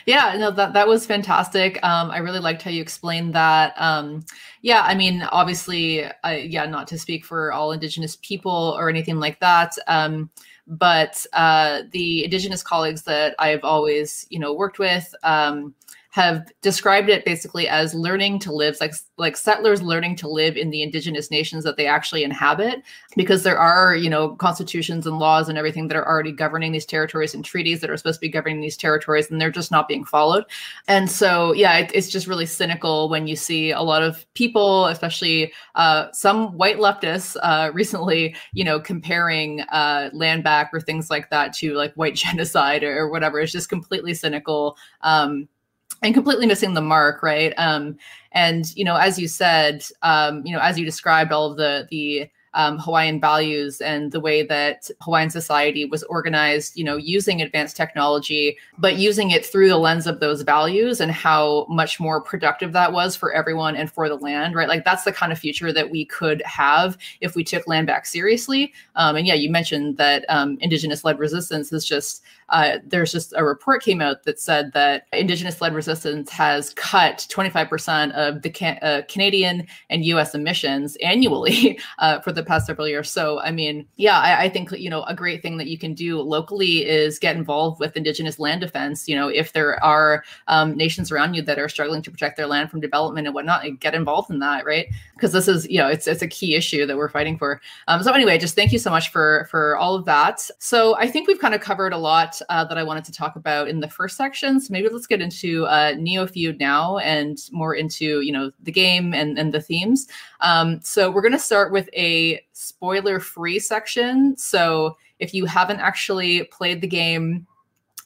yeah, no, that that was fantastic. Um, I really liked how you explained that. Um, yeah, I mean, obviously, yeah, not to speak for all Indigenous people or anything like that. Um, but uh, the indigenous colleagues that I've always, you know, worked with, um, have described it basically as learning to live like like settlers learning to live in the indigenous nations that they actually inhabit because there are you know constitutions and laws and everything that are already governing these territories and treaties that are supposed to be governing these territories and they're just not being followed. And so yeah it, it's just really cynical when you see a lot of people especially uh, some white leftists uh, recently you know comparing uh, land back or things like that to like white genocide or, or whatever. It's just completely cynical. Um, and completely missing the mark, right? Um, and you know, as you said, um, you know, as you described all of the the um, Hawaiian values and the way that Hawaiian society was organized, you know, using advanced technology, but using it through the lens of those values and how much more productive that was for everyone and for the land, right? Like that's the kind of future that we could have if we took land back seriously. Um, and yeah, you mentioned that um, indigenous led resistance is just uh, there's just a report came out that said that indigenous led resistance has cut 25% of the can- uh, Canadian and US emissions annually uh, for the past several years. So, I mean, yeah, I, I, think, you know, a great thing that you can do locally is get involved with indigenous land defense. You know, if there are um, nations around you that are struggling to protect their land from development and whatnot, get involved in that, right? Because this is, you know, it's, it's a key issue that we're fighting for. Um, so anyway, just thank you so much for, for all of that. So I think we've kind of covered a lot uh, that I wanted to talk about in the first section. So maybe let's get into uh, Neofeud now and more into you know the game and and the themes. Um, so we're going to start with a spoiler-free section. So if you haven't actually played the game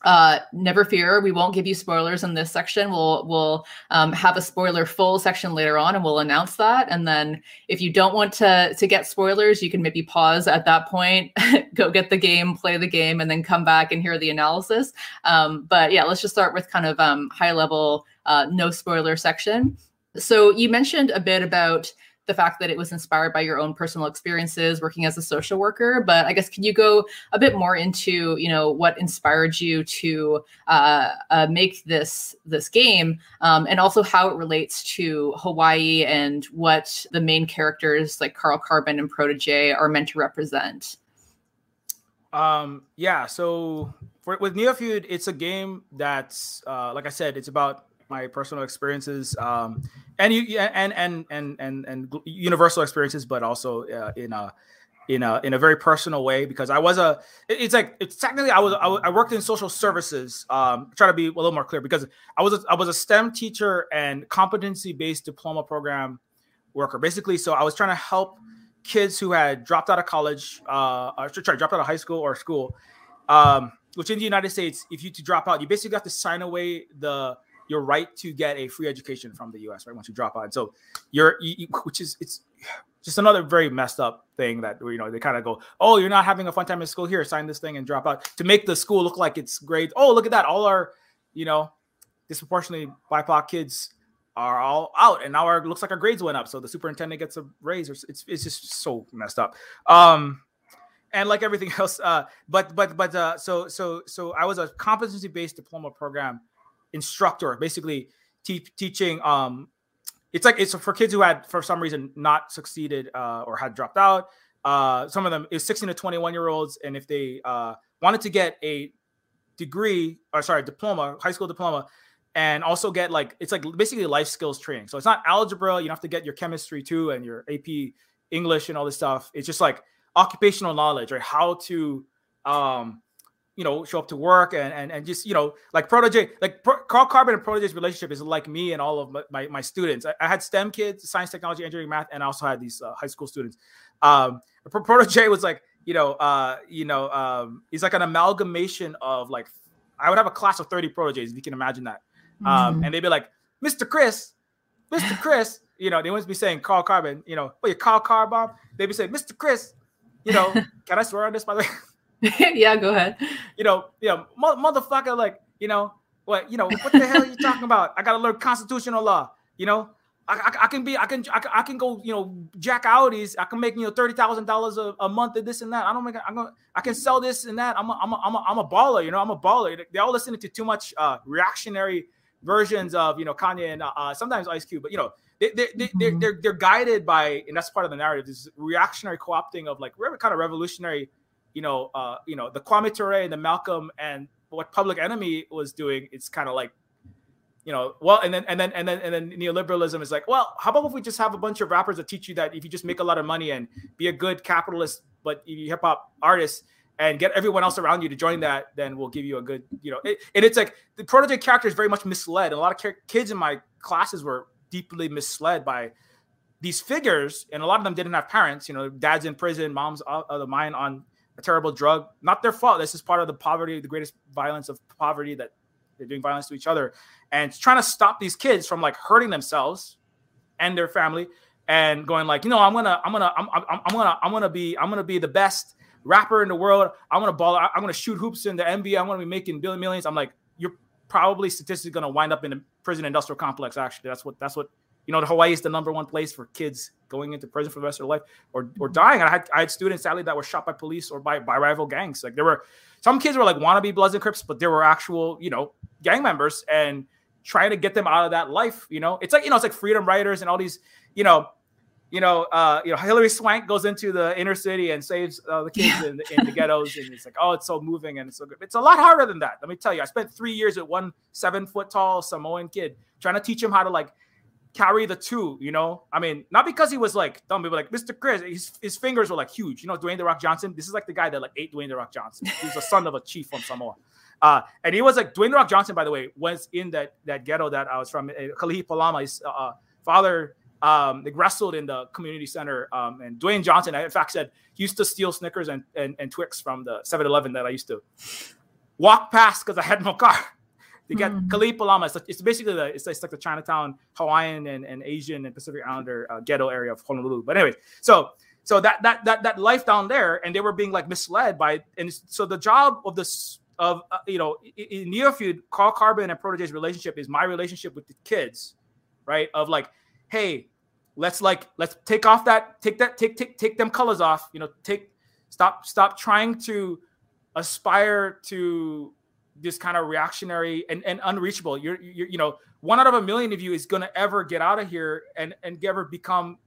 uh, never fear, we won't give you spoilers in this section. We'll we'll um, have a spoiler full section later on, and we'll announce that. And then, if you don't want to to get spoilers, you can maybe pause at that point, go get the game, play the game, and then come back and hear the analysis. Um, but yeah, let's just start with kind of um, high level, uh, no spoiler section. So you mentioned a bit about the fact that it was inspired by your own personal experiences working as a social worker but i guess can you go a bit more into you know what inspired you to uh, uh, make this this game? Um, and also how it relates to hawaii and what the main characters like carl carbon and protege are meant to represent. Um yeah so for, with neofeud it's a game that's uh, like i said it's about my personal experiences. Um, and you and and and and and universal experiences but also uh, in a in a in a very personal way because I was a it's like it's technically I was I, worked in social services um try to be a little more clear because I was a, I was a STEM teacher and competency based diploma program worker basically. So I was trying to help kids who had dropped out of college uh or sorry dropped out of high school or school um which in the United States if you to drop out you basically have to sign away the your right to get a free education from the U.S. Right once you drop out, so you're you, which is it's just another very messed up thing that you know they kind of go, oh, you're not having a fun time in school here, sign this thing and drop out to make the school look like it's great. Oh, look at that, all our you know disproportionately BIPOC kids are all out, and now our looks like our grades went up, so the superintendent gets a raise. Or it's it's just so messed up. Um, and like everything else, uh, but but but uh, so so so I was a competency based diploma program instructor, basically te- teaching. Um, it's like it's for kids who had for some reason not succeeded uh, or had dropped out. Uh, some of them is 16 to 21 year olds, and if they uh, wanted to get a degree or sorry diploma, high school diploma, and also get like it's like basically life skills training. So it's not algebra. You don't have to get your chemistry too and your AP English and all this stuff. It's just like occupational knowledge, right? How to um, you know show up to work and and, and just you know like protege like Pro, carl carbon and protege's relationship is like me and all of my, my, my students. I, I, had stem kids science technology engineering math and i also had these uh, high school students. Um protege was like you know uh you know um he's like an amalgamation of like i would have a class of 30 proteges if you can imagine that. Um mm-hmm. and they'd be like mr chris mr chris you know they wouldn't be saying carl carbon you know oh you carl carbon? They'd be saying mr chris you know can i swear on this by the way yeah, go ahead. You know, yeah, motherfucker, like, you know, what, you know, what the hell are you talking about? I gotta learn constitutional law. You know, I, I, I can be, I can, I can, I can go, you know, jack Audis. I can make, you know, thirty thousand dollars a month and this and that. I don't make, I'm gonna, I can sell this and that. I'm, a, I'm, a, I'm, a, I'm a baller. You know, I'm a baller. They're all listening to too much uh, reactionary versions of, you know, Kanye and uh, uh sometimes Ice Cube, but you know, they, they, they, they're, mm-hmm. they're, they're guided by, and that's part of the narrative, this reactionary co-opting of like kind of revolutionary you know, uh, you know, the Kwame Ture and the Malcolm and what Public Enemy was doing, it's kind of like, you know, well, and then and then and then and then neoliberalism is like, well, how about if we just have a bunch of rappers that teach you that if you just make a lot of money and be a good capitalist, but hip hop artist and get everyone else around you to join that, then we'll give you a good, you know, it, and it's like the prototype character is very much misled. And a lot of kids in my classes were deeply misled by these figures, and a lot of them didn't have parents. You know, dad's in prison, mom's out of the mind on a terrible drug. Not their fault. This is part of the poverty, the greatest violence of poverty that they're doing violence to each other, and trying to stop these kids from like hurting themselves and their family, and going like, you know, I'm gonna, I'm gonna, I'm, I'm, I'm gonna, I'm gonna be, I'm gonna be the best rapper in the world. I'm gonna ball. I'm gonna shoot hoops in the NBA. I'm gonna be making billion millions. I'm like, you're probably statistically gonna wind up in a prison industrial complex. Actually, that's what that's what you know. Hawaii is the number one place for kids going into prison for the rest of their life or or dying. I had I had students sadly that were shot by police or by by rival gangs. Like there were some kids were like wannabe Bloods and Crips, but there were actual you know gang members and trying to get them out of that life. You know, it's like you know it's like freedom riders and all these you know you know, uh, you know, Hilary Swank goes into the inner city and saves uh, the kids in, the, in the ghettos, and it's like, oh, it's so moving and it's so good. It's a lot harder than that. Let me tell you, I spent three years with one seven foot tall Samoan kid trying to teach him how to like carry the two. You know, I mean, not because he was like dumb, but like Mr. Chris, his, his fingers were like huge. You know, Dwayne the Rock Johnson. This is like the guy that like ate Dwayne the Rock Johnson. He's the son of a chief from Samoa. Uh, and he was like Dwayne the Rock Johnson, by the way, was in that that ghetto that I was from. Uh, Kalihi Palama, his uh, father um, wrestled in the community center. Um, and Dwayne Johnson, I, in fact, said he used to steal Snickers and, and, and Twix from the 7 Eleven that I used to walk past because I had no car to get mm. Palama. It's, like, it's basically the, it's, it's, like the Chinatown Hawaiian and, and Asian and Pacific Islander uh, ghetto area of Honolulu. But anyway, so so that that that that life down there, and they were being like misled by, and so the job of this of uh, you know in Neofeud, Carl Carbon and Protege's relationship is my relationship with the kids, right? Of like, hey, let's like let's take off that take that take take take them colors off you know take stop stop trying to aspire to this kind of reactionary and, and unreachable you're, you're you know one out of a million of you is going to ever get out of here and and ever become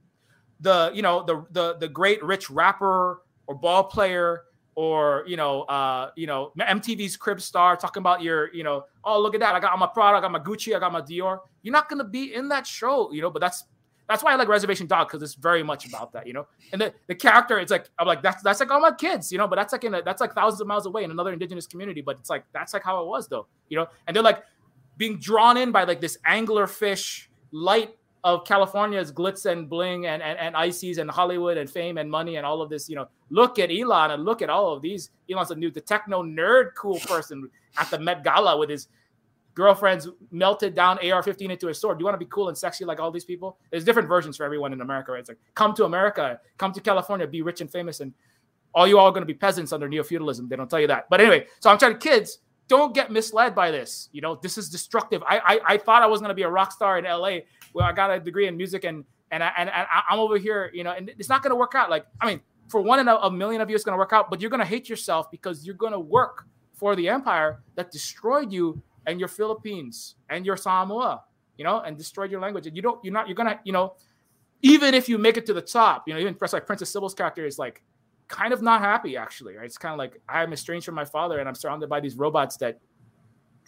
the you know the the the great rich rapper or ball player or you know uh you know MTV's crib star talking about your you know oh look at that I got my product. I got my Gucci I got my Dior you're not going to be in that show you know but that's that's why I like Reservation Dog because it's very much about that, you know. And the, the character, it's like I'm like that's that's like all my kids, you know. But that's like in a, that's like thousands of miles away in another indigenous community. But it's like that's like how it was though, you know. And they're like being drawn in by like this angler fish light of California's glitz and bling and, and, and ices and Hollywood and fame and money and all of this, you know, look at Elon and look at all of these. Elon's a new, the techno nerd cool person at the Met Gala with his girlfriends melted down AR-15 into a sword. Do you want to be cool and sexy like all these people? There's different versions for everyone in America. Right? It's like come to America, come to California, be rich and famous, and all you all are going to be peasants under neo-feudalism. They don't tell you that. But anyway, so I'm trying to kids don't get misled by this. You know, this is destructive. I I, I thought I was going to be a rock star in LA where I got a degree in music and and I, and, and I'm over here. You know, and it's not going to work out. Like I mean, for one in a, a million of you, it's going to work out, but you're going to hate yourself because you're going to work for the empire that destroyed you and your Philippines and your Samoa, you know, and destroyed your language. And you don't, you're not, you're gonna, you know, even if you make it to the top, you know, even like Princess Sybil's character is like kind of not happy actually, right? It's kind of like I'm estranged from my father and I'm surrounded by these robots that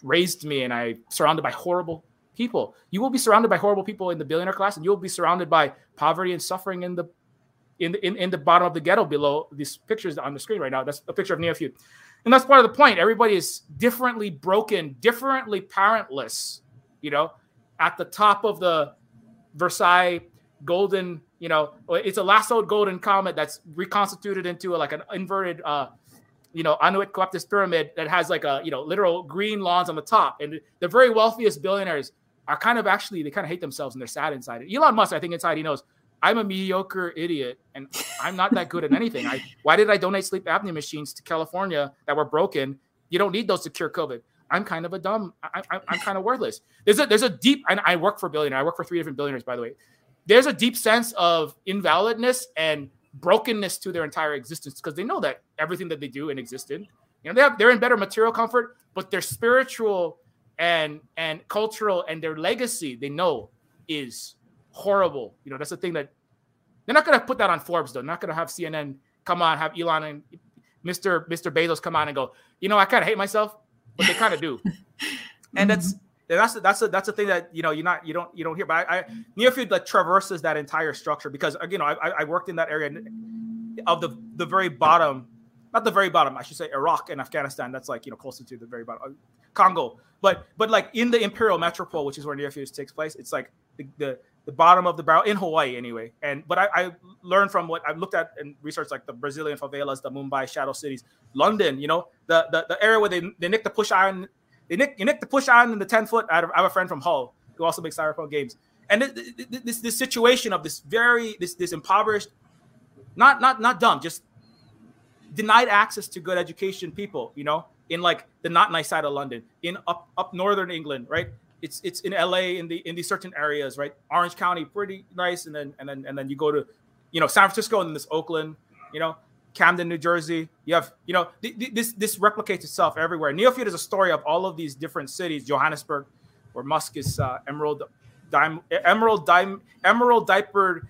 raised me and I surrounded by horrible people. You will be surrounded by horrible people in the billionaire class, and you'll be surrounded by poverty and suffering in the in the in, in the bottom of the ghetto below these pictures on the screen right now. That's a picture of Neofeud. And that's part of the point. Everybody is differently broken, differently parentless, you know, at the top of the Versailles golden, you know, it's a lassoed golden comet that's reconstituted into a, like an inverted, uh, you know, Annuit Coeptis pyramid that has like a, you know, literal green lawns on the top. And the very wealthiest billionaires are kind of actually, they kind of hate themselves and they're sad inside. Elon Musk, I think inside he knows I'm a mediocre idiot and I'm not that good at anything. I why did I donate sleep apnea machines to California that were broken? You don't need those to cure COVID. I'm kind of a dumb. I, am kind of worthless. There's a there's a deep. And I work for a billionaire. I work for three different billionaires, by the way. There's a deep sense of invalidness and brokenness to their entire existence because they know that everything that they do and existed, you know, they have they're in better material comfort, but their spiritual and and cultural and their legacy they know is horrible. You know, that's the thing that they're not going to put that on Forbes though. They're not going to have CNN come on, have Elon and Mr. Mr. Bezos come on and go, you know, I kind of hate myself, but they kind of do. and mm-hmm. that's that's that's a that's a thing that you know you're not you don't you don't hear. But I, I Neofeud like traverses that entire structure because you know I, I worked in that area of the the very bottom, not the very bottom. I should say Iraq and Afghanistan. That's like you know closer to the very bottom. Uh, Congo, but but like in the imperial metropole, which is where Neofeud takes place, it's like the, the the bottom of the barrel in Hawaii anyway. And but I, I, learned from what I've looked at and researched like the Brazilian favelas, the Mumbai shadow cities, London, you know, the the, the area where they they nick the push iron they nick you nick the push on in the 10 foot. I have a friend from Hull who also makes cyberpunk games. And this this situation of this very this this impoverished, not not not dumb, just denied access to good education people, you know, in like the not nice side of London, in up up northern England, right? It's it's in LA in the in these certain areas, right? Orange County, pretty nice, and then and then and then you go to, you know, San Francisco and then this Oakland, you know, Camden, New Jersey. You have, you know, th- th- this this replicates itself everywhere. Neofeud is a story of all of these different cities. Johannesburg, where Musk is uh, emerald, dime, emerald, dime, emerald diapered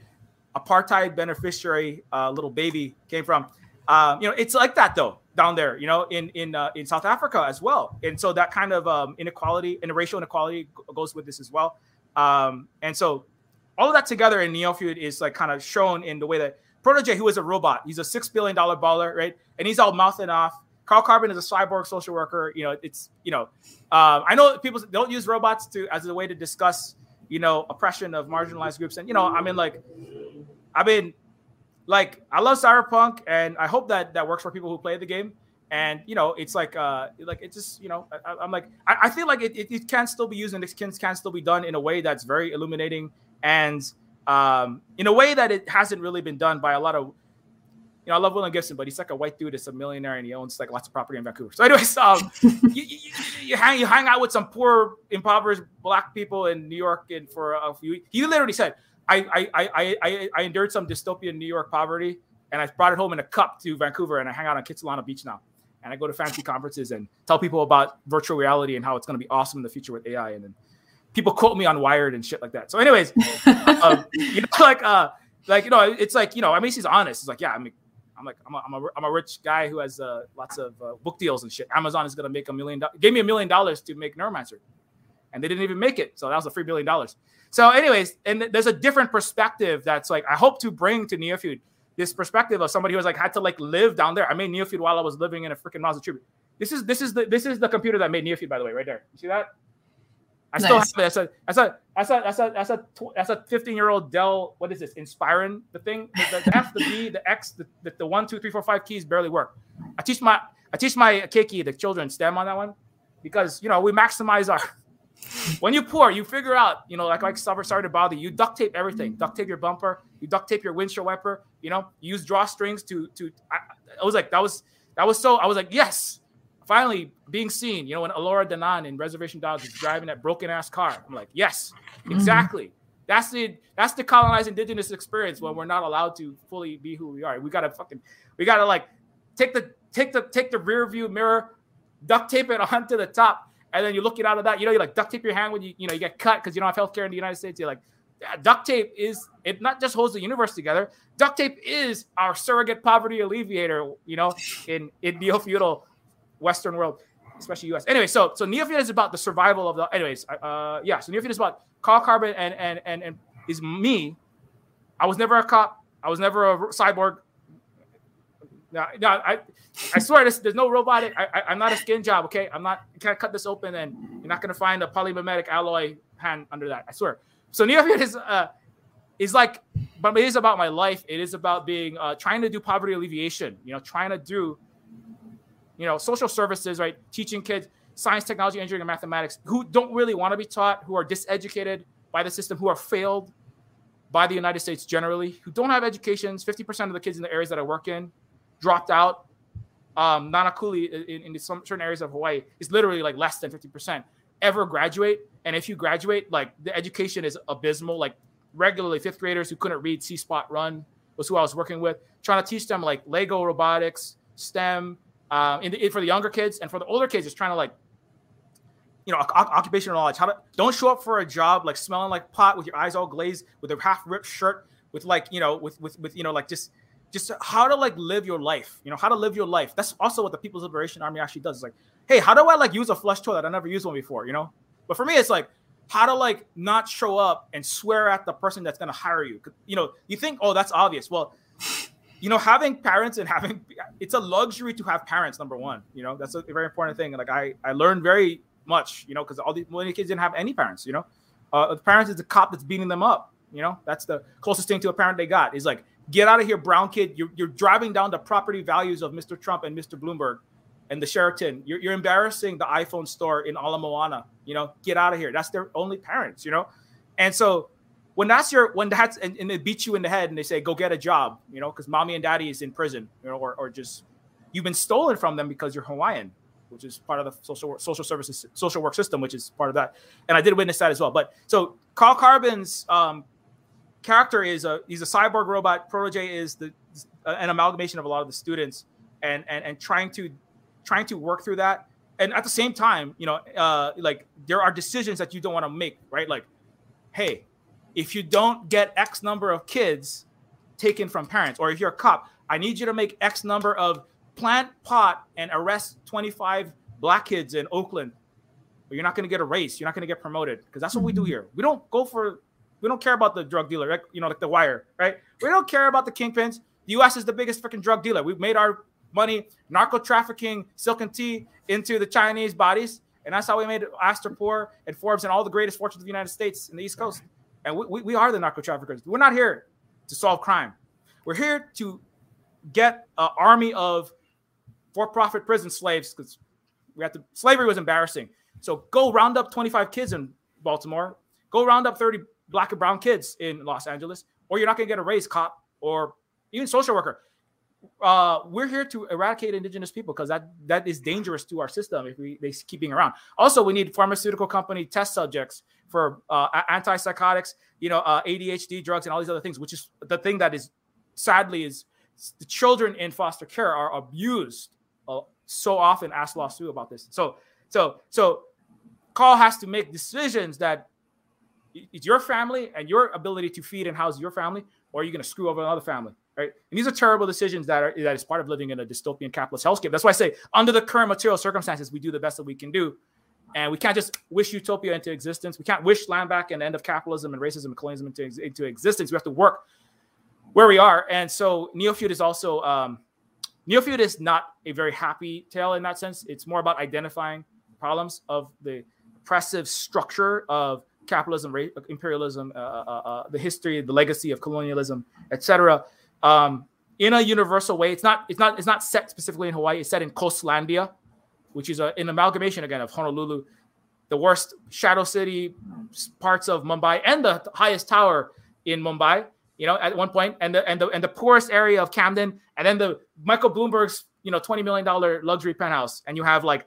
apartheid beneficiary, uh, little baby came from. Um, you know, it's like that though down there. You know, in in uh, in South Africa as well. And so that kind of um, inequality and racial inequality goes with this as well. Um, and so all of that together in Neofeud is like kind of shown in the way that Protege, who is a robot, he's a six billion dollar baller, right? And he's all mouthing off. Carl Carbon is a cyborg social worker. You know, it's you know, um, I know people don't use robots to as a way to discuss you know oppression of marginalized groups, and you know, I mean like, I mean, like I love cyberpunk, and I hope that that works for people who play the game. And you know, it's like uh, like it's just you know, I, am like I, I, feel like it, it, it, can still be used and it can, can still be done in a way that's very illuminating and um, in a way that it hasn't really been done by a lot of you know, I love William Gibson, but he's like a white dude. It's a millionaire, and he owns like lots of property in Vancouver. So, anyways, um, you, you, you, hang you hang out with some poor, impoverished black people in New York, and for a few. He literally said, I, I, I, I, I endured some dystopian New York poverty, and I brought it home in a cup to Vancouver, and I hang out on Kitsilano Beach now, and I go to fancy conferences and tell people about virtual reality and how it's going to be awesome in the future with AI, and then people quote me on Wired and shit like that. So, anyways, um, you know, like, uh, like you know, it's like you know, I mean, he's honest. It's like, yeah, I mean, I'm like, I'm a, I'm a, I'm a rich guy who has uh, lots of uh, book deals and shit. Amazon is gonna make a million. dollars. gave me a million dollars to make Neuromancer, and they didn't even make it. So that was a free billion dollars. So, anyways, and there's a different perspective that's like I hope to bring to Neofeud this perspective of somebody who was like had to like live down there. I made Neofeud while I was living in a freaking Mazda Tribute. This is this is the this is the computer that made Neofeud, by the way, right there. You see that? I nice. still have it. That's a that's a that's a that's a that's a that's a 15 year old Dell. What is this? Inspiron the thing. The, the F, the B, the X, the, the, the one, two, three, four, five keys barely work. I teach my I teach my keiki the children STEM on that one because you know we maximize our. When you pour, you figure out you know like like sorry, sorry to bother you. Duct tape everything. Duct tape your bumper. You duct tape your windshield wiper. You know you use drawstrings to to. I, I was like that was that was so I was like yes finally being seen. You know, when Elora Danan in Reservation Dogs is driving that broken ass car, I'm like, yes, mm-hmm. exactly. Mm-hmm. That's the that's the colonized indigenous experience when we're not allowed to fully be who we are. We gotta fucking we gotta like take the take the take the rear view mirror, duct tape it onto the top, and then you look it out of that. You know, you like duct tape your hand when you you know you get cut because you don't have healthcare in the United States. You're like, yeah, duct tape is it not just holds the universe together. Duct tape is our surrogate poverty alleviator. You know, in in neo feudal Western world, especially U.S. Anyway, so so Neofeud is about the survival of the. Anyways, uh, yeah. So Neofeud is about Carl Carbon and and and and is me. I was never a cop. I was never a cyborg. No, no, I, I swear this, there's no robotic. I, am not a skin job. Okay, I'm not. You can't cut this open, and you're not gonna find a polymimetic alloy hand under that. I swear. So Neofeud is uh is like, but it is about my life. It is about being uh, trying to do poverty alleviation. You know, trying to do you know, social services, right? Teaching kids science, technology, engineering, and mathematics who don't really want to be taught, who are diseducated by the system, who are failed by the United States generally, who don't have educations. 50% of the kids in the areas that I work in dropped out. Um, Nanakuli in, in some certain areas of Hawaii is literally like less than 50% ever graduate. And if you graduate, like the education is abysmal. Like regularly, fifth graders who couldn't read See Spot Run was who I was working with, trying to teach them like Lego robotics, STEM, um, in the, for the younger kids and for the older kids, it's trying to like, you know, occupational knowledge. How to don't show up for a job like smelling like pot with your eyes all glazed, with a half ripped shirt, with like you know, with with with you know, like just just how to like live your life. You know, how to live your life. That's also what the People's Liberation Army actually does. It's like, hey, how do I like use a flush toilet? I never used one before. You know, but for me, it's like how to like not show up and swear at the person that's gonna hire you. You know, you think, oh, that's obvious. Well, you know, having parents and having it's a luxury to have parents. Number one, you know, that's a very important thing. Like I, I learned very much, you know, because all these many kids didn't have any parents. You know, uh, the parents is the cop that's beating them up. You know, that's the closest thing to a parent they got. Is like, get out of here, brown kid. You're, you're driving down the property values of Mr. Trump and Mr. Bloomberg, and the Sheraton. You're, you're embarrassing the iPhone store in Ala Moana. You know, get out of here. That's their only parents. You know, and so when that's your when that's and, and they beat you in the head and they say go get a job. You know, because mommy and daddy is in prison. You know, or or just you've been stolen from them because you're Hawaiian, which is part of the social work, social services social work system, which is part of that. And I did witness that as well. But so Carl Carbon's um, character is a he's a cyborg robot. Protege is the an amalgamation of a lot of the students and and and trying to trying to work through that. And at the same time, you know, uh, like there are decisions that you don't want to make, right? Like, hey, if you don't get X number of kids taken from parents, or if you're a cop, I need you to make X number of plant pot and arrest 25 black kids in Oakland. But you're not going to get a race. You're not going to get promoted because that's what we do here. We don't go for, we don't care about the drug dealer, you know, like the wire, right? We don't care about the kingpins. The U.S. is the biggest freaking drug dealer. We've made our money narco trafficking silk and tea into the Chinese bodies, and that's how we made Astropor and Forbes and all the greatest fortunes of the United States in the East Coast. And we, we, we are the narco traffickers. We're not here to solve crime. We're here to get an army of for-profit prison slaves because we have to. Slavery was embarrassing. So go round up 25 kids in Baltimore. Go round up 30 black and brown kids in Los Angeles, or you're not going to get a raise, cop or even social worker. Uh, we're here to eradicate indigenous people because that that is dangerous to our system if we they keep being around. Also, we need pharmaceutical company test subjects for uh, antipsychotics, you know, uh, ADHD drugs, and all these other things. Which is the thing that is sadly is the children in foster care are abused uh, so often. Ask Law about this. So so so, Carl has to make decisions that it's your family and your ability to feed and house your family, or you're you going to screw over another family? right? And these are terrible decisions that are that is part of living in a dystopian capitalist hellscape. That's why I say, under the current material circumstances, we do the best that we can do, and we can't just wish utopia into existence. We can't wish land back and the end of capitalism and racism and colonialism into, into existence. We have to work where we are, and so Neofeud is also um, Neofeud is not a very happy tale in that sense. It's more about identifying problems of the oppressive structure of capitalism, imperialism, uh, uh, uh, the history, the legacy of colonialism, etc um, in a universal way. It's not it's not it's not set specifically in Hawaii. It's set in Coastlandia, which is a, an amalgamation again of Honolulu, the worst shadow city parts of Mumbai, and the highest tower in Mumbai. You know, at one point, and the and the and the poorest area of Camden, and then the Michael Bloomberg's you know twenty million dollar luxury penthouse, and you have like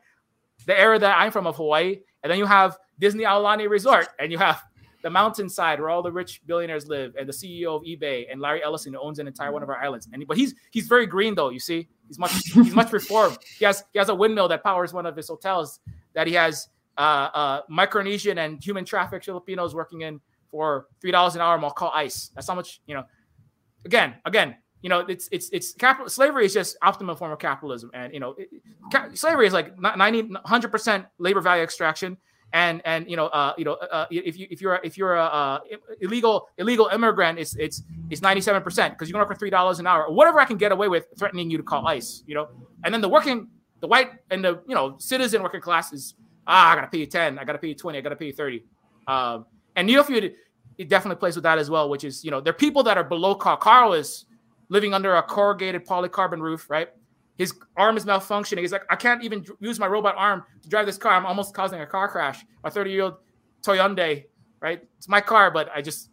the area that I'm from of Hawaii, and then you have Disney Aulani Resort, and you have the mountainside where all the rich billionaires live, and the CEO of eBay and Larry Ellison who owns an entire one of our islands. And but he's he's very green though. You see, he's much he's much reformed. He has he has a windmill that powers one of his hotels that he has uh, uh, Micronesian and human trafficked Filipinos working in for three dollars an hour. I'll ICE. That's how much you know. Again, again, you know, it's it's it's capital slavery is just optimal form of capitalism, and you know, it, slavery is like 90 100 percent labor value extraction and and you know uh, you know uh, uh if you if you're if you're a uh, illegal illegal immigrant, it's it's it's ninety seven percent because you're gonna work for three dollars an hour or whatever I can get away with threatening you to call ICE, you know. And then the working, the white and the you know citizen working class is ah I gotta pay you ten, I gotta pay you twenty, I gotta pay you thirty. Um, and Neofeud, it definitely plays with that as well, which is you know they're people that are below Carl. Carl is living under a corrugated polycarbon roof, right? His arm is malfunctioning. He's like, I can't even use my robot arm to drive this car. I'm almost causing a car crash. My 30 year old Toyonde, right? It's my car, but I just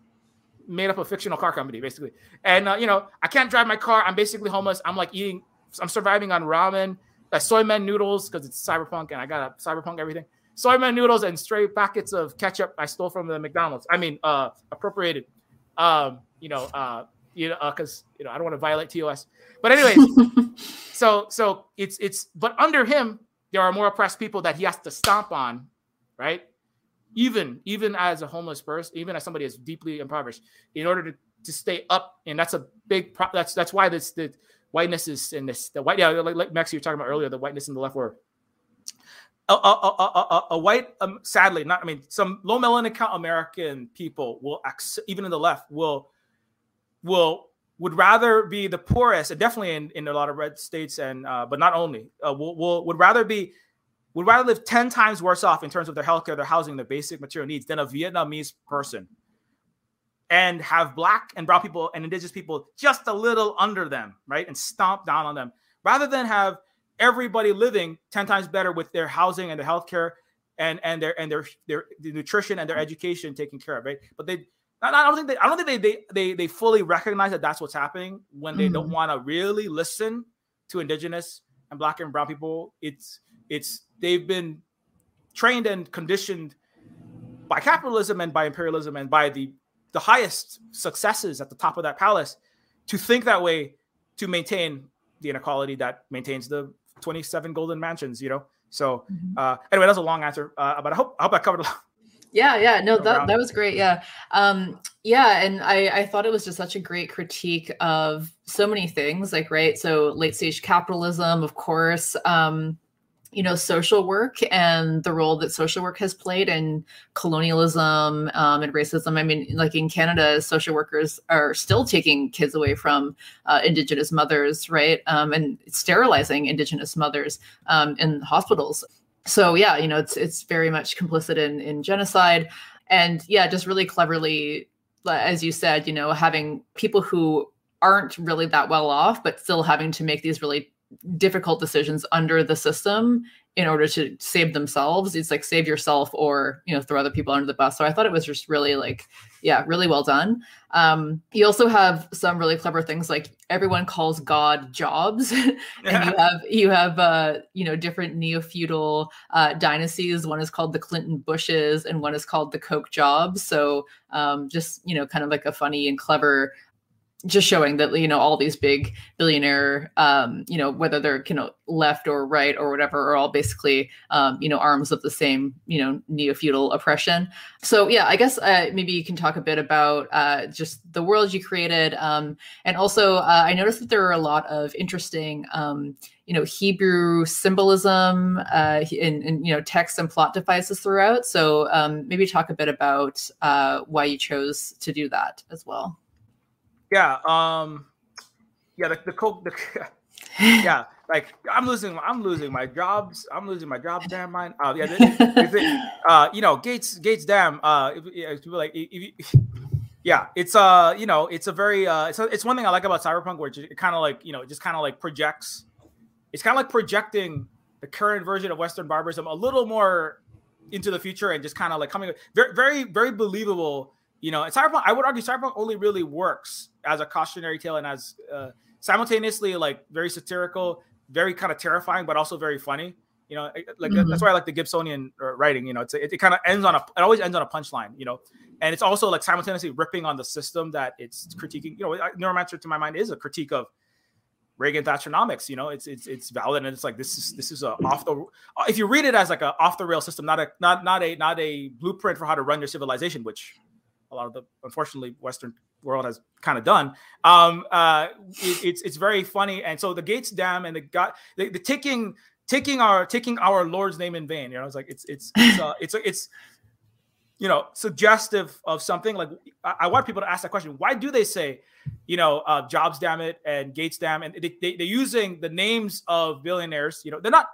made up a fictional car company, basically. And, uh, you know, I can't drive my car. I'm basically homeless. I'm like eating, I'm surviving on ramen, uh, soy men noodles because it's cyberpunk and I got a cyberpunk everything. Soy men noodles and stray packets of ketchup I stole from the McDonald's. I mean, uh, appropriated. Um, you know, uh, you know, because uh, you know I don't want to violate TOS. But anyway, so so it's it's but under him there are more oppressed people that he has to stomp on, right? Even even as a homeless person, even as somebody is deeply impoverished, in order to to stay up, and that's a big pro- that's that's why this the whiteness is in this the white yeah like, like Max you were talking about earlier the whiteness in the left were a, a, a, a, white um, sadly not i mean some low melanin count american people will accept, even in the left will will would rather be the poorest, definitely in, in a lot of red states, and uh, but not only, uh, will, will would rather be would rather live ten times worse off in terms of their healthcare, their housing, their basic material needs than a Vietnamese person, and have black and brown people and indigenous people just a little under them, right, and stomp down on them, rather than have everybody living 10 times better with their housing and their healthcare and and their and their their, their nutrition and their education taken care of, right? But they I don't think they I don't think they they they, they fully recognize that that's what's happening when they mm-hmm. don't want to really listen to indigenous and black and brown people. It's it's they've been trained and conditioned by capitalism and by imperialism and by the the highest successes at the top of that palace to think that way to maintain the inequality that maintains the 27 golden mansions you know so mm-hmm. uh anyway that's a long answer uh, but i hope i hope i covered a lot yeah yeah no that, that was great yeah. Um yeah and i i thought it was just such a great critique of so many things like right so late stage capitalism of course um you know social work and the role that social work has played in colonialism um, and racism. I mean like in canada social workers are still taking kids away from uh, indigenous mothers right um, and sterilizing indigenous mothers um, in hospitals so yeah you know it's it's very much complicit in in genocide. And yeah just really cleverly as you said you know having people who aren't really that well off but still having to make these really difficult decisions under the system in order to save themselves it's like save yourself or you know throw other people under the bus. So i thought it was just really like yeah really well done. Um you also have some really clever things like everyone calls god jobs. And you have you have uh you know different neo-feudal uh dynasties. One is called the clinton bushes and one is called the koch jobs. So um just you know kind of like a funny and clever just showing that you know all these big billionaire um you know whether they're you know left or right or whatever are all basically um you know arms of the same you know neo-feudal oppression. So yeah i guess uh, maybe you can talk a bit about uh just the world you created. Um and also uh, i noticed that there are a lot of interesting um you know hebrew symbolism uh you know text and plot devices throughout. So um maybe talk a bit about uh why you chose to do that as well yeah, um, yeah, the the Koch, the, yeah, like I'm losing, I'm losing my jobs, I'm losing my jobs. Damn mine. Uh, yeah, it, uh, you know, Gates, Gates, damn. Uh, if, if people like, if, if, yeah, it's uh, you know, it's a very uh, it's a, it's one thing I like about cyberpunk, where it kind of like you know, it just kind of like projects. It's kind of like projecting the current version of Western barbarism a little more into the future and just kind of like coming very, very, very believable you know, and Cyberpunk, I would argue Cyberpunk only really works as a cautionary tale and as uh, simultaneously like very satirical, very kind of terrifying, but also very funny. You know, like mm-hmm. that's why I like the Gibsonian uh, writing. You know, it's it, it kind of ends on a it always ends on a punchline. You know, and it's also like simultaneously ripping on the system that it's critiquing. You know, Neuromancer to my mind is a critique of Reagan Thatchernomics. You know, it's it's it's valid and it's like this is this is a off the if you read it as like a off the rail system, not a not not a not a blueprint for how to run your civilization, which a lot of the unfortunately Western world has kind of done. Um, uh, it, it's it's very funny, and so the Gates Dam and the got the, the ticking taking our taking our Lord's name in vain. You know, it's like it's it's it's uh, it's, it's you know suggestive of something. Like I, I, want people to ask that question: Why do they say, you know, uh, Jobs damn it and Gates damn, and they, they, they're using the names of billionaires. You know, they're not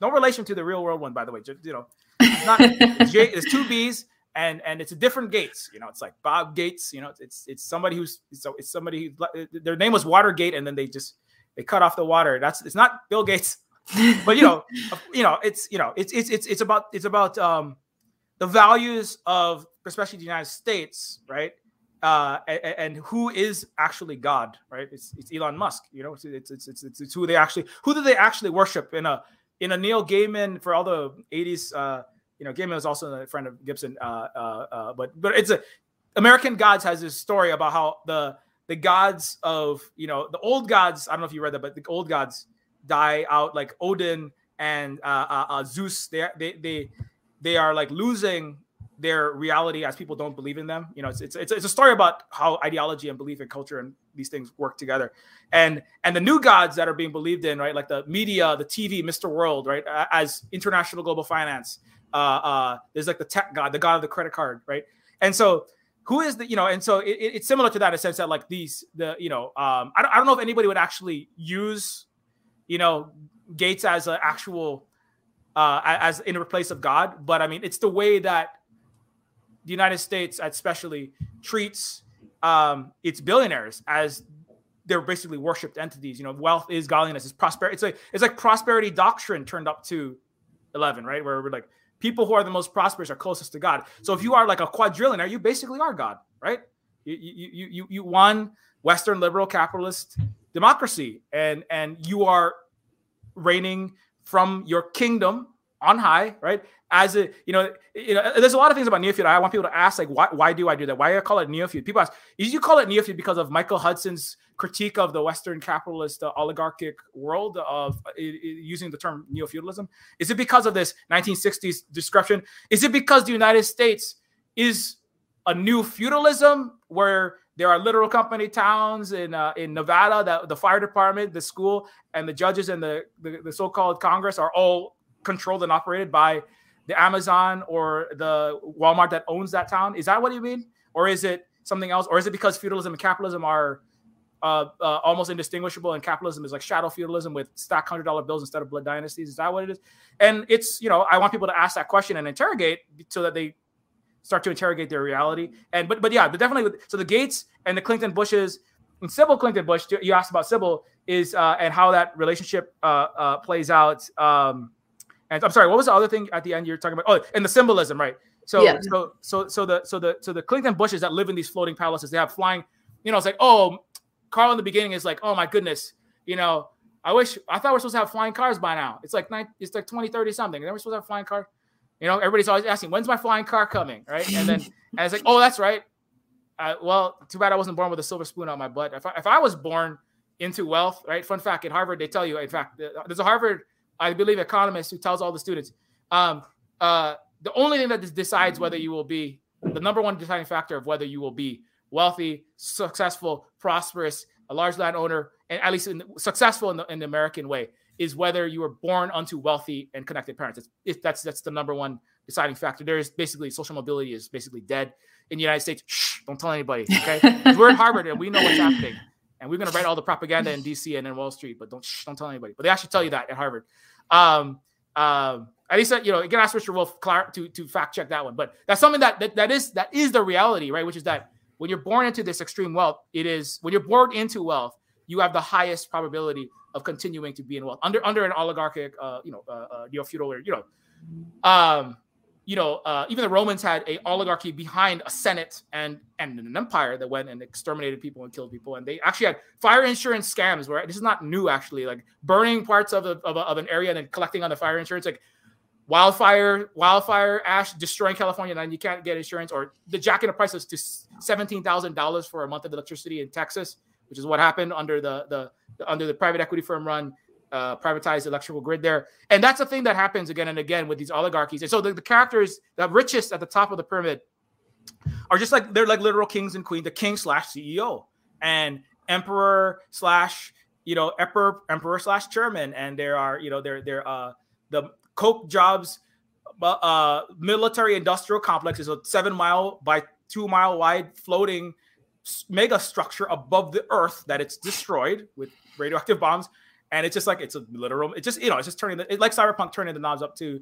no relation to the real world one, by the way. Just, you know, it's not. J, there's two B's and and it's a different Gates. You know, it's like Bob Gates. You know, it's it's somebody who's so it's somebody who their name was Watergate, and then they just they cut off the water. That's it's not Bill Gates, but you know, you know, it's you know, it's it's it's it's about it's about um the values of especially the United States, right? Uh, and, and who is actually God, right? It's, it's Elon Musk. You know, it's it's, it's it's it's who they actually who do they actually worship in a in a Neil Gaiman for all the '80s. Uh, you know, Gaiman was also a friend of Gibson. Uh, uh, uh, but but it's a American Gods has this story about how the the gods of you know the old gods. I don't know if you read that, but the old gods die out like Odin and uh, uh, uh, Zeus. They they they they are like losing their reality as people don't believe in them. You know, it's, it's it's it's a story about how ideology and belief and culture and these things work together. And and the new gods that are being believed in, right? Like the media, the TV, Mr. World, right? As international global finance, uh, uh, there's like the tech god, the god of the credit card, right? And so who is the you know and so it, it's similar to that in a sense that like these the you know um I don't, I don't know if anybody would actually use you know gates as an actual uh as in a place of god but i mean it's the way that the united states especially treats um its billionaires as they're basically worshipped entities. You know, wealth is godliness, is prosperity. It's like it's like prosperity doctrine turned up to eleven, right? Where we're like people who are the most prosperous are closest to God. So if you are like a quadrillionaire, you basically are God, right? You you you you won Western liberal capitalist democracy, and and you are reigning from your kingdom on high, right? As a you know, you know, there's a lot of things about Neofeud. I want people to ask like, why why do I do that? Why do I call it Neofeud? People ask, is you call it Neofeud because of Michael Hudson's critique of the Western capitalist uh, oligarchic world of uh, using the term neo-feudalism? Is it because of this 1960s description? Is it because the United States is a new feudalism where there are literal company towns in uh, in Nevada that the fire department, the school, and the judges and the, the, the so-called Congress are all controlled and operated by the Amazon or the Walmart that owns that town. Is that what you mean, or is it something else, or is it because feudalism and capitalism are uh, uh, almost indistinguishable, and capitalism is like shadow feudalism with stack hundred dollar bills instead of blood dynasties? Is that what it is? And it's you know I want people to ask that question and interrogate so that they start to interrogate their reality. And but but yeah, but definitely. So the Gates and the Clinton Bushes and Sybil Clinton Bush. You asked about Sybil is uh, and how that relationship uh, uh, plays out. Um, and I'm sorry, what was the other thing at the end you're talking about? Oh, and the symbolism, right? So yeah. so so so the so the so the Clinton Bushes that live in these floating palaces, they have flying. You know, it's like oh, Carl in the beginning is like oh my goodness, you know. I wish I thought we are supposed to have flying cars by now. It's like nine, it's like 20, 30 something. And then we're supposed to have flying cars. You know, everybody's always asking, when's my flying car coming? Right. And then and it's like, oh, that's right. Uh, well, too bad I wasn't born with a silver spoon on my butt. If I, if I was born into wealth, right? Fun fact at Harvard, they tell you, in fact, there's a Harvard, I believe, economist who tells all the students, um, uh, the only thing that decides whether you will be the number one deciding factor of whether you will be wealthy, successful, prosperous, a large landowner, and at least in, successful in the, in the American way is whether you were born unto wealthy and connected parents. It's, it, that's that's the number one deciding factor. There is basically social mobility is basically dead in the United States. Shh, don't tell anybody. Okay, we're at Harvard and we know what's happening, and we're gonna write all the propaganda in DC and in Wall Street, but don't shh, don't tell anybody. But they actually tell you that at Harvard. Um, um, at least you know can ask Mr. Wolff to to fact check that one. But that's something that, that that is that is the reality, right? Which is that when you're born into this extreme wealth, it is when you're born into wealth, you have the highest probability of continuing to be in wealth under under an oligarchic, uh, you know, uh, uh, neo feudal, or you know, um, you know, uh, even the Romans had a oligarchy behind a senate and and an empire that went and exterminated people and killed people, and they actually had fire insurance scams where this is not new actually, like burning parts of the of, a, of an area and then collecting on the fire insurance, like wildfire wildfire ash destroying California, and then you can't get insurance, or the jacking the prices to seventeen thousand dollars for a month of electricity in Texas which is what happened under the the, the under the private equity firm run uh, privatized electrical grid there. And that's a thing that happens again and again with these oligarchies. And so the, the characters, the richest at the top of the pyramid, are just like they're like literal kings and queens, the king slash CEO and emperor slash you know emperor emperor slash chairman, and there are you know they're they're uh the Koch jobs uh military industrial complex is a seven mile by two mile wide floating mega structure above the earth that it's destroyed with radioactive bombs and it's just like it's a literal it just you know it's just turning the it, like cyberpunk turning the knobs up to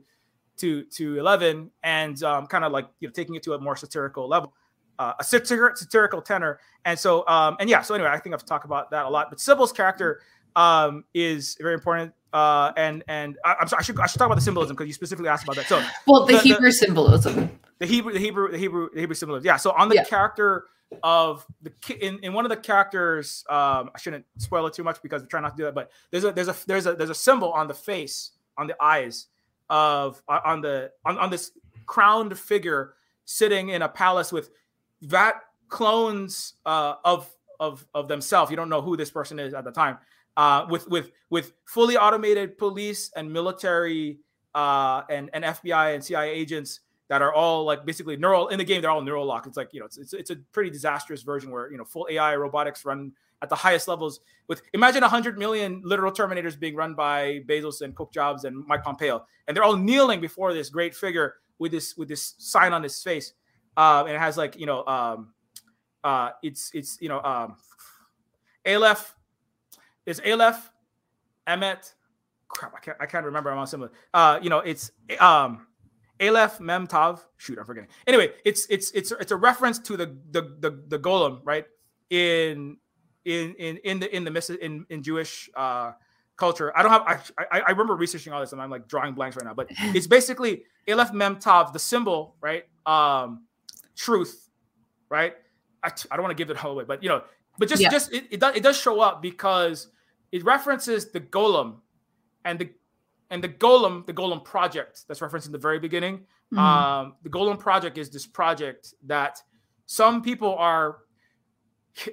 to to 11 and um, kind of like you know taking it to a more satirical level uh, a satir- satirical tenor. And so um and yeah so anyway i think i've talked about that a lot but sybil's character um is very important uh and and I, am sorry i should i should talk about the symbolism because you specifically asked about that. So well the, the hebrew the, symbolism. The hebrew the hebrew the hebrew the hebrew symbolism. Yeah so on the yeah. character of the in, in one of the characters um i shouldn't spoil it too much because we're trying not to do that but there's a there's a there's a there's a symbol on the face on the eyes of uh, on the on, on this crowned figure sitting in a palace with that clones uh of of of themselves. You don't know who this person is at the time uh with with with fully automated police and military uh and and fbi and cia agents that are all like basically neural in the game. They're all neural lock. It's like you know, it's, it's it's a pretty disastrous version where you know full AI robotics run at the highest levels. With imagine hundred million literal Terminators being run by Bezos and Cook Jobs and Mike Pompeo, and they're all kneeling before this great figure with this with this sign on his face, uh, and it has like you know, um, uh, it's it's you know, um, Aleph is Aleph, Emet. Crap, I can't I can't remember. I'm on similar. Uh, you know, it's um Aleph Mem Tav. Shoot, I'm forgetting. Anyway, it's it's it's it's a reference to the the the, the golem, right? In in in in the in the in in Jewish uh, culture. I don't have. I, I, I remember researching all this, and I'm like drawing blanks right now. But it's basically Aleph Mem Tav, the symbol, right? Um, truth, right? I, I don't want to give it all away, but you know, but just yeah. just it, it does it does show up because it references the golem and the and the golem the golem project that's referenced in the very beginning mm-hmm. um the golem project is this project that some people are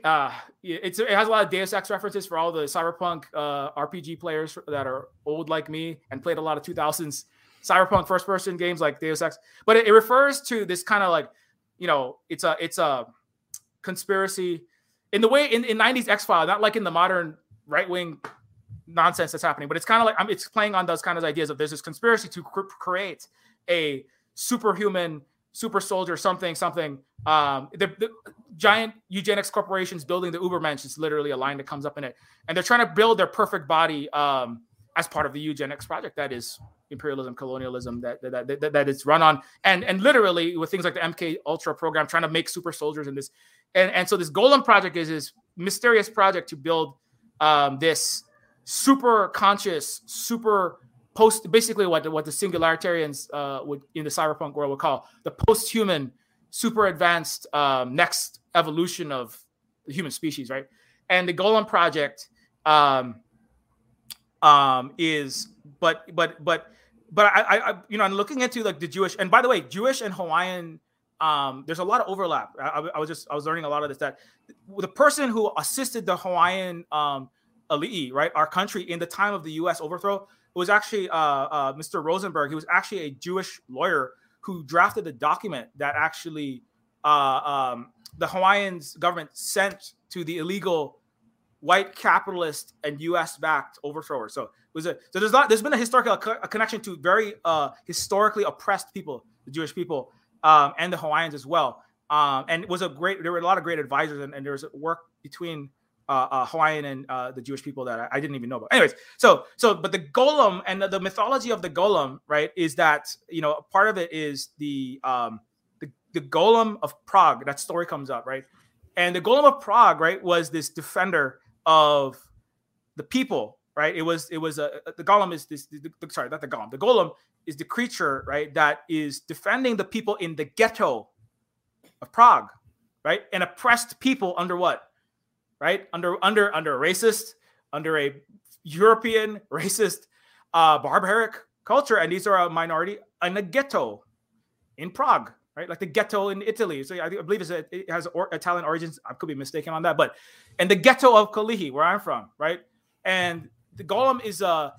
uh it's it has a lot of deus ex references for all the cyberpunk uh rpg players that are old like me and played a lot of 2000s cyberpunk first person games like deus ex but it, it refers to this kind of like you know it's a it's a conspiracy in the way in, in 90s X File, not like in the modern right wing nonsense that's happening, but it's kind of like I'm it's playing on those kind of ideas of there's this conspiracy to cr- create a superhuman super soldier something something um the, the, giant eugenics corporations building the ubermensch is literally a line that comes up in it. And they're trying to build their perfect body um as part of the eugenics project that is imperialism colonialism that that, that, that, that is run on. And and literally with things like the mk ultra program trying to make super soldiers in this. And and so this golem project is this mysterious project to build um, this super conscious, super post, basically what what the singularitarians uh, would in the cyberpunk world would call the post-human, super advanced um, next evolution of the human species, right? And the golem project um, um, is, but but but but I, I you know I'm looking into like the Jewish and by the way, Jewish and Hawaiian um, there's a lot of overlap. I, I, was just I was learning a lot of this. That the person who assisted the Hawaiian um, Ali'i, right, our country in the time of the U.S. overthrow, was actually uh, uh, Mr. Rosenberg. He was actually a Jewish lawyer who drafted the document that actually uh, um, the Hawaiians government sent to the illegal white capitalist and U.S. backed overthrower. So was a so there's not there's been a historical a connection to very uh, historically oppressed people, the Jewish people um, and the Hawaiians as well. Um, and it was a great. There were a lot of great advisors, and, and there was work between uh, uh, Hawaiian and uh, the Jewish people that I, I, didn't even know about. Anyways, so so but the golem and the, the, mythology of the golem, right, is that you know part of it is the um, the, the golem of Prague. That story comes up, right, and the golem of Prague, right, was this defender of the people, right. It was it was a the golem is this. The, the, sorry, not the golem. The golem is the creature, right, that is defending the people in the ghetto of Prague, right? And oppressed people under what? Right? Under under under a racist, under a European racist uh barbaric culture. And these are a minority in a ghetto in Prague, right? Like the ghetto in Italy. So I, believe a, it has or, Italian origins. I could be mistaken on that, but and the ghetto of Kalihi, where I'm from, right? And the golem is a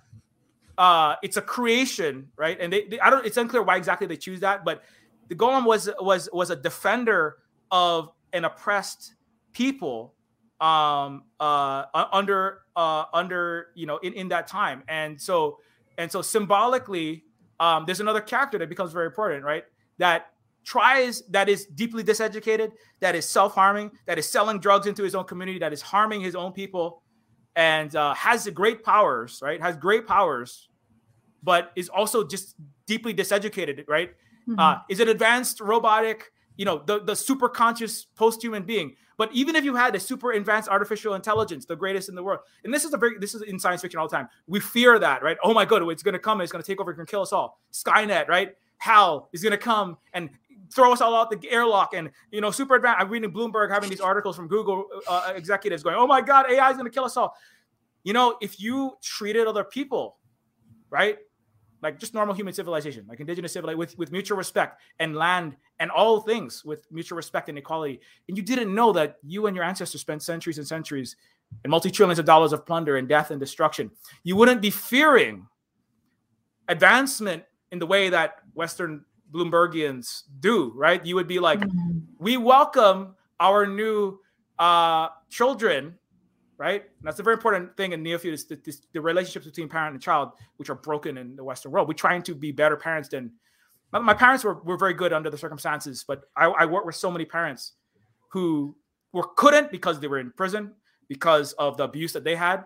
uh, it's a creation, right? And they, they, I don't. It's unclear why exactly they choose that, but the golem was was was a defender of an oppressed people um, uh, under uh, under you know in, in that time, and so and so symbolically, um, there's another character that becomes very important, right? That tries that is deeply diseducated, that is self-harming, that is selling drugs into his own community, that is harming his own people, and uh, has great powers, right? Has great powers, but is also just deeply diseducated, right? Mm-hmm. Uh, is an advanced robotic, you know, the, the super conscious post-human being. But even if you had a super advanced artificial intelligence, the greatest in the world, and this is a very this is in science fiction all the time. We fear that, right? Oh my god, it's gonna come, it's gonna take over, it's gonna kill us all. Skynet, right? Hal is gonna come and throw us all out the airlock and you know super advanced. I'm reading bloomberg having these articles from google uh, executives going oh my god ai is going to kill us all. You know if you treated other people right like just normal human civilization like indigenous civilization with, with mutual respect and land and all things with mutual respect and equality and you didn't know that you and your ancestors spent centuries and centuries and multi-trillions of dollars of plunder and death and destruction you wouldn't be fearing advancement in the way that western Bloombergians do, right? You would be like, mm-hmm. we welcome our new uh, children, right? And that's a very important thing in Neofeud is the, this, the relationships between parent and child, which are broken in the Western world. We're trying to be better parents than my parents were, were very good under the circumstances, but I, I work with so many parents who were couldn't because they were in prison because of the abuse that they had,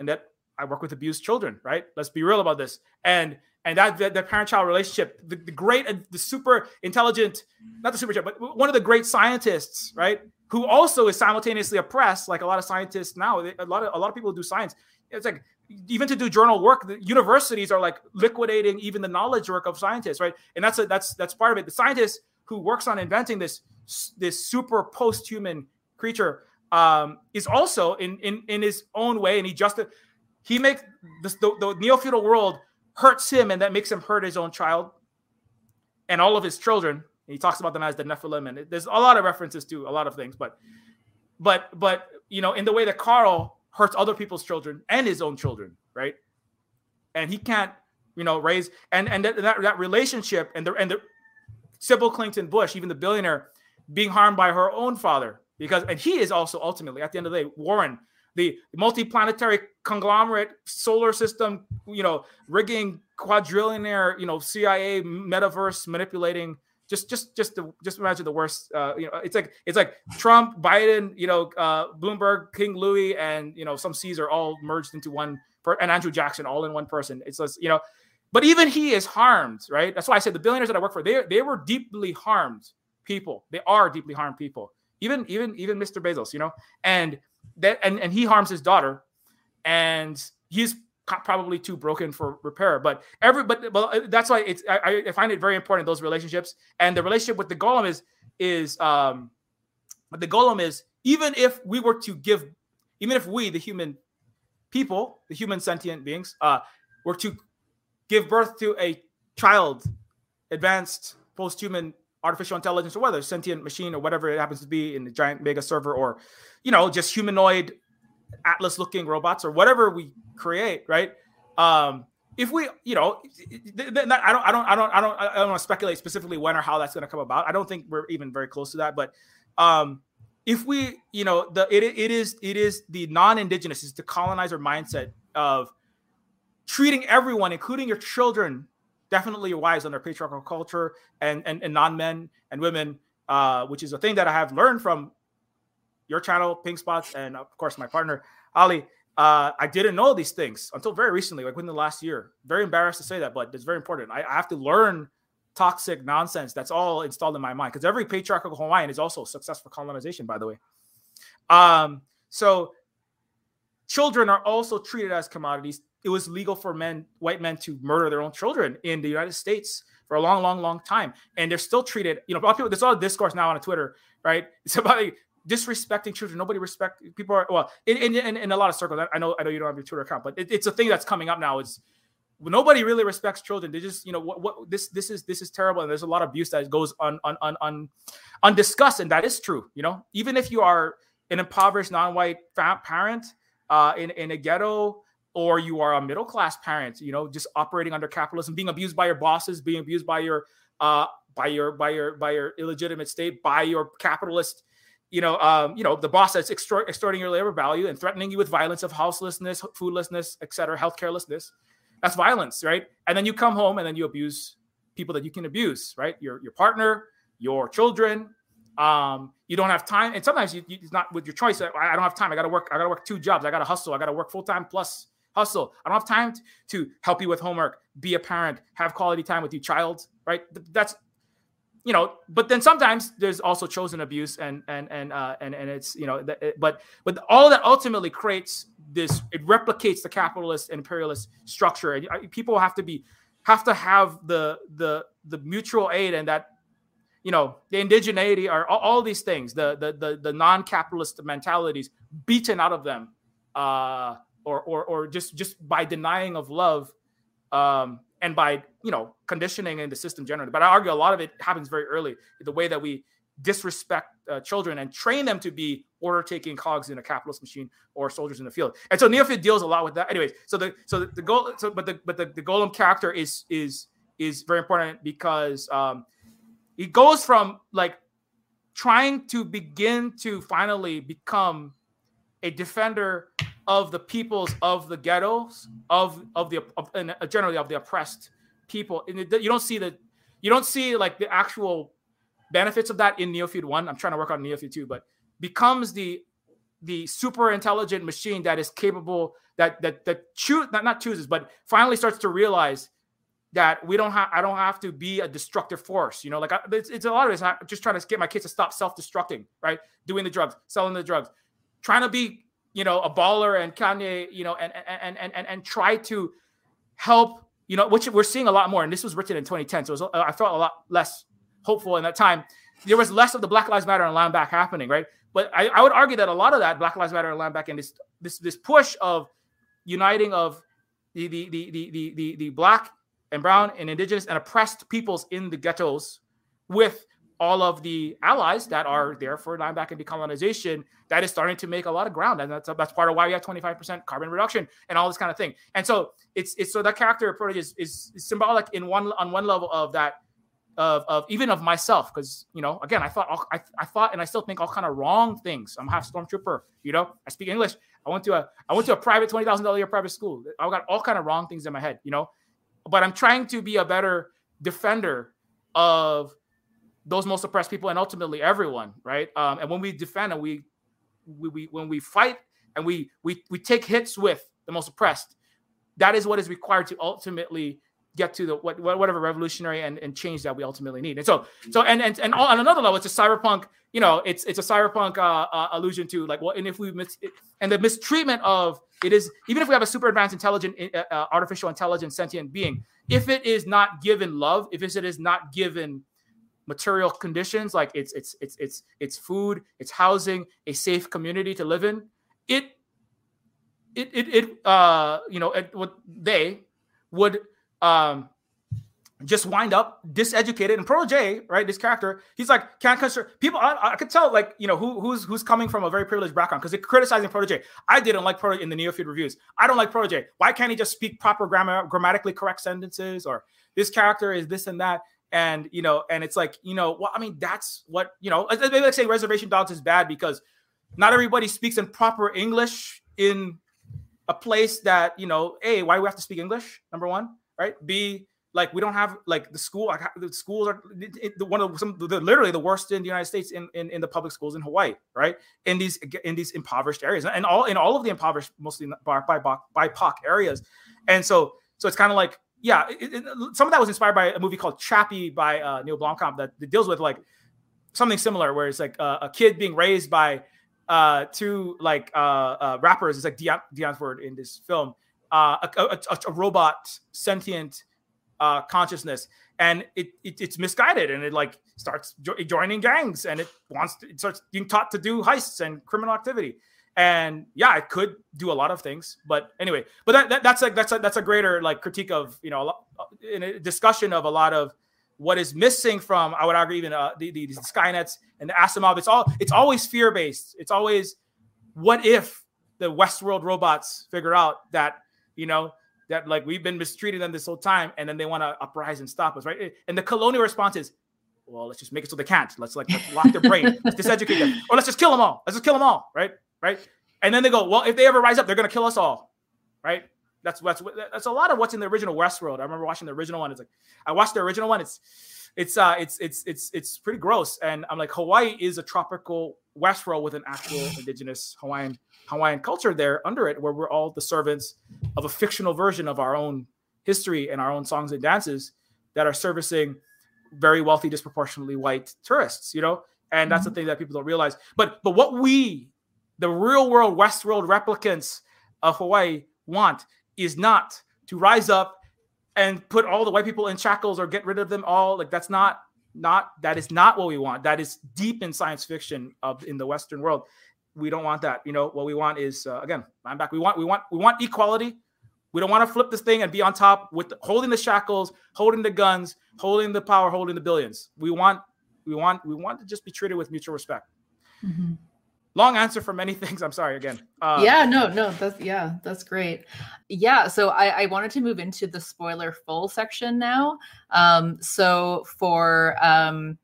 and that I work with abused children, right? Let's be real about this. And and that the, the parent-child relationship, the, the great, the super intelligent, not the super, but one of the great scientists, right? who also is simultaneously oppressed, like a lot of scientists now. A lot of a lot of people do science. It's like even to do journal work, the universities are like liquidating even the knowledge work of scientists, right? And that's a, that's that's part of it. The scientist who works on inventing this this super post-human creature um, is also in in in his own way, and he just he makes this, the, the neo-feudal world hurts him, and that makes him hurt his own child and all of his children. And He talks about them as the Nephilim, and there's a lot of references to a lot of things, but but but you know, in the way that Carl hurts other people's children and his own children, right? And he can't, you know, raise and and that that, that relationship and the and the Sybil Clinton Bush, even the billionaire, being harmed by her own father because and he is also ultimately at the end of the day Warren the multi-planetary conglomerate solar system you know rigging quadrillionaire you know cia metaverse manipulating just just just just imagine the worst uh, you know it's like it's like trump biden you know uh, bloomberg king louis and you know some caesar all merged into one per- and andrew jackson all in one person. It's just you know but even he is harmed right? That's why i said the billionaires that i work for they, they were deeply harmed people. They are deeply harmed people. Even even even Mr. Bezos, you know, and that and and he harms his daughter, and he's probably too broken for repair. But every but well, uh, that's why it's I, I find it very important those relationships and the relationship with the golem is is um, but the golem is even if we were to give, even if we the human people, the human sentient beings, uh, were to give birth to a child, advanced post-human artificial intelligence or whether sentient machine or whatever it happens to be in the giant mega server or you know just humanoid atlas looking robots or whatever we create right? Um if we you know i don't i don't i don't i don't i don't want to speculate specifically when or how that's going to come about. I don't think we're even very close to that but um if we you know the it, it is it is the non-indigenous is the colonizer mindset of treating everyone including your children definitely wives under patriarchal culture and and, and non-men and women, uh, which is a thing that I have learned from your channel, Pink Spots, and of course my partner Ali. Uh, I didn't know these things until very recently, like within the last year. Very embarrassed to say that, but it's very important. I, I have to learn toxic nonsense that's all installed in my mind because every patriarchal Hawaiian is also successful colonization, by the way. Um, so children are also treated as commodities it was legal for men, white men, to murder their own children in the United States for a long, long, long time, and they're still treated. You know, a lot of people. There's a lot of discourse now on Twitter, right? It's about like, disrespecting children. Nobody respect people are well in, in, in, in, a lot of circles. I know I know you don't have your Twitter account, but it, it's a thing that's coming up now. Is nobody really respects children. They just you know what, what this this is this is terrible, and there's a lot of abuse that goes on on on on undiscussed, and that is true. You know, even if you are an impoverished non-white parent uh, in in a ghetto or you are a middle class parent, you know, just operating under capitalism, being abused by your bosses, being abused by your uh by your by your by your illegitimate state, by your capitalist, you know, um, you know, the boss that's extort, extorting your labor value and threatening you with violence of houselessness, foodlessness, etc., healthcarelessness. That's violence, right? And then you come home and then you abuse people that you can abuse, right? Your your partner, your children. Um, you don't have time, and sometimes you, you, it's not with your choice. I, I don't have time. I got to work. I got to work two jobs. I got to hustle. I got to work full time plus hustle. I don't have time to help you with homework, be a parent, have quality time with your child, right? That's you know, but then sometimes there's also chosen abuse and and and uh, and and it's you know, but but all that ultimately creates this. It replicates the capitalist and imperialist structure, and uh, people have to be have to have the the the mutual aid and that you know the indigeneity or all, all these things the the the, the non-capitalist mentalities beaten out of them uh or or or just just by denying of love um, and by you know conditioning in the system generally. But I argue a lot of it happens very early. The way that we disrespect uh, children and train them to be order taking cogs in a capitalist machine or soldiers in the field. And so Neofeud deals a lot with that. Anyways, so the so the, the goal so but the but the, the golem character is is is very important because um he goes from like trying to begin to finally become a defender of the peoples of the ghettos of of the of, and uh, generally of the oppressed people. And you don't see the you don't see like the actual benefits of that in Neofeud One. I'm trying to work on Neofeud Two, but becomes the the super intelligent machine that is capable that that that choose not, not chooses but finally starts to realize that we don't have i don't have to be a destructive force you know like I, it's, it's a lot of it's i just trying to get my kids to stop self-destructing right doing the drugs selling the drugs trying to be you know a baller and kanye you know and and and and, and try to help you know which we're seeing a lot more and this was written in 2010 so was, uh, i felt a lot less hopeful in that time. There was less of the black lives matter and line back happening right? But I, I would argue that a lot of that black lives matter and line back and this this this push of uniting of the the the the the, the, the black and brown and indigenous and oppressed peoples in the ghettos with all of the allies that are there for back and decolonization that is starting to make a lot of ground. And that's that's part of why we have 25% carbon reduction and all this kind of thing. And so it's it's so that character approach is, is, is symbolic in one on one level of that of, of even of myself. Because you know again i thought all, I, I thought and i still think all kind of wrong things. I'm half stormtrooper you know? I speak english. I went to a i went to a private $20000 year private school. I got all kind of wrong things in my head you know? But I'm trying to be a better defender of those most oppressed people and ultimately everyone, right? Um, and when we defend and we, we, we when we fight and we we we take hits with the most oppressed, that is what is required to ultimately get to the what, whatever revolutionary and, and change that we ultimately need. And so so and and and on another level, it's a cyberpunk. You know, it's it's a cyberpunk uh, uh, allusion to like well, and if we miss and the mistreatment of it is even if we have a super advanced, intelligent, uh, uh, artificial intelligence, sentient being, if it is not given love, if it is not given material conditions like it's it's it's it's it's food, it's housing, a safe community to live in, it it it, it uh you know it, what they would um, just wind up diseducated. And Pro J, right, this character, he's like, can't consider people. I, I could tell, like, you know, who who's who's coming from a very privileged background because they're criticizing Protege. J. I didn't like Protege in the Neofeud reviews. I don't like Pro J. Why can't he just speak proper grammar, grammatically correct sentences? Or this character is this and that. And you know, and it's like, you know, well, I mean, that's what you know. Maybe like say reservation dogs is bad because not everybody speaks in proper English in a place that you know. A, why do we have to speak English? Number one right? B, like we don't have like the school, like the schools are one of some the, literally the worst in the United States in, in, in the public schools in Hawaii, right? In these in these impoverished areas, and all in all of the impoverished, mostly by by BIPOC areas, and so so it's kind of like yeah, it, it, some of that was inspired by a movie called Chappie by uh, Neil Blomkamp that, that, deals with like something similar, where it's like uh, a kid being raised by uh, two like uh, uh, rappers. It's like Dion, Die Antwoord in this film, uh, a, a, a, robot sentient consciousness. And it, it, it's misguided and it like starts jo- joining gangs and it wants to, it starts being taught to do heists and criminal activity and yeah I could do a lot of things but anyway but that, that that's like that's a that's a greater like critique of you know a lot, in a discussion of a lot of what is missing from i would argue even uh, the, the, the skynets and the asimov it's all it's always fear based it's always what if the westworld robots figure out that you know, that like we've been mistreating them this whole time, and then they want to uprise and stop us, right? And the colonial response is, well, let's just make it so they can't. Let's like let's lock their brain, let's diseducate them, or let's just kill them all. Let's just kill them all, right? Right? And then they go, well, if they ever rise up, they're gonna kill us all, right? That's that's that's a lot of what's in the original Westworld. I remember watching the original one. It's like I watched the original one. It's it's uh it's it's it's it's pretty gross. And I'm like, Hawaii is a tropical Westworld with an actual indigenous Hawaiian Hawaiian culture there under it, where we're all the servants of a fictional version of our own history and our own songs and dances that are servicing very wealthy, disproportionately white tourists, you know? And that's mm-hmm. the thing that people don't realize. But but what we, the real world West world replicants of Hawaii, want is not to rise up and put all the white people in shackles or get rid of them all. Like that's not not that is not what we want. That is deep in science fiction of in the Western world we don't want that. You know, what we want is uh, again, I'm back. We want we want we want equality. We don't want to flip this thing and be on top with the, holding the shackles, holding the guns, holding the power, holding the billions. We want we want we want to just be treated with mutual respect. Mm-hmm. Long answer for many things. I'm sorry again. Uh, yeah, no, no, that's yeah, that's great. Yeah, so I, I wanted to move into the spoiler full section now. Um, so for um,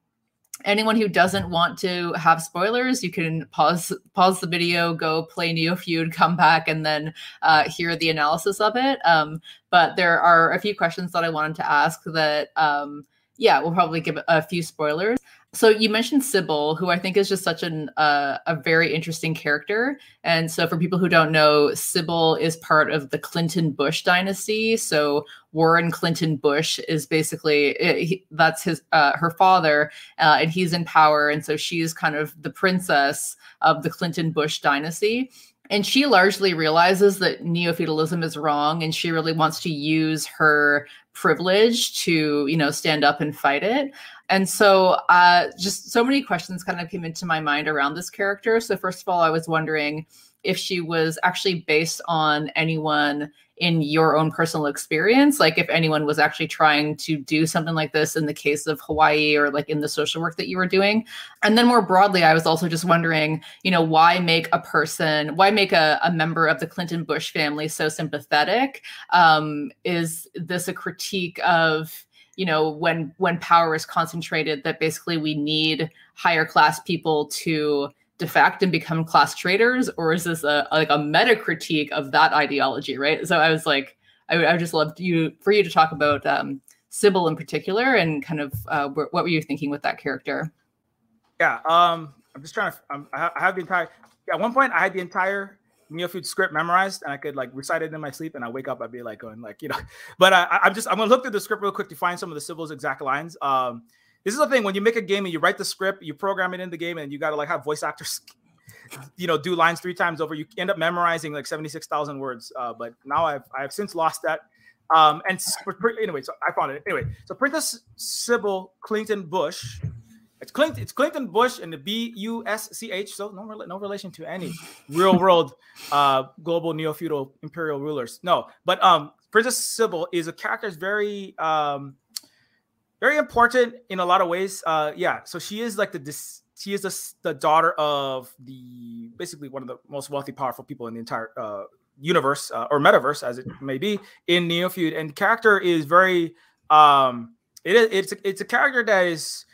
anyone who doesn't want to have spoilers you can pause pause the video go play Neofeud, come back and then uh, hear the analysis of it um, but there are a few questions that i wanted to ask that um, yeah, we'll probably give a few spoilers. So you mentioned Sybil, who I think is just such an uh, a very interesting character. And so for people who don't know, Sybil is part of the Clinton Bush dynasty. So Warren Clinton Bush is basically eh, he, that's his uh, her father, uh, and he's in power, and so she's kind of the princess of the Clinton Bush dynasty and she largely realizes that neo-feudalism is wrong and she really wants to use her privilege to you know stand up and fight it. And so uh, just so many questions kind of came into my mind around this character. So first of all i was wondering if she was actually based on anyone in your own personal experience like if anyone was actually trying to do something like this in the case of hawaii or like in the social work that you were doing. And then more broadly i was also just wondering you know why make a person why make a, a member of the clinton bush family so sympathetic? Um, is this a critique of you know when when power is concentrated that basically we need higher class people to defect and become class traitors or is this a like a meta critique of that ideology right so i was like i, I just loved you for you to talk about um sybil in particular and kind of uh, what were you thinking with that character yeah um i'm just trying to um, i have the entire at one point i had the entire Neofeud script memorized and I could like recite it in my sleep and I wake up, I'd be like going like, you know, but I, I'm just, I'm to look through the script real quick to find some of the Sybil's exact lines. Um, this is the thing when you make a game and you write the script, you program it in the game, and you got to like have voice actors, you know, do lines three times over. You end up memorizing like seventy six thousand words. Uh, but now I've I've since lost that. Um, and anyway, so I found it anyway. So Princess Sybil Clinton Bush. It's Clinton. It's Clinton Bush and the B U S C H. So no, no relation to any real world, uh, global neo feudal imperial rulers. No, but um, Princess Sybil is a character. Is very um, very important in a lot of ways. Uh, yeah, so she is like the dis- she is the, the daughter of the basically one of the most wealthy, powerful people in the entire uh, universe uh, or metaverse, as it may be, in Neofeud. And the character is very um, it is it's a, it's a character that is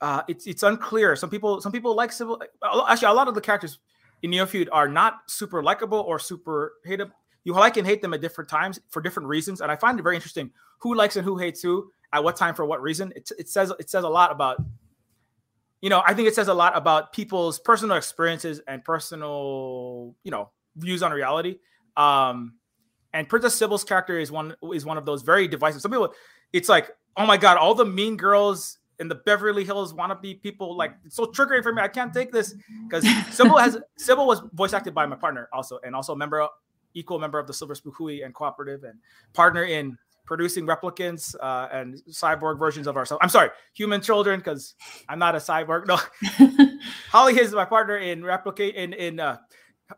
uh, it's it's unclear. Some people some people like Sybil Actually, a lot of the characters in Neofeud are not super likable or super hateable. You like and hate them at different times for different reasons, and I find it very interesting who likes and who hates who at what time for what reason. It, it says it says a lot about you know, I think it says a lot about people's personal experiences and personal, you know, views on reality. Um, and Princess Sybil's character is one is one of those very divisive. Some people, it's like, oh my god, all the mean girls in the Beverly Hills wannabe people, like it's so triggering for me. I can't take this because Sybil has Sybil was voice acted by my partner also, and also a member, equal member of the Silver Spook Hui and cooperative, and partner in producing replicants uh, and cyborg versions of ourselves. I'm sorry, human children, because I'm not a cyborg. No, Holly is my partner in replicate in in uh,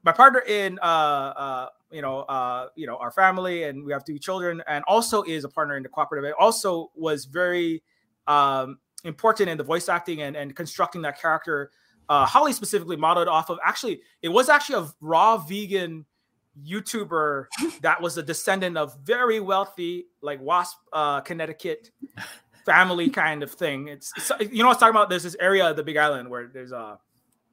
my partner in uh, uh, you know uh, you know our family, and we have two children, and also is a partner in the cooperative. It also was very um, important in the voice acting and, and constructing that character. Uh, Holly specifically modeled off of actually, it was actually a raw vegan YouTuber that was a descendant of very wealthy, like Wasp, uh, Connecticut family kind of thing. It's, it's, you know what I'm talking about. There's this area of the Big Island where there's a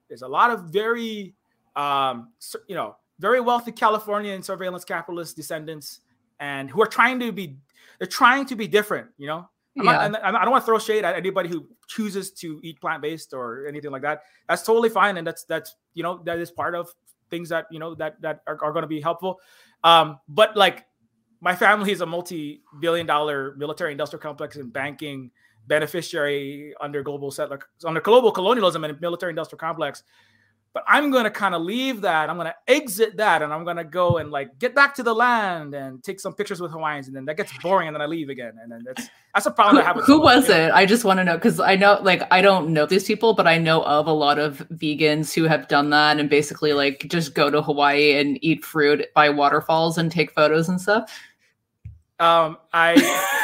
there's a lot of very um, you know very wealthy Californian surveillance capitalist descendants, and who are trying to be they're trying to be different. You know, yeah. Not, I don't want to throw shade at anybody who chooses to eat plant based or anything like that. That's totally fine, and that's that's you know that is part of things that you know that that are, are going to be helpful. Um, but like my family is a multi-billion dollar military industrial complex and banking beneficiary under global settler under global colonialism and military industrial complex but I'm going to kind of leave that. I'm going to exit that and I'm going to go and like get back to the land and take some pictures with Hawaiians. And then that gets boring and then I leave again. And then that's, that's a problem who, I have. who was it? I just want to know because I know, like, I don't know these people, but I know of a lot of vegans who have done that and basically like just go to Hawaii and eat fruit by waterfalls and take photos and stuff. Um, I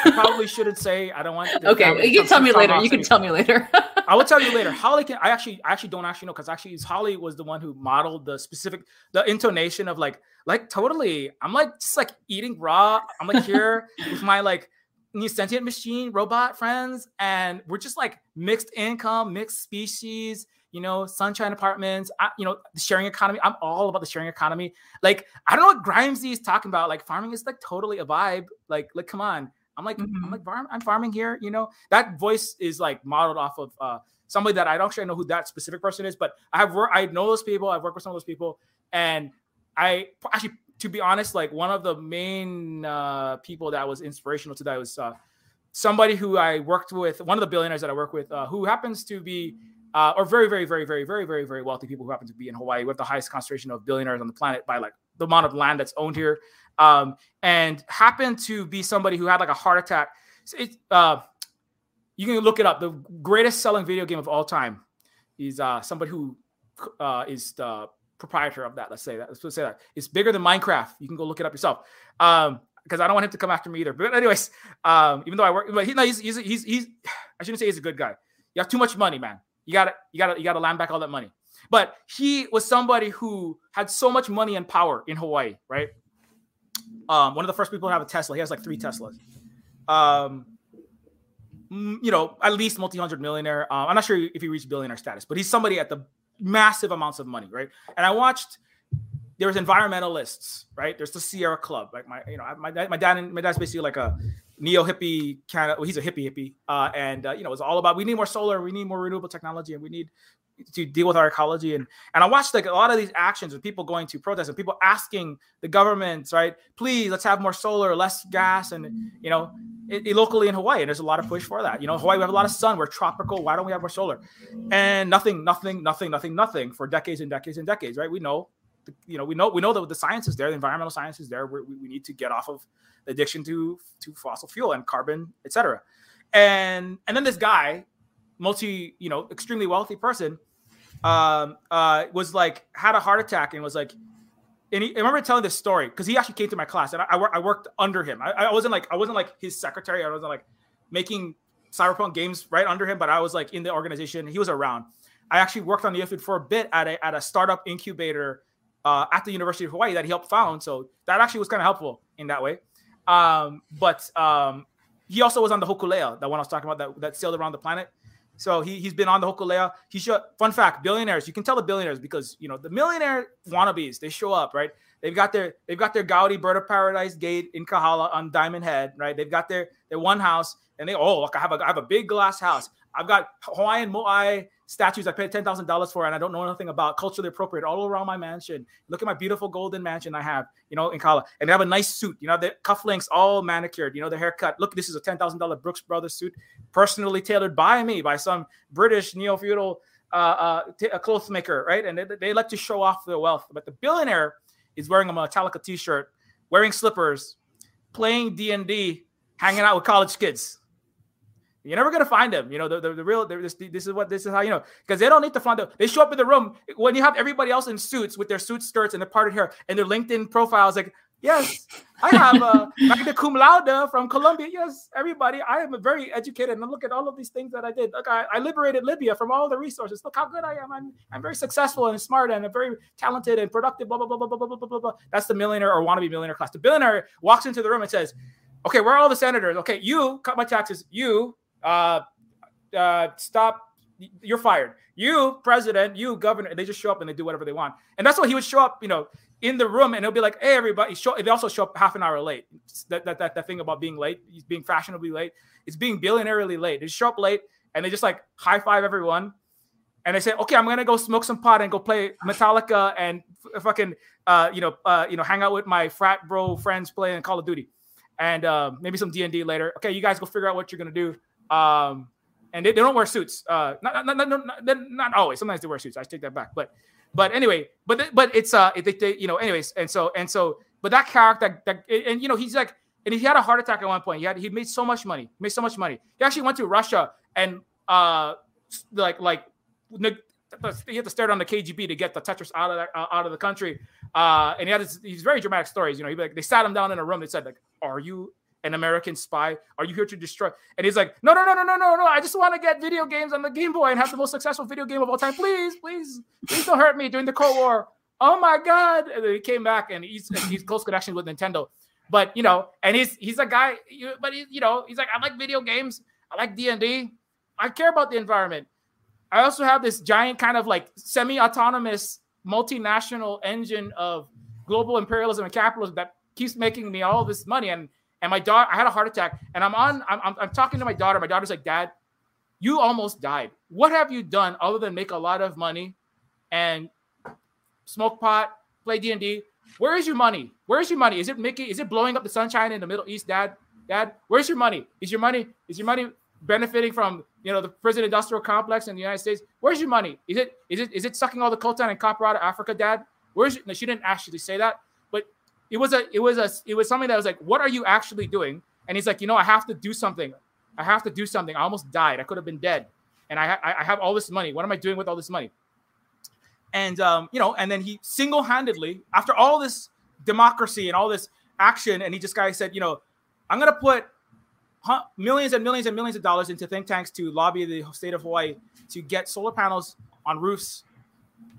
probably shouldn't say. I don't want. Okay, you can tell me later. You can tell me later. I will tell you later. Holly can. I actually, I actually don't actually know because actually, Holly was the one who modeled the specific, the intonation of like, like totally. I'm like just like eating raw. I'm like here with my like new sentient machine robot friends, and we're just like mixed income, mixed species you know, sunshine apartments, I, you know, the sharing economy. I'm all about the sharing economy. Like, I don't know what Grimesy is talking about. Like, farming is like totally a vibe. Like, like, come on. I'm like, mm-hmm. I'm like, I'm farming here. You know, that voice is like modeled off of uh, somebody that I don't actually know who that specific person is, but I have worked, I know those people. I've worked with some of those people, and I actually, to be honest, like one of the main uh, people that was inspirational to that was uh, somebody who I worked with, one of the billionaires that I work with, uh, who happens to be. Uh, or very, very, very, very, very, very, very wealthy people who happen to be in Hawaii. We have the highest concentration of billionaires on the planet by like the amount of land that's owned here, um, and happened to be somebody who had like a heart attack. It, uh, you can look it up. The greatest selling video game of all time is uh, somebody who uh, is the proprietor of that. Let's say that. Let's say that it's bigger than Minecraft. You can go look it up yourself. Um, because I don't want him to come after me either. But anyways, um, even though I work, but he, no, he's, he's he's he's I shouldn't say he's a good guy. You have too much money, man. You gotta you gotta you gotta land back all that money. But he was somebody who had so much money and power in Hawaii, right? Um, one of the first people to have a Tesla. He has like three Teslas. Um, you know, at least multi-hundred millionaire. Uh, I'm not sure if he reached billionaire status, but he's somebody at the massive amounts of money, right? And I watched. there's environmentalists, right? There's the Sierra Club, like my, you know, my my dad, and my dad's basically like a neo hippie kind of. Well, he's a hippie hippie, uh, and uh, you know, it's all about we need more solar, we need more renewable technology, and we need to deal with our ecology. And and I watched like a lot of these actions with people going to protest and people asking the governments right please let's have more solar less gas and you know it, it locally in Hawaii and there's a lot of push for that. You know Hawaii we have a lot of sun we're tropical why don't we have more solar? And nothing nothing nothing nothing nothing for decades and decades and decades right? We know you know we know we know that the science is there the environmental science is there we we need to get off of addiction to to fossil fuel and carbon etc and and then this guy multi, you know, extremely wealthy person, um, uh, was like had a heart attack and was like, and he, I remember telling this story because he actually came to my class and I, I, I worked under him. I, I, wasn't like I wasn't like his secretary. I wasn't like making cyberpunk games right under him, but I was like in the organization. He was around. I actually worked on the IFID for a bit at a at a startup incubator uh, at the University of Hawaii that he helped found. So that actually was kind of helpful in that way. Um, but um, he also was on the Hokulea, that one I was talking about that, that sailed around the planet. So he he's been on the Hokulea. He show fun fact, billionaires. You can tell the billionaires because you know the millionaire wannabes. They show up, right? They've got their they've got their Gaudi Bird of Paradise gate in Kahala on Diamond Head, right? They've got their their one house, and they oh look, I have a I have a big glass house. I've got Hawaiian moai statues I paid ten thousand dollars for, and I don't know anything about culturally appropriate all around my mansion. Look at my beautiful golden mansion I have, you know, in Kala, and they have a nice suit. You know, the cufflinks all manicured. You know, the haircut. Look, this is a ten thousand dollar Brooks Brothers suit, personally tailored by me by some British neo feudal uh, uh, t- a clothes maker, right? And they, they like to show off their wealth. But the billionaire is wearing a Metallica T-shirt, wearing slippers, playing D and D, hanging out with college kids you're never gonna find them. You know, the, the, the real this, this is what this is how you know because they don't need to find them. They show up in the room when you have everybody else in suits with their suit skirts and their parted hair and their LinkedIn profiles like, yes, I have a magna cum laude from Columbia. Yes, everybody, I am very educated and look at all of these things that I did. Look, I, I liberated Libya from all the resources. Look how good I am. I'm I'm very successful and smart and a very talented and productive. Blah blah blah blah blah blah blah blah. That's the millionaire or wannabe millionaire class. The billionaire walks into the room and says. Okay, where are all the senators? Okay, you cut my taxes. You uh, uh, stop, you're fired. You, president, you, governor, they just show up and they do whatever they want. And that's why he would show up, you know, in the room and he'll be like, hey, everybody, show, they also show up half an hour late. That, that, that, that thing about being late, being fashionably late. It's being billionaireally late. They show up late and they just like high five everyone. And they say, okay, I'm gonna go smoke some pot and go play Metallica and fucking, uh, you know, uh, you know, hang out with my frat bro friends playing Call of Duty, and uh, maybe some D and D later. Okay, you guys go figure out what you're gonna do. Um, and they, they don't wear suits. Uh, not, not, not, not, not always. Sometimes they wear suits. I take that back. But but anyway, but but it's uh, they, they, you know, anyways, and so and so, but that character that and you know he's like, and he had a heart attack at one point. He had he made so much money, made so much money. He actually went to Russia and uh, like like he had to stare down the KGB to get the Tetris out of the, uh, out of the country. Uh, and he had this, these very dramatic stories. You know, he like they sat him down in a room. They said like, "Are you an American spy? Are you here to destroy? And he's like, no, no, no, no, no, no, no. I just want to get video games on the Game Boy and have the most successful video game of all time. Please, please, please don't hurt me during the Cold War. Oh my God. And he came back and he's he's close connection with Nintendo. But you know, and he's he's a guy, but he, you know, he's like, I like video games, I like D&D, I care about the environment. I also have this giant kind of like semi-autonomous multinational engine of global imperialism and capitalism that keeps making me all this money. And And my daughter, I had a heart attack, and I'm on. I'm, I'm, talking to my daughter. My daughter's like, "Dad, you almost died. What have you done other than make a lot of money and smoke pot, play D and D? Where is your money? Where is your money? Is it Mickey? Is it blowing up the sunshine in the Middle East, Dad? Dad, where's your money? Is your money? Is your money benefiting from you know the prison industrial complex in the United States? Where's your money? Is it is it is it sucking all the coltan and copper out of Africa, Dad? Where's no, she didn't actually say that, it was a it was a it was something that was like, what are you actually doing? And he's like, you know, I have to do something. I have to do something. I almost died. I could have been dead, and I I, I have all this money. What am I doing with all this money? And um, you know, and then he single-handedly, after all this democracy and all this action, and he just guy said, you know, I'm gonna put millions and millions and millions of dollars into think tanks to lobby the state of Hawaii to get solar panels on roofs,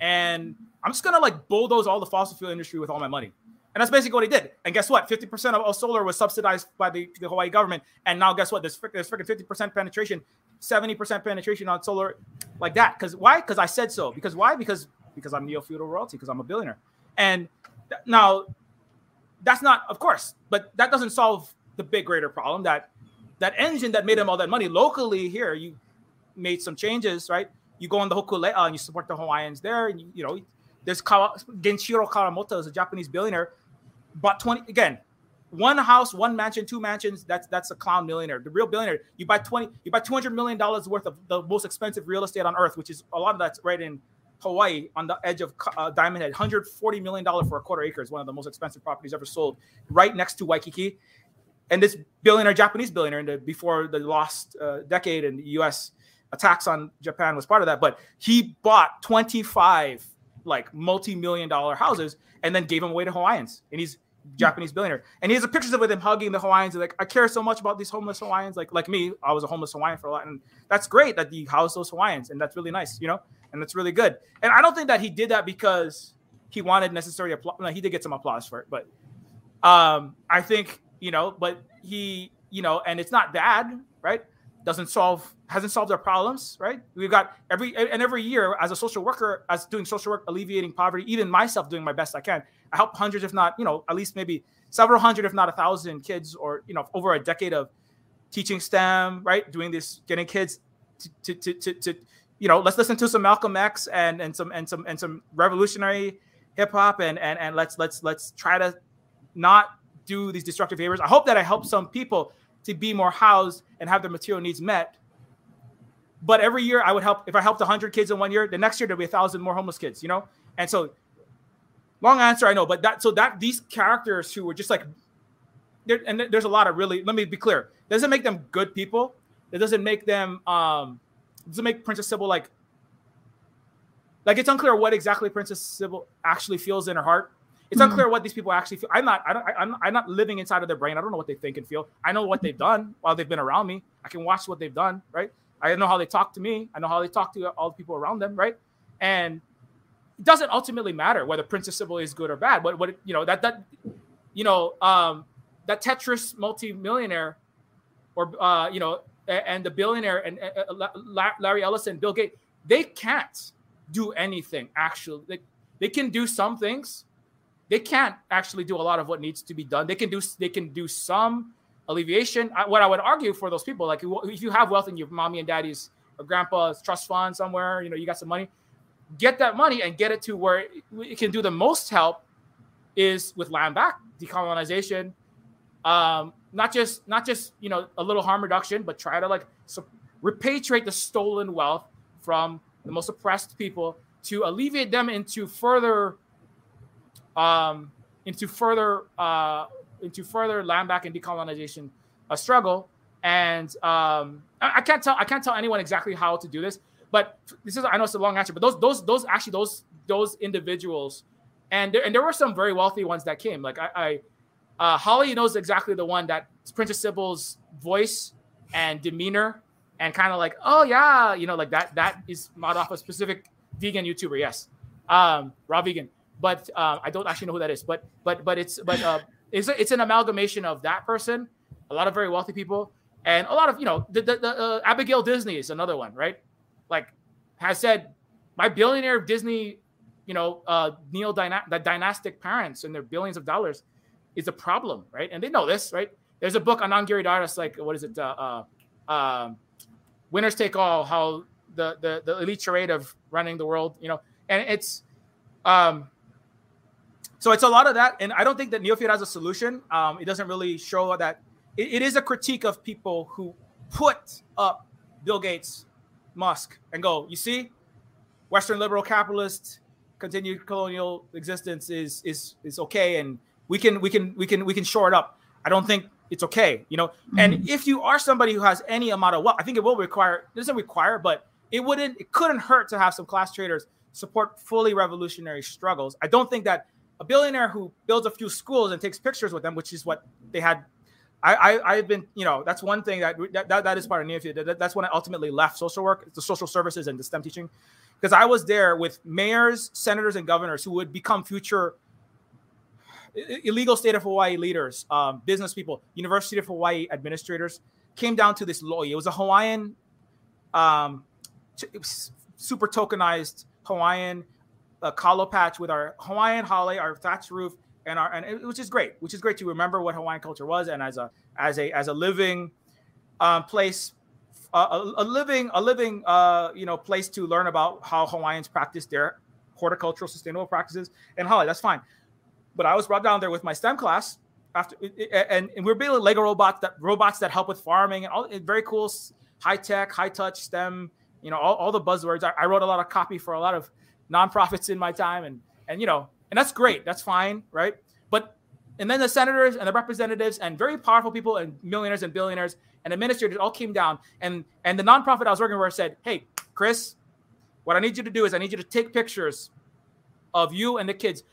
and I'm just gonna like bulldoze all the fossil fuel industry with all my money. And that's basically what he did. And guess what? 50% of all solar was subsidized by the, the Hawaii government. And now guess what? There's, there's freaking 50% penetration, 70% penetration on solar like that. Because why? Because I said so. Because why? Because because I'm neo feudal royalty, because I'm a billionaire. And th- now that's not, of course, but that doesn't solve the big greater problem that that engine that made him all that money locally here, you made some changes, right? You go on the Hokulea and you support the Hawaiians there. And you, you know, there's Kawa, Genshiro Kawamoto is a Japanese billionaire, bought 20 again, one house, one mansion, two mansions. That's that's a clown millionaire. The real billionaire, you buy 20, you buy 200 million dollars worth of the most expensive real estate on earth, which is a lot of that's right in Hawaii on the edge of uh, Diamond Head. 140 million dollar for a quarter acre is one of the most expensive properties ever sold, right next to Waikiki and this billionaire, Japanese billionaire, the, before the lost uh, decade and the U.S. attacks on Japan was part of that. But he bought 25 like multi-million dollar houses and then gave them away to Hawaiians. And he's Japanese billionaire. And he has a pictures of him hugging the Hawaiians. Like, I care so much about these homeless Hawaiians. Like, like me, I was a homeless Hawaiian for a lot. And that's great that he housed those Hawaiians. And that's really nice, you know? And that's really good. And I don't think that he did that because he wanted necessary applause. No, he did get some applause for it. But um, I think you know, but he, you know, and it's not bad, right? Doesn't solve, hasn't solved our problems, right? We've got every and every year as a social worker, as doing social work, alleviating poverty, even myself doing my best I can. I help hundreds, if not, you know, at least maybe several hundred, if not a thousand kids, or you know, over a decade of teaching STEM, right? Doing this, getting kids to to to, to, you know, let's listen to some Malcolm X and and some and some and some revolutionary hip hop and and and let's let's let's try to not do these destructive behaviors. I hope that I help some people to be more housed and have their material needs met. But every year I would help, if I helped 100 kids in one year, the next year there'll be a thousand more homeless kids, you know? And so, long answer, I know, but that, so that these characters who were just like, and there's a lot of really, let me be clear, doesn't make them good people. It doesn't make them, um, doesn't make Princess Sybil like, like it's unclear what exactly Princess Sybil actually feels in her heart it's mm-hmm. unclear what these people actually feel. I'm not. I don't. I, am I'm not living inside of their brain. I don't know what they think and feel. I know what they've done while they've been around me. I can watch what they've done. Right. I know how they talk to me. I know how they talk to all the people around them. Right. And it doesn't ultimately matter whether Princess Sybil is good or bad. But what you know that that you know um, that Tetris multi-millionaire or uh, you know and the billionaire and uh, Larry Ellison, Bill Gates, they can't do anything actually. They, they can do some things, they can't actually do a lot of what needs to be done. They can do they can do some alleviation. I, what I would argue for those people, like if you have wealth in your mommy and daddy's or grandpa's trust fund somewhere, you know, you got some money, get that money and get it to where it, it can do the most help is with land back decolonization. Um, not just not just you know a little harm reduction, but try to like so repatriate the stolen wealth from the most oppressed people to alleviate them into further um, into further uh, into further land back and decolonization a struggle. And um, I, I, can't tell I can't tell anyone exactly how to do this, but this is I know it's a long answer, but those those those actually those those individuals, and there, and there were some very wealthy ones that came. Like I, I uh, Holly knows exactly the one that Princess Sybil's voice and demeanor and kind of like oh yeah you know like that that is mod off a specific vegan YouTuber yes um raw vegan but uh, I don't actually know who that is. But but but it's but uh, it's it's an amalgamation of that person, a lot of very wealthy people, and a lot of you know the, the, the uh, Abigail Disney is another one, right? Like has said, my billionaire Disney, you know, uh, neo the dynastic parents and their billions of dollars is a problem, right? And they know this, right? there's a book on Giridharadas, like what is it? Uh, uh, um, winners take all. How the, the the elite charade of running the world, you know, and it's um. So it's a lot of that, and I don't think that Neofeud has a solution. Um, it doesn't really show that. it, it is a critique of people who put up Bill Gates, Musk, and go. You see, Western liberal capitalist continued colonial existence is is is okay, and we can we can we can we can shore it up. I don't think it's okay, you know. Mm-hmm. And if you are somebody who has any amount of wealth, I think it will require. It doesn't require, but it wouldn't. It couldn't hurt to have some class traders support fully revolutionary struggles. I don't think that a billionaire who builds a few schools and takes pictures with them, which is what they had. I, I have been you know that's one thing that that, that is part of Neofeud. That, that's when I ultimately left social work, the social services and the STEM teaching, because I was there with mayors, senators, and governors who would become future illegal state of Hawaii leaders, um, business people, University of Hawaii administrators came down to this lo'i. It was a Hawaiian, um, super tokenized Hawaiian uh, kalo patch with our Hawaiian hale, our thatched roof, and our and it, which is great, which is great to remember what Hawaiian culture was, and as a as a as a living um, place, uh, a, a, living a living uh, you know place to learn about how Hawaiians practice their horticultural sustainable practices and hale. That's fine. But I was brought down there with my STEM class after, and, and we are building Lego robots that robots that help with farming and all very cool, high tech, high touch STEM. You know, all, all the buzzwords. I, I wrote a lot of copy for a lot of nonprofits in my time, and and you know, and that's great. That's fine, right? But and then the senators and the representatives and very powerful people and millionaires and billionaires and administrators all came down and and the nonprofit I was working for said, "Hey, Chris, what I need you to do is I need you to take pictures of you and the kids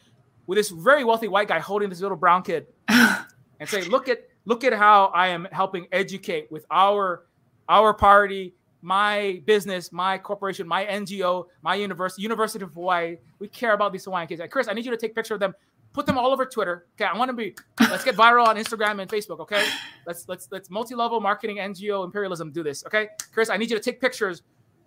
with this very wealthy white guy holding this little brown kid and say, look at look at how I am helping educate with our our party, my business, my corporation, my NGO, my university, University of Hawaii. We care about these Hawaiian kids. Chris, I need you to take picture of them, put them all over Twitter. Okay, I want to be let's get viral on Instagram and Facebook. Okay, let's let's let's multi-level marketing NGO imperialism do this. Okay, Chris, I need you to take pictures,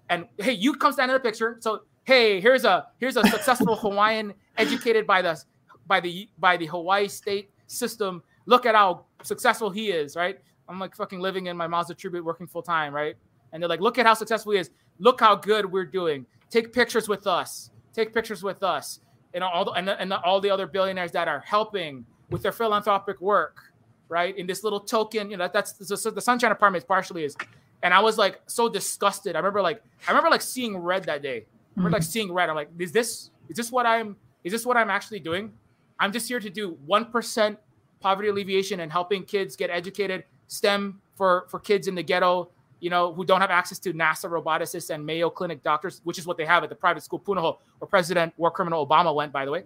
and hey, you come stand in the picture. So hey, here's a here's a successful Hawaiian educated by the by the by the Hawaii state system. Look at how successful he is, right? I'm like fucking living in my Mazda Tribute, working full time, right? And they're like, look at how successful he is. Look how good we're doing. Take pictures with us. Take pictures with us. And all the, and, and all the other billionaires that are helping with their philanthropic work, right? In this little token, you know, that's the, the Sunshine Apartments partially is. And I was like so disgusted. I remember like I remember like seeing red that day. I remember like mm-hmm. seeing red. I'm like, is this is this what I'm is this what I'm actually doing? I'm just here to do 1% poverty alleviation and helping kids get educated, STEM for, for kids in the ghetto, you know, who don't have access to NASA roboticists and Mayo Clinic doctors, which is what they have at the private school Punahou, where President War Criminal Obama went, by the way.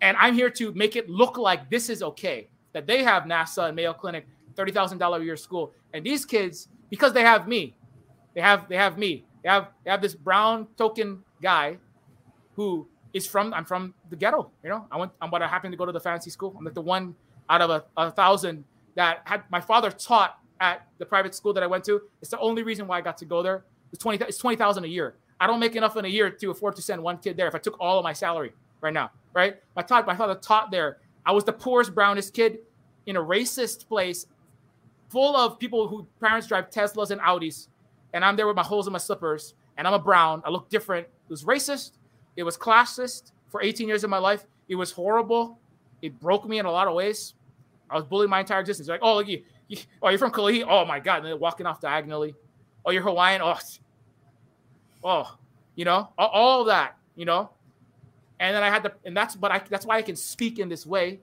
And I'm here to make it look like this is okay, that they have NASA and Mayo Clinic, $30,000 a year school. And these kids, because they have me, they have they have me. They have they have this brown token guy who is from I'm from the ghetto. You know, I went. I'm but I happened to go to the fancy school. I'm like the one out of a, a thousand that had my father taught at the private school that I went to. It's the only reason why I got to go there. It's twenty. It's twenty thousand a year. I don't make enough in a year to afford to send one kid there. If I took all of my salary right now, right? My taught my father taught there. I was the poorest, brownest kid in a racist place, full of people who parents drive Teslas and Audis, and I'm there with my holes in my slippers, and I'm a brown. I look different. It was racist. It was classist for 18 years of my life. It was horrible. It broke me in a lot of ways. I was bullied my entire existence. Like, oh, look, you, oh, you're from Kalihi? Oh my God! And they're walking off diagonally. Oh, you're Hawaiian? Oh, oh, you know, all, that, you know. And then I had to, and that's, but I, that's why I can speak in this way.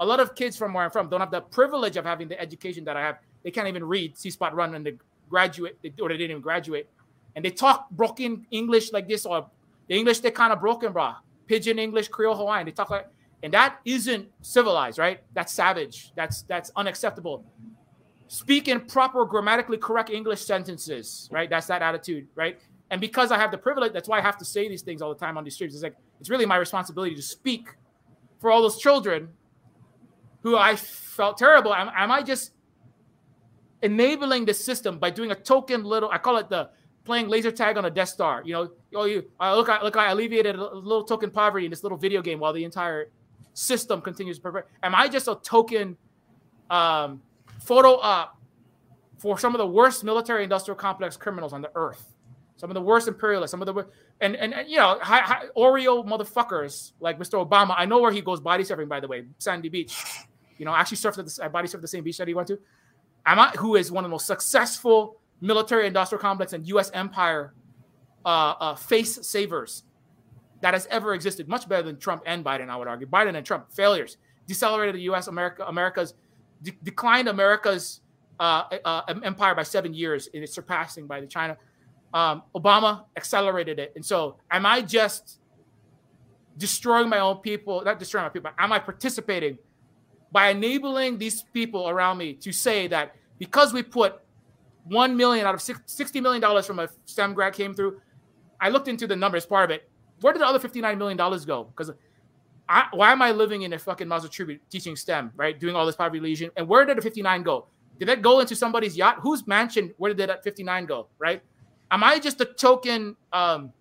A lot of kids from where I'm from don't have the privilege of having the education that I have. They can't even read See Spot Run and they graduate, or they didn't even graduate, and they talk broken English like this or the English, they're kind of broken, bro. Pidgin English, Creole Hawaiian. They talk like, and that isn't civilized, right? That's savage. That's that's unacceptable. Speak in proper grammatically correct English sentences, right? That's that attitude, right? And because I have the privilege, that's why I have to say these things all the time on these streams. It's like it's really my responsibility to speak for all those children who I felt terrible. Am, am I just enabling the system by doing a token little? I call it the playing laser tag on a Death Star. You know, oh, you uh, look, I look, I alleviated a little token poverty in this little video game while the entire system continues to Am I just a token um, photo op for some of the worst military industrial complex criminals on the earth, some of the worst imperialists, some of the and and, and you know high, Oreo motherfuckers like Mr. Obama. I know where he goes body surfing, by the way, Sandy Beach. You know, I actually surfed at the I body surfed the same beach that he went to. Amma, who is one of the most successful military industrial complex and U.S. empire uh, uh, face savers that has ever existed. Much better than Trump and Biden, I would argue. Biden and Trump failures decelerated the U.S. America America's de- declined America's uh, uh, empire by seven years. It is surpassing by the China. Um, Obama accelerated it, and so am I just destroying my own people? Not destroying my people. Am I participating by enabling these people around me to say that because we put one million out of sixty million dollars from a STEM grad came through, I looked into the numbers part of it. Where did the other fifty nine million dollars go? Because why am I living in a fucking Mazda Tribute teaching STEM, right? Doing all this poverty lesion. And where did the 59 go? Did that go into somebody's yacht? Whose mansion? Where did that 59 go, right? Am I just a token um,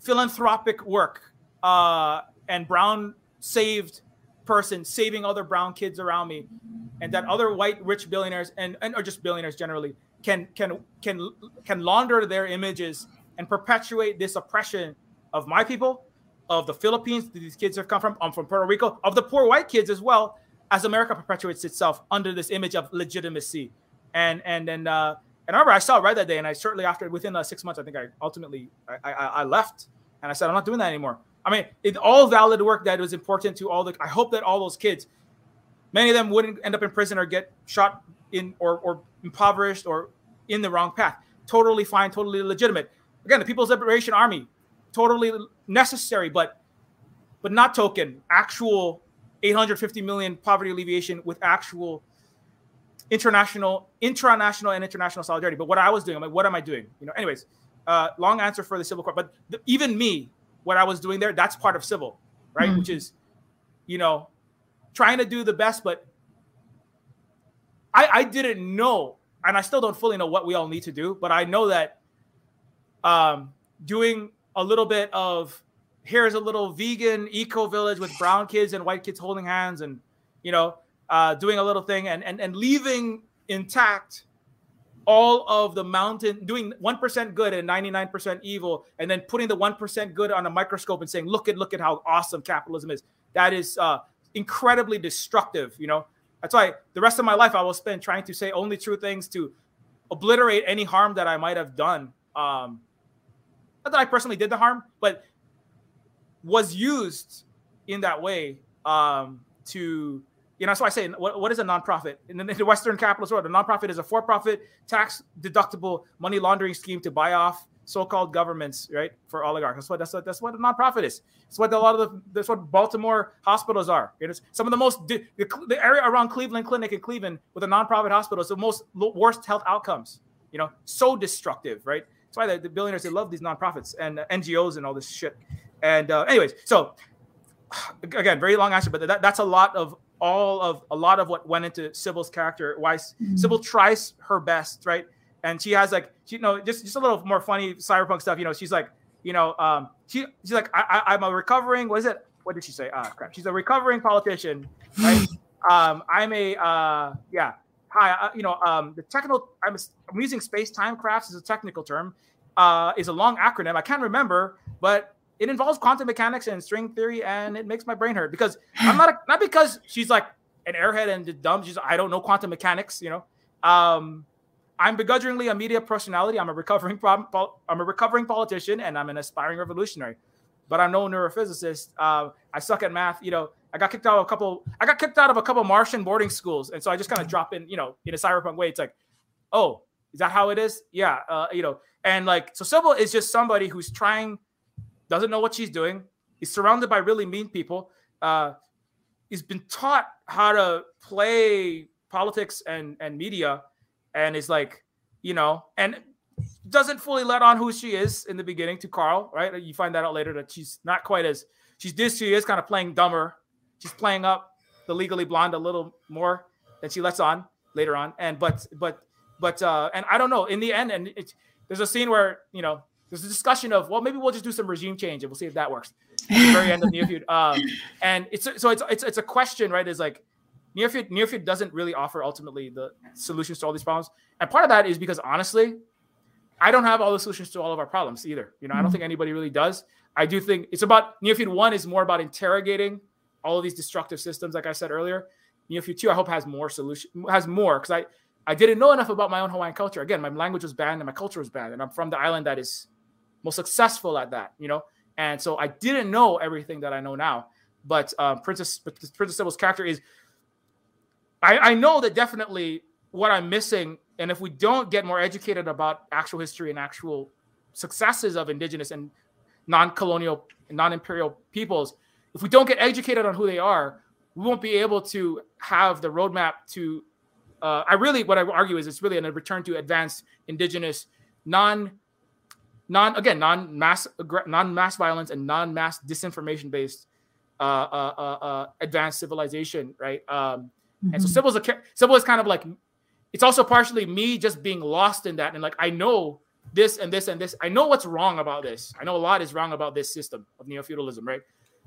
philanthropic work uh, and brown saved person saving other brown kids around me and that other white rich billionaires and, and or just billionaires generally can can can can launder their images and perpetuate this oppression of my people of the Philippines these kids have come from. I'm from Puerto Rico, of the poor white kids as well, as America perpetuates itself under this image of legitimacy. And and and uh, and I remember I saw it right that day, and I shortly after, within uh, six months, I think I ultimately I, I, I left, and I said I'm not doing that anymore. I mean, it all valid work that was important to all the. I hope that all those kids, many of them wouldn't end up in prison or get shot in or or impoverished or in the wrong path. Totally fine, totally legitimate. Again, the People's Liberation Army totally necessary, but but not token. Actual 850 million poverty alleviation with actual international, intranational, and international solidarity. But what I was doing, I'm like, what am I doing? You know. Anyways, uh, long answer for the Sybil court, but the, even me, what I was doing there, that's part of Sybil, right? Mm-hmm. Which is, you know, trying to do the best, but I, I didn't know, and I still don't fully know what we all need to do, but I know that um, doing a little bit of here's a little vegan eco village with brown kids and white kids holding hands and you know uh, doing a little thing and, and and leaving intact all of the mountain doing 1% good and 99% evil and then putting the 1% good on a microscope and saying look at look at how awesome capitalism is. That is uh, incredibly destructive you know? That's why the rest of my life i will spend trying to say only true things to obliterate any harm that i might have done um, not that I personally did the harm, but was used in that way um, to, you know, why I say, what, what is a nonprofit? In the, in the Western capitalist world, a nonprofit is a for profit, tax deductible money laundering scheme to buy off so-called governments, right, for oligarchs. That's what that's what that's what a nonprofit is. It's what a lot of the that's what Baltimore hospitals are. It is some of the most the, the area around Cleveland Clinic in Cleveland with a nonprofit hospital is the most worst health outcomes. You know, so destructive, right? That's why the, the billionaires they love these nonprofits and uh, NGOs and all this shit. And uh, anyways, so again, very long answer, but that, that's a lot of all of a lot of what went into Sybil's character. Why mm-hmm. Sybil tries her best, right? And she has like, you know, just just a little more funny cyberpunk stuff. You know, she's like, you know, um, she she's like, I, I, am a recovering. What is it? What did she say? Ah, crap. She's a recovering politician, right? um, I'm a uh, yeah hi, uh, you know, um, the technical, I'm, I'm using space time crafts as a technical term, uh, is a long acronym. I can't remember, but it involves quantum mechanics and string theory, and it makes my brain hurt because I'm not, a, not because she's like an airhead and dumb. She's, I don't know quantum mechanics, you know. Um, I'm begrudgingly a media personality. I'm a recovering, I'm a recovering politician, and I'm an aspiring revolutionary. But I'm no neurophysicist. Uh, I suck at math. You know, I got kicked out of a couple. I got kicked out of a couple Martian boarding schools, and so I just kind of drop in, you know, in a cyberpunk way. It's like, oh, is that how it is? Yeah, uh, you know, and like so, Sybil is just somebody who's trying, doesn't know what she's doing. He's surrounded by really mean people. Uh, he's been taught how to play politics and and media, and is like, you know, and doesn't fully let on who she is in the beginning to Carl. Right? You find that out later that she's not quite as she's this. She is kind of playing dumber she's playing up the legally blonde a little more than she lets on later on. And but but but uh and I don't know in the end and it, there's a scene where you know there's a discussion of well maybe we'll just do some regime change and we'll see if that works at the very end of the feud. Um, and it's so it's it's it's a question right? Is like Neofeud Neofeud doesn't really offer ultimately the solutions to all these problems, and part of that is because honestly, I don't have all the solutions to all of our problems either. You know, mm-hmm. I don't mm-hmm. think anybody really does. I do think it's about Neofeud one is more about interrogating all of these destructive systems, like I said earlier. Neofeud two, I hope has more solution has more because I I didn't know enough about my own Hawaiian culture. Again, my language was banned and my culture was banned, and I'm from the island that is most successful at that. You know, and so I didn't know everything that I know now. But um, Princess Princess Sybil's character is. I, I know that definitely what I'm missing, and if we don't get more educated about actual history and actual successes of indigenous and non-colonial, non-imperial peoples, if we don't get educated on who they are, we won't be able to have the roadmap to. Uh, I really, what I argue is, it's really a return to advanced indigenous, non, non again, non mass, non mass violence and non mass disinformation based, uh, uh, uh, uh, advanced civilization, right? Um, mm-hmm. And so Sybil's a Sybil is kind of like, it's also partially me just being lost in that, and like I know this and this and this. I know what's wrong about this. I know a lot is wrong about this system of neo feudalism, right?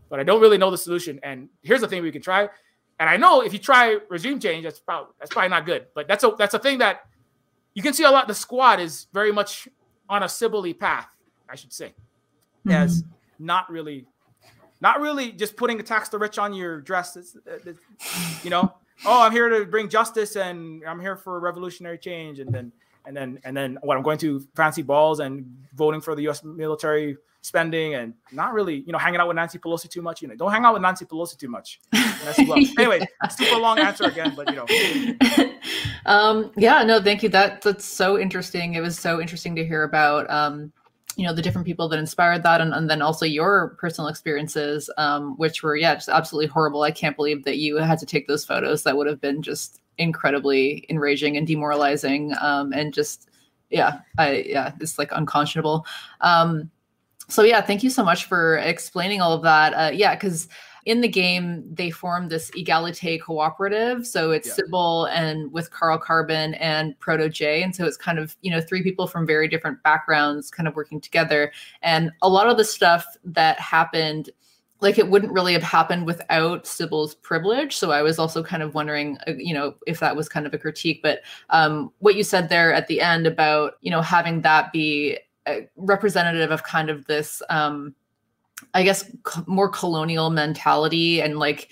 but I don't really know the solution. And here's the thing we can try. And I know if you try regime change, that's probably that's probably not good. But that's a that's a thing that you can see a lot. The squad is very much on a Sybil path, I should say, mm-hmm. as not really, not really just putting a tax the rich on your dress. It's, it's, you know, oh, I'm here to bring justice and I'm here for revolutionary change, and then and then and then what I'm going to fancy balls and voting for the U.S. military spending and not really, you know, hanging out with Nancy Pelosi too much. You know, don't hang out with Nancy Pelosi too much. Well. anyway, super long answer again, but you know. um, yeah, no, thank you. That that's so interesting. It was so interesting to hear about. Um, you know the different people that inspired that and, and then also your personal experiences um, which were yeah just absolutely horrible. I can't believe that you had to take those photos. That would have been just incredibly enraging and demoralizing um, and just yeah i yeah it's like unconscionable. Um, so yeah, thank you so much for explaining all of that. Uh, yeah, because in the game they form this Egalite cooperative. So it's yeah. Sybil and with Carl Carbon and Protege, and so it's kind of you know three people from very different backgrounds kind of working together. And a lot of the stuff that happened like it wouldn't really have happened without Sybil's privilege. So I was also kind of wondering, uh, you know, if that was kind of a critique. But um, what you said there at the end about, you know, having that be representative of kind of this um i guess more colonial mentality and like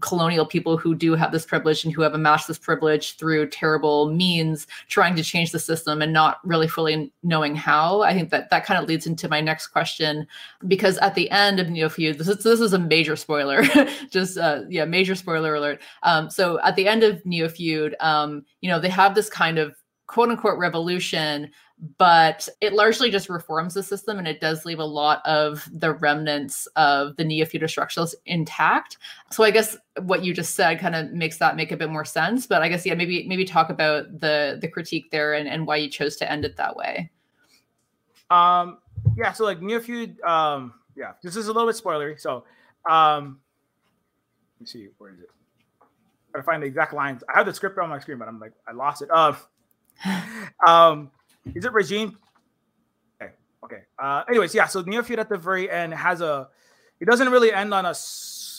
colonial people who do have this privilege and who have amassed this privilege through terrible means trying to change the system and not really fully knowing how. I think that that kind of leads into my next question because at the end of neofeud this is, this is a major spoiler just uh, yeah major spoiler alert. Um, so at the end of neofeud um, you know they have this kind of quote unquote revolution but it largely just reforms the system and it does leave a lot of the remnants of the neo-feudal structures intact. So i guess what you just said kind of makes that make a bit more sense but i guess yeah maybe maybe talk about the the critique there and, and why you chose to end it that way. Um yeah so like neo-feud um yeah this is a little bit spoilery so um let me see where is it? I find the exact lines. I have the script on my screen but i'm like i lost it. Um um is it regime? Okay. Okay. Uh, anyways, yeah. So Neofeud at the very end has a. It doesn't really end on a,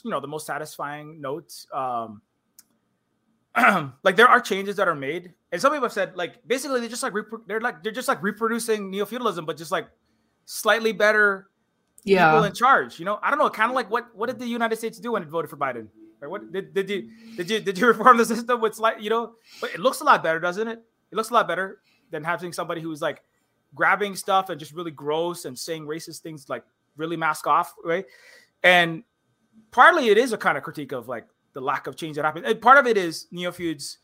you know, the most satisfying note. Um, like there are changes that are made, and some people have said like basically they're just like they're like they're just like reproducing neo feudalism, but just like slightly better yeah. people in charge. You know, I don't know, kind of like what what did the United States do when it voted for Biden? Right? What did, did you did you did you reform the system with like you know? But it looks a lot better, doesn't it? It looks a lot better than having somebody who's like grabbing stuff and just really gross and saying racist things like really mask off, right? And partly it is a kind of critique of like the lack of change that happened. And part of it is Neofeuds,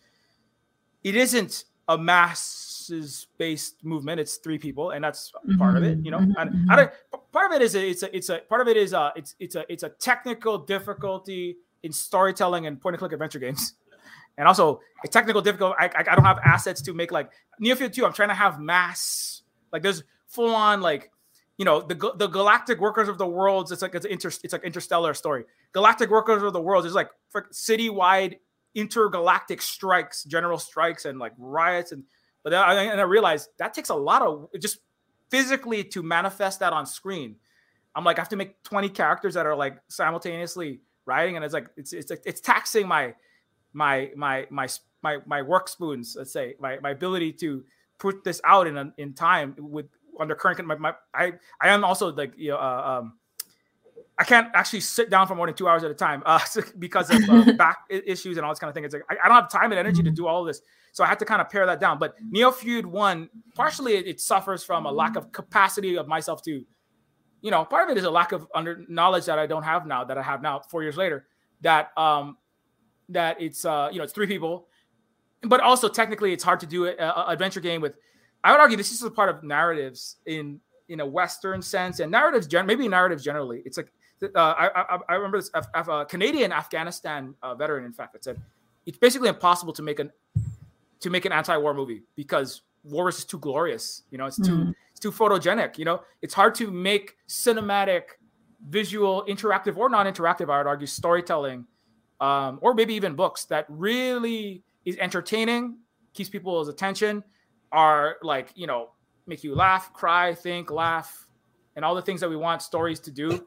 it isn't a masses based movement. It's three people, and that's mm-hmm. part of it. You know, mm-hmm. and I don't, part of it is a, it's a it's a part of it is a it's it's a it's a technical difficulty in storytelling and point and click adventure games and also a technical difficult. I, I, I don't have assets to make like Neofeud 2. I'm trying to have mass like there's full on like you know the the galactic workers of the worlds. It's like it's inter it's like interstellar story. Galactic workers of the worlds is like citywide intergalactic strikes, general strikes, and like riots and. But I, and I realized that takes a lot of just physically to manifest that on screen. I'm like I have to make 20 characters that are like simultaneously rioting, and it's like it's it's it's taxing my my my my my my work spoons, let's say, my my ability to put this out in in time with under current my, my I I am also like you know uh, um I can't actually sit down for more than two hours at a time uh, because of uh, back issues and all this kind of thing. It's like I, I, don't have time and energy to do all of this, so I had to kind of pare that down. But Neofeud one, partially it, it, suffers from a lack of capacity of myself to, you know, part of it is a lack of under knowledge that I don't have now that I have now four years later. That um, that it's uh, you know, it's three people, but also technically it's hard to do an adventure game with. I would argue this is a part of narratives in in a Western sense and narratives, gen- maybe narratives generally. It's like uh, I, I, I remember this a Canadian Afghanistan uh, veteran, in fact, that said it's basically impossible to make an to make an anti-war movie because war is too glorious. You know, it's too mm. it's too photogenic. You know, it's hard to make cinematic, visual, interactive or non-interactive. I would argue storytelling, um, or maybe even books that really is entertaining, keeps people's attention, are like you know make you laugh, cry, think, laugh, and all the things that we want stories to do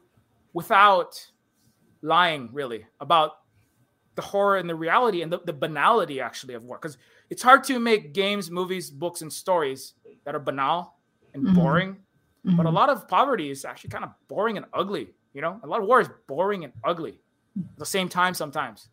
without lying really about the horror and the reality and the, the banality actually of war because it's hard to make games movies books and stories that are banal and mm-hmm. boring mm-hmm. but a lot of poverty is actually kind of boring and ugly you know a lot of war is boring and ugly at the same time sometimes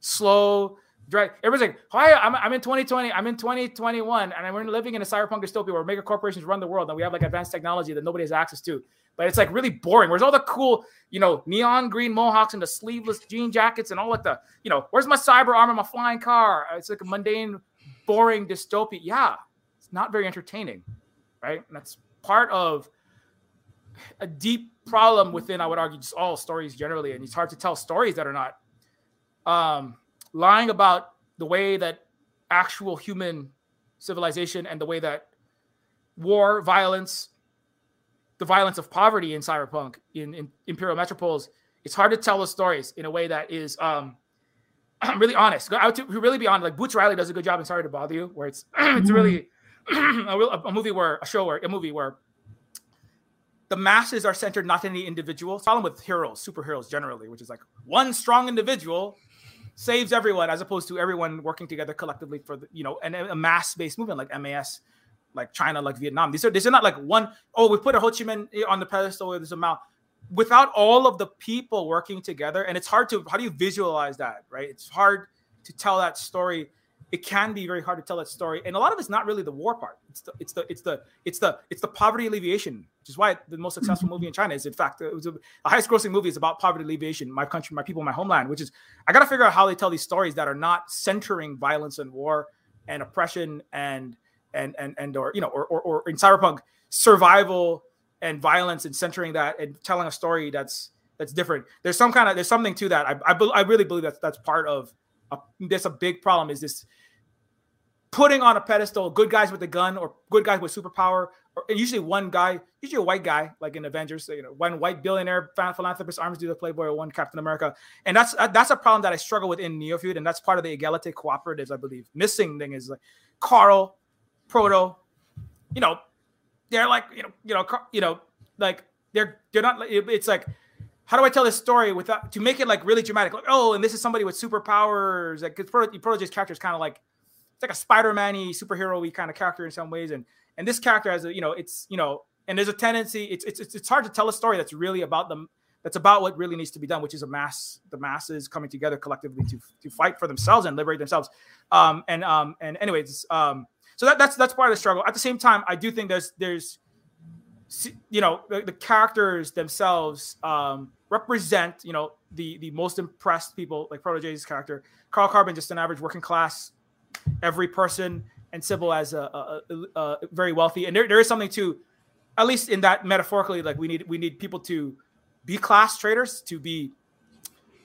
slow drag everybody's like hi I'm, I'm in 2020 i'm in 2021 and we're living in a cyberpunk dystopia where mega corporations run the world and we have like advanced technology that nobody has access to but it's like really boring. Where's all the cool, you know, neon green mohawks and the sleeveless jean jackets and all like the, you know, where's my cyber armor, my flying car? It's like a mundane, boring dystopia. Yeah, it's not very entertaining, right? And that's part of a deep problem within, I would argue, just all stories generally. And it's hard to tell stories that are not um, lying about the way that actual human civilization and the way that war, violence, the violence of poverty in cyberpunk in, in imperial metropoles it's hard to tell the stories in a way that is um really honest I would really be honest like boots riley does a good job in sorry to bother you where it's it's really a, a, movie where a show where a movie where the masses are centered not in the individual problem with heroes superheroes generally which is like one strong individual saves everyone as opposed to everyone working together collectively for the you know and a mass based movement like mas like China, like Vietnam. These are these are not like one. Oh, we put a Ho Chi Minh on the pedestal. There's a mount. Without all of the people working together, and it's hard to how do you visualize that, right? It's hard to tell that story. It can be very hard to tell that story, and a lot of it's not really the war part. It's the it's the it's the it's the it's the poverty alleviation, which is why the most successful movie in China is in fact it was a, highest grossing movie is about poverty alleviation, my country, my people, my homeland. Which is I got to figure out how they tell these stories that are not centering violence and war and oppression and and and and or you know or or, or in cyberpunk survival and violence and centering that and telling a story that's that's different there's some kind of there's something to that i i, I really believe that's that's part of a, that's a big problem is this putting on a pedestal good guys with a gun or good guys with superpower or usually one guy usually a white guy like in avengers you know one white billionaire philanthropist arms do the playboy or one captain america and that's uh, that's a problem that i struggle with in neofeud and that's part of the egalite cooperatives i believe missing thing is like carl Proto, you know, they're like, you know, you know, you know, like they're they're not. It's like, how do I tell this story without to make it like really dramatic? Like, oh, and this is somebody with superpowers. Like, because Proto, Protege's character is kind of like it's like a Spider-Man-y superhero-y kind of character in some ways, and and this character has a you know, it's you know, and there's a tendency. It's it's it's hard to tell a story that's really about them. That's about what really needs to be done, which is a mass, the masses coming together collectively to to fight for themselves and liberate themselves. Um, and um, and anyways, um, so that, that's that's part of the struggle. At the same time, I do think there's there's you know the, the characters themselves um, represent you know the the most impressed people like Protege's character, Carl Carbon, just an average working class, every person, and Sybil as a, a, a, a very wealthy. And there, there is something to, at least in that metaphorically, like we need we need people to be class traders, to be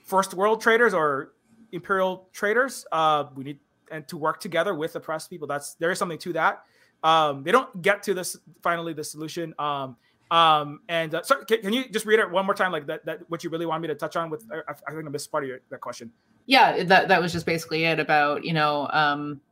first world traders or imperial traders. Uh, we need and to work together with oppressed people. That's there is something to that. Um, they don't get to this finally the solution. Um, um, and uh, so can, can, you just read it one more time, like that, that what you really want me to touch on with? I, I think I missed part of your, that question. Yeah, that that was just basically it about you know um,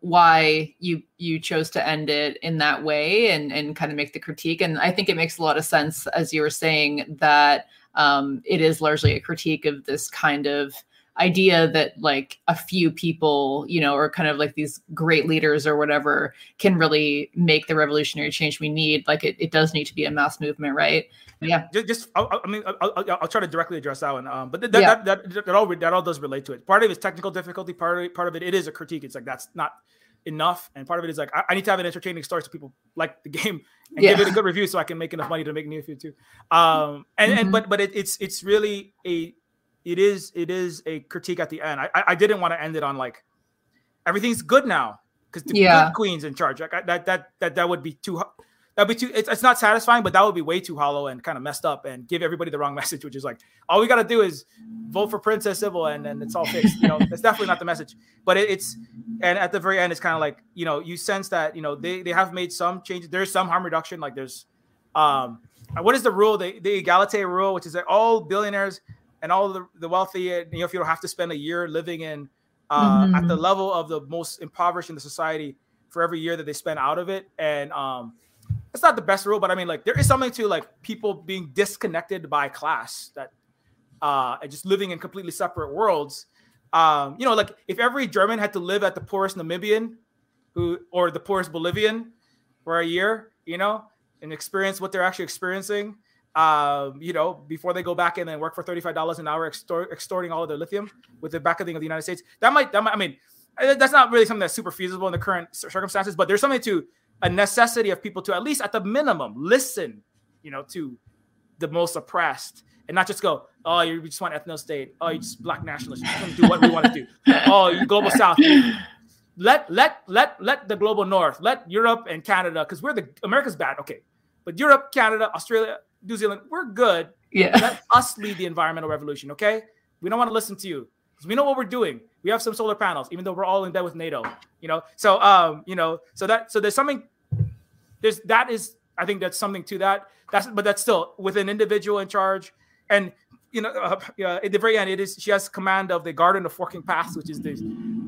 why you you chose to end it in that way and and kind of make the critique. And I think it makes a lot of sense as you were saying that um, it is largely a critique of this kind of idea that like a few people, you know, or kind of like these great leaders or whatever can really make the revolutionary change we need. Like it, it does need to be a mass movement, right? Yeah. Just, just I, I mean, I'll, I'll, I'll, try to directly address that one. Um, but that, yeah. that, that, that, that, all that all does relate to it. Part of it is technical difficulty. Part of it, part of it, it is a critique. It's like that's not enough, and part of it is like I, I need to have an entertaining story so people like the game and yeah. give it a good review so I can make enough money to make Neofeud too. Um, and mm-hmm. and but but it, it's it's really a it is it is a critique at the end. I I didn't want to end it on like everything's good now because the yeah. queen's in charge. Like I, that that that that would be too that'd be too it's, it's not satisfying but that would be way too hollow and kind of messed up and give everybody the wrong message which is like all we got to do is vote for princess sybil and then it's all fixed you know that's definitely not the message but it, it's and at the very end it's kind of like you know you sense that you know they they have made some changes there's some harm reduction like there's um what is the rule the, the egalite rule which is that all billionaires and all the, the wealthy you know if you don't have to spend a year living in uh, mm-hmm. at the level of the most impoverished in the society for every year that they spend out of it and um it's not the best rule, but I mean, like there is something to like people being disconnected by class that uh and just living in completely separate worlds. Um, you know, like if every German had to live at the poorest Namibian who or the poorest Bolivian for a year, you know, and experience what they're actually experiencing, um, you know, before they go back and then work for $35 an hour extort, extorting all of their lithium with the backing of the United States. That might that might I mean that's not really something that's super feasible in the current circumstances, but there's something to a necessity of people to at least at the minimum listen, you know, to the most oppressed and not just go, oh, you just want ethno state, oh, you just black nationalists, do what we want to do, oh, you global south. Let let let let the global north, let Europe and Canada, because we're the America's bad, okay, but Europe, Canada, Australia, New Zealand, we're good. Yeah, let us lead the environmental revolution, okay? We don't want to listen to you because we know what we're doing. We have some solar panels, even though we're all in bed with NATO. You know, so um, you know, so that so there's something there's that is I think that's something to that. That's but that's still with an individual in charge, and you know, uh, uh, at the very end, it is she has command of the Garden of Forking Paths, which is the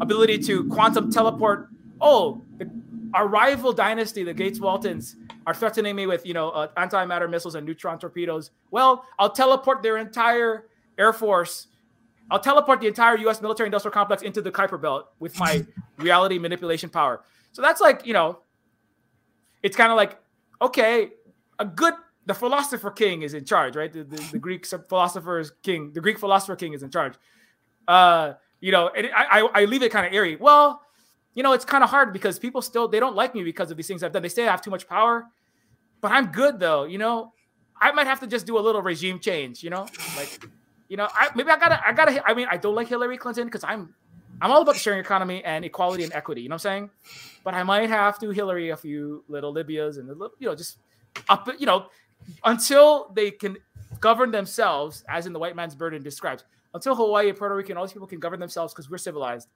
ability to quantum teleport. Oh, the, our rival dynasty, the Gates Waltons, are threatening me with you know uh, antimatter missiles and neutron torpedoes. Well, I'll teleport their entire air force. I'll teleport the entire U.S. military-industrial complex into the Kuiper Belt with my reality manipulation power. So that's like you know it's kind of like, okay, a good the philosopher king is in charge, right? The, the, the Greek philosopher's king, the Greek philosopher king is in charge. Uh, you know, and I, I, I leave it kind of airy. Well, you know, it's kind of hard because people still they don't like me because of these things I've done. They say I have too much power, but I'm good though. You know, I might have to just do a little regime change. You know, like, you know, I maybe I gotta I gotta. I mean, I don't like Hillary Clinton because I'm I'm all about the sharing economy and equality and equity. You know what I'm saying? But I might have to Hillary a few little Libyas and little, you know just up you know until they can govern themselves, as in the white man's burden describes. Until Hawaii, Puerto Rico, and all these people can govern themselves because we're civilized.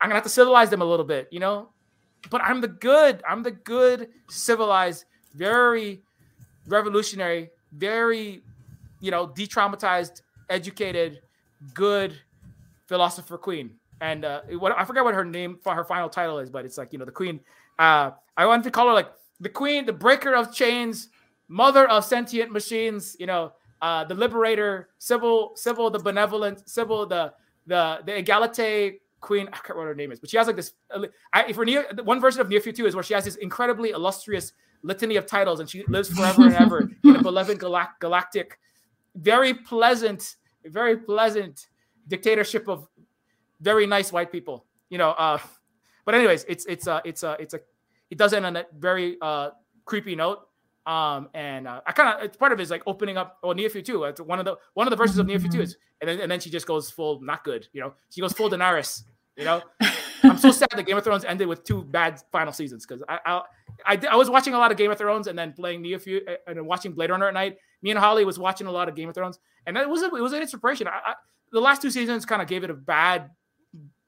I'm gonna have to civilize them a little bit, you know. But I'm the good. I'm the good, civilized, very revolutionary, very, you know, de-traumatized, educated, good philosopher queen and uh, what I forget what her name for her final title is, but it's like you know the queen. Uh, I wanted to call her like the queen, the breaker of chains, mother of sentient machines. You know, uh, the liberator, Sybil, Sybil, the benevolent, Sybil, the the the egalite queen. I can't remember what her name is, but she has like this. I, for Neo, one version of Neofeud 2 is where she has this incredibly illustrious litany of titles, and she lives forever and ever in a beloved galact- galactic, very pleasant, very pleasant dictatorship of very nice white people, you know. Uh, but anyways, it's it's a it's a it's a it does end on a very uh, creepy note. Um, and uh, I kind of it's part of it is like opening up oh Neofeud too. It's one of the one of the verses of Neofeud 2 is and then and then she just goes full not good, you know. She goes full Daenerys, you know. I'm so sad that Game of Thrones ended with two bad final seasons because I, I, I I was watching a lot of Game of Thrones and then playing Neofeud uh, and watching Blade Runner at night. Me and Holly was watching a lot of Game of Thrones, and it was a, it was an inspiration. I, I, the last two seasons kind of gave it a bad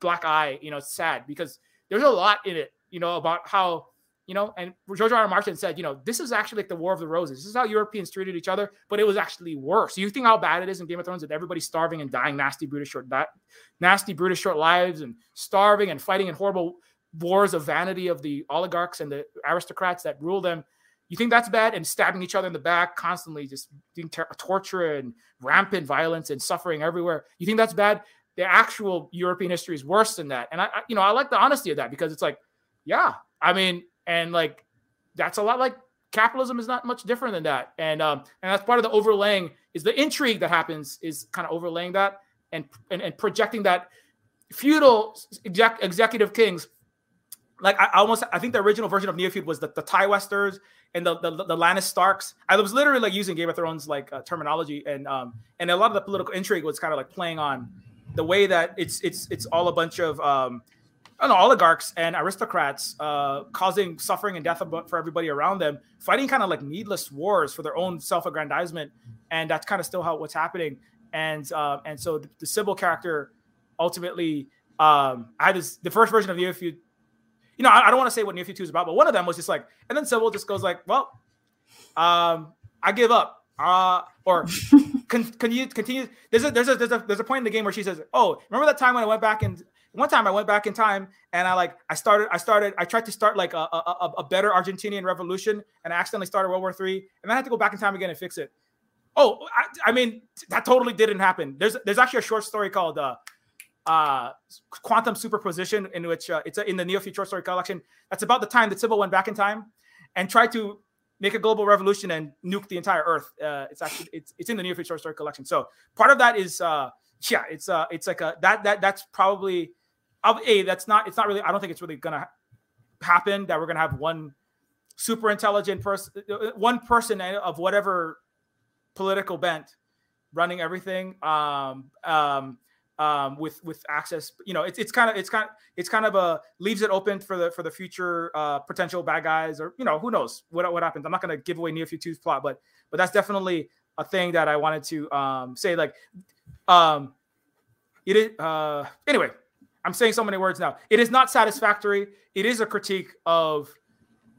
black eye. You know, sad because there's a lot in it. You know about how you know, and George R. R. Martin said, you know, this is actually like the War of the Roses. This is how Europeans treated each other, but it was actually worse. You think how bad it is in Game of Thrones that everybody's starving and dying nasty, brutish, short, nasty, brutish, short lives, and starving and fighting in horrible wars of vanity of the oligarchs and the aristocrats that rule them. You think that's bad? And stabbing each other in the back constantly, just doing ter- torture and rampant violence and suffering everywhere. You think that's bad? the actual European history is worse than that. And I, I, you know, I like the honesty of that because it's like, yeah, I mean, and like that's a lot like capitalism is not much different than that. And um, and that's part of the overlaying is the intrigue that happens is kind of overlaying that and and, and projecting that feudal exec, executive kings. Like I, I almost I think the original version of Neofeud was the, the Tywesters and the, the the Lannis Starks. I was literally like using Game of Thrones like uh, terminology and um and a lot of the political intrigue was kind of like playing on the way that it's it's it's all a bunch of um, know, oligarchs and aristocrats uh, causing suffering and death for everybody around them, fighting kind of like needless wars for their own self-aggrandizement, and that's kind of still how what's happening. And uh, and so the, the Sybil character ultimately, um, I had this the first version of Neofeud. You know, I, I don't want to say what Neofeud two is about, but one of them was just like, and then Sybil just goes like, well, um, I give up uh, or can, can you continue? There's a there's a there's a there's a point in the game where she says, "Oh, remember that time when I went back and one time I went back in time and I like I started I started I tried to start like a a, a better Argentinian revolution and I accidentally started World War Three and I had to go back in time again and fix it. Oh, I, I mean that totally didn't happen. There's there's actually a short story called uh, uh, Quantum Superposition in which uh, it's a, in the Neofeud Future story collection. That's about the time that Sybil went back in time and tried to make a global revolution and nuke the entire Earth. Uh, it's actually it's it's in the Neofeud Future story collection. So part of that is uh, yeah, it's uh it's like a that that that's probably a that's not it's not really I don't think it's really gonna happen that we're gonna have one super intelligent person uh, one person of whatever political bent running everything um um um, with with access. You know, it's it's kind of it's kind of it's kind of a leaves it open for the for the future uh, potential bad guys, or you know, who knows what what happens. I'm not going to give away Neofeud 2's plot, but but that's definitely a thing that I wanted to um, say. Like, um, it is uh, anyway. I'm saying so many words now. It is not satisfactory. It is a critique of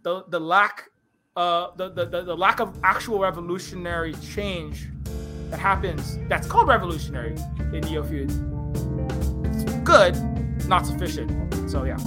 the the lack uh, the, the, the, the lack of actual revolutionary change that happens that's called revolutionary in Neofeud. It's good, not sufficient. So yeah.